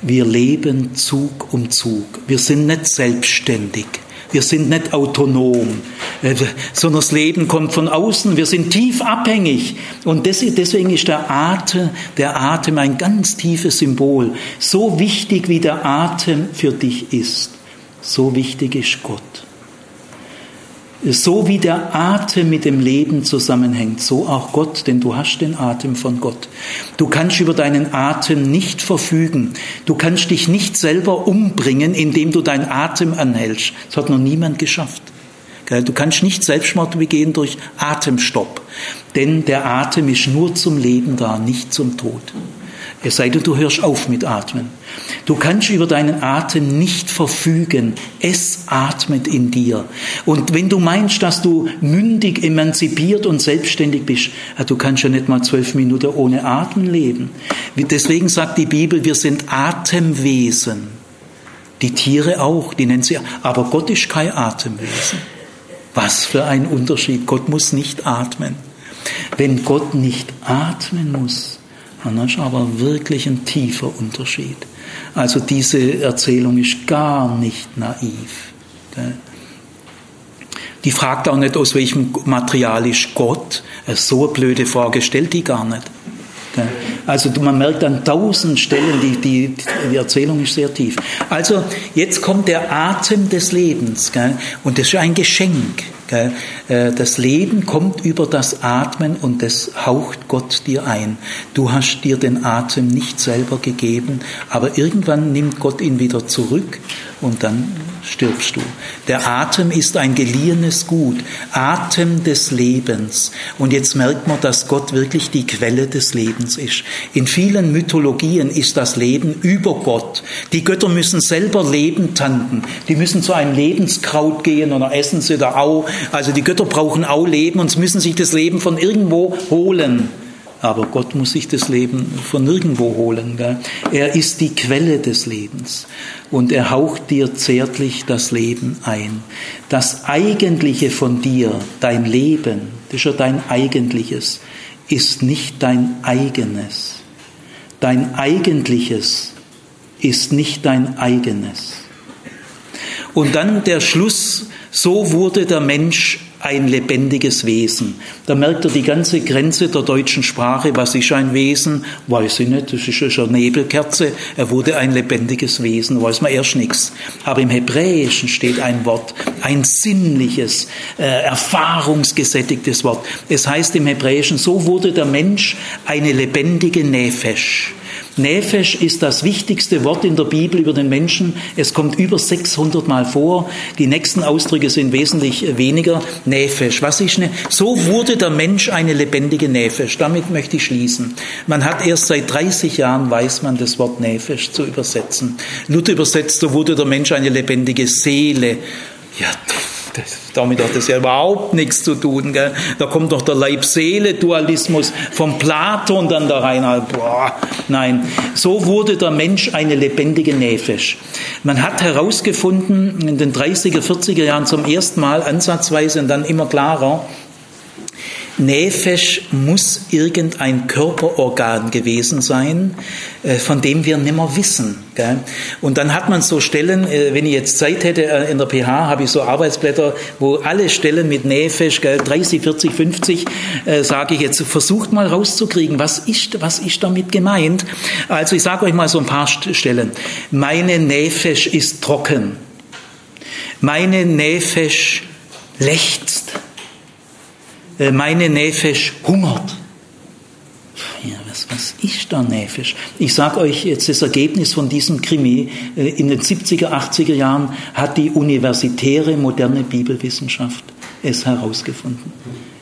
Wir leben Zug um Zug. Wir sind nicht selbstständig. Wir sind nicht autonom, äh, sondern das Leben kommt von außen. Wir sind tief abhängig. Und deswegen ist der Atem, der Atem ein ganz tiefes Symbol. So wichtig wie der Atem für dich ist, so wichtig ist Gott. So wie der Atem mit dem Leben zusammenhängt, so auch Gott, denn du hast den Atem von Gott. Du kannst über deinen Atem nicht verfügen. Du kannst dich nicht selber umbringen, indem du deinen Atem anhältst. Das hat noch niemand geschafft. Du kannst nicht Selbstmord begehen durch Atemstopp, denn der Atem ist nur zum Leben da, nicht zum Tod. Es sei denn, du hörst auf mit Atmen. Du kannst über deinen Atem nicht verfügen. Es atmet in dir. Und wenn du meinst, dass du mündig, emanzipiert und selbstständig bist, du kannst ja nicht mal zwölf Minuten ohne Atmen leben. Deswegen sagt die Bibel, wir sind Atemwesen. Die Tiere auch, die nennen sie, aber Gott ist kein Atemwesen. Was für ein Unterschied. Gott muss nicht atmen. Wenn Gott nicht atmen muss, dann ist aber wirklich ein tiefer Unterschied. Also diese Erzählung ist gar nicht naiv. Die fragt auch nicht, aus welchem Material ist Gott. So eine blöde Frage stellt die gar nicht. Also man merkt an tausend Stellen, die, die, die Erzählung ist sehr tief. Also jetzt kommt der Atem des Lebens und das ist ein Geschenk. Äh, das Leben kommt über das Atmen und das haucht Gott dir ein. Du hast dir den Atem nicht selber gegeben, aber irgendwann nimmt Gott ihn wieder zurück und dann stirbst du. Der Atem ist ein geliehenes Gut, Atem des Lebens. Und jetzt merkt man, dass Gott wirklich die Quelle des Lebens ist. In vielen Mythologien ist das Leben über Gott. Die Götter müssen selber Leben tanken. Die müssen zu einem Lebenskraut gehen oder essen sie da Au. Also die Götter brauchen Au Leben und müssen sich das Leben von irgendwo holen. Aber Gott muss sich das Leben von nirgendwo holen. Gell? Er ist die Quelle des Lebens und er haucht dir zärtlich das Leben ein. Das Eigentliche von dir, dein Leben, das ist ja dein Eigentliches, ist nicht dein eigenes. Dein Eigentliches ist nicht dein eigenes. Und dann der Schluss, so wurde der Mensch ein lebendiges Wesen. Da merkt er die ganze Grenze der deutschen Sprache. Was ist ein Wesen? Weiß ich nicht. Das ist eine Nebelkerze. Er wurde ein lebendiges Wesen. Weiß man erst nichts. Aber im Hebräischen steht ein Wort, ein sinnliches, äh, erfahrungsgesättigtes Wort. Es heißt im Hebräischen, so wurde der Mensch eine lebendige Nefesh. Nefesh ist das wichtigste Wort in der Bibel über den Menschen. Es kommt über 600 Mal vor. Die nächsten Ausdrücke sind wesentlich weniger. Nefesh. Was ist ne? So wurde der Mensch eine lebendige Nefesh. Damit möchte ich schließen. Man hat erst seit 30 Jahren weiß man das Wort Nefesh zu übersetzen. Luther übersetzt, so wurde der Mensch eine lebendige Seele. Ja, das, damit hat das ja überhaupt nichts zu tun. Gell? Da kommt doch der Leib-Seele-Dualismus vom Platon dann da rein. Boah, nein, so wurde der Mensch eine lebendige Nefesh. Man hat herausgefunden in den 30er, 40er Jahren zum ersten Mal ansatzweise und dann immer klarer, Nefesh muss irgendein Körperorgan gewesen sein, äh, von dem wir nimmer wissen. Und dann hat man so Stellen, äh, wenn ich jetzt Zeit hätte äh, in der PH, habe ich so Arbeitsblätter, wo alle Stellen mit Nefesh, 30, 40, 50, sage ich jetzt, versucht mal rauszukriegen, was ist, was ist damit gemeint. Also ich sage euch mal so ein paar Stellen. Meine Nefesh ist trocken. Meine Nefesh lechzt. Äh, meine Nefesh hungert. Ja, was, was ist da Nefesh? Ich sage euch jetzt das Ergebnis von diesem Krimi. Äh, in den 70er, 80er Jahren hat die universitäre moderne Bibelwissenschaft es herausgefunden.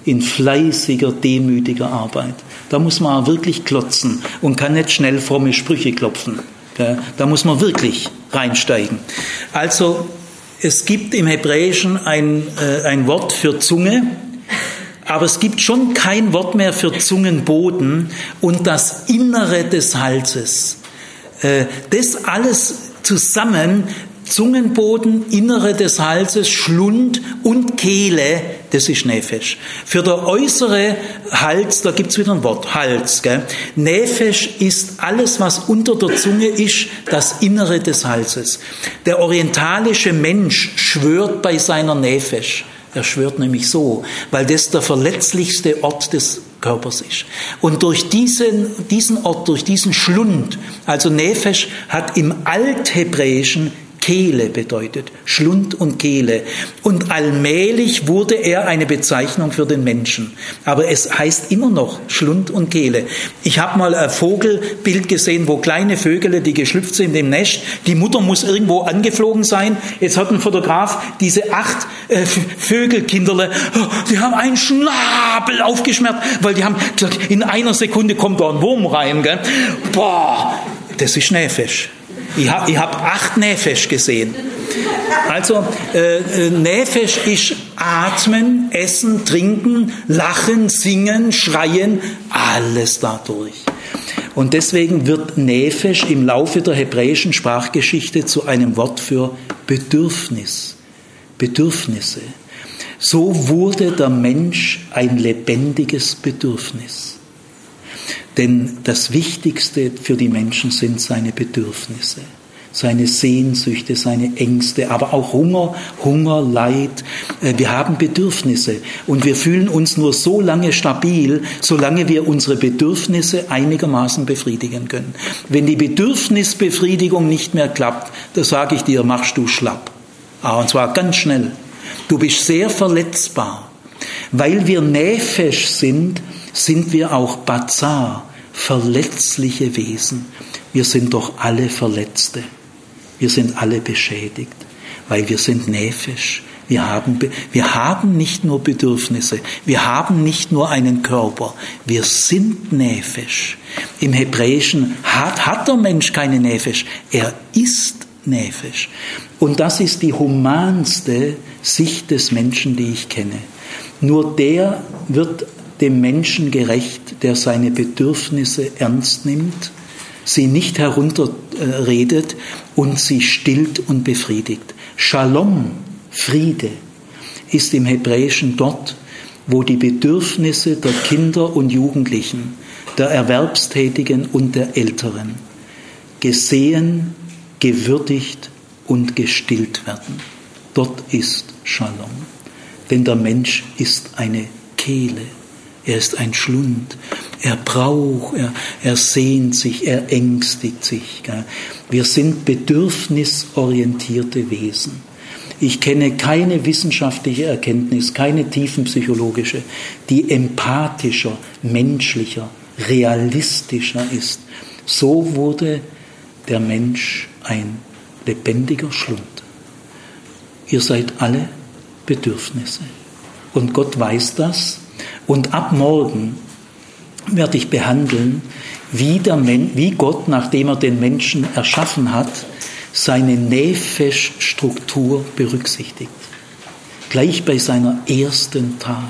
In fleißiger, demütiger Arbeit. Da muss man wirklich klotzen und kann nicht schnell fromme Sprüche klopfen. Da muss man wirklich reinsteigen. Also, es gibt im Hebräischen ein, äh, ein Wort für Zunge, aber es gibt schon kein Wort mehr für Zungenboden und das Innere des Halses. Äh, das alles zusammen, Zungenboden, Innere des Halses, Schlund und Kehle, das ist Nefesh. Für der äußere Hals, da gibt's wieder ein Wort, Hals. Gell? Nefesh ist alles, was unter der Zunge ist, das Innere des Halses. Der orientalische Mensch schwört bei seiner Nefesh. Er schwört nämlich so, weil das der verletzlichste Ort des Körpers ist. Und durch diesen, diesen Ort, durch diesen Schlund, also Nefesh hat im Althebräischen Kehle bedeutet, Schlund und Kehle. Und allmählich wurde er eine Bezeichnung für den Menschen. Aber es heißt immer noch Schlund und Kehle. Ich habe mal ein Vogelbild gesehen, wo kleine Vögel, die geschlüpft sind im Nest, die Mutter muss irgendwo angeflogen sein. Jetzt hat ein Fotograf diese acht äh, Vögelkinderle, oh, die haben einen Schnabel aufgeschmerzt, weil die haben in einer Sekunde kommt da ein Wurm rein. Gell? Boah, das ist Schneefisch. Ich habe ich hab acht Nähfisch gesehen. Also äh, äh, Nähfisch ist atmen, essen, trinken, lachen, singen, schreien, alles dadurch. Und deswegen wird Nähfisch im Laufe der hebräischen Sprachgeschichte zu einem Wort für Bedürfnis, Bedürfnisse. So wurde der Mensch ein lebendiges Bedürfnis. Denn das Wichtigste für die Menschen sind seine Bedürfnisse, seine Sehnsüchte, seine Ängste, aber auch Hunger, Hunger, Leid. Äh, wir haben Bedürfnisse und wir fühlen uns nur so lange stabil, solange wir unsere Bedürfnisse einigermaßen befriedigen können. Wenn die Bedürfnisbefriedigung nicht mehr klappt, da sage ich dir, machst du schlapp. Ah, und zwar ganz schnell. Du bist sehr verletzbar. Weil wir näfisch sind, sind wir auch Bazar, verletzliche Wesen. Wir sind doch alle Verletzte. Wir sind alle beschädigt, weil wir sind näfisch. Wir haben, wir haben nicht nur Bedürfnisse, wir haben nicht nur einen Körper, wir sind näfisch. Im Hebräischen hat, hat der Mensch keine Näfisch, er ist näfisch. Und das ist die humanste Sicht des Menschen, die ich kenne. Nur der wird dem Menschen gerecht, der seine Bedürfnisse ernst nimmt, sie nicht herunterredet und sie stillt und befriedigt. Shalom, Friede, ist im Hebräischen dort, wo die Bedürfnisse der Kinder und Jugendlichen, der Erwerbstätigen und der Älteren gesehen, gewürdigt und gestillt werden. Dort ist Shalom. Denn der Mensch ist eine Kehle er ist ein Schlund. Er braucht, er, er sehnt sich, er ängstigt sich. Wir sind bedürfnisorientierte Wesen. Ich kenne keine wissenschaftliche Erkenntnis, keine tiefenpsychologische, die empathischer, menschlicher, realistischer ist. So wurde der Mensch ein lebendiger Schlund. Ihr seid alle Bedürfnisse. Und Gott weiß das und ab morgen werde ich behandeln, wie, der wie Gott, nachdem er den Menschen erschaffen hat, seine Nefesh-Struktur berücksichtigt. Gleich bei seiner ersten Tat.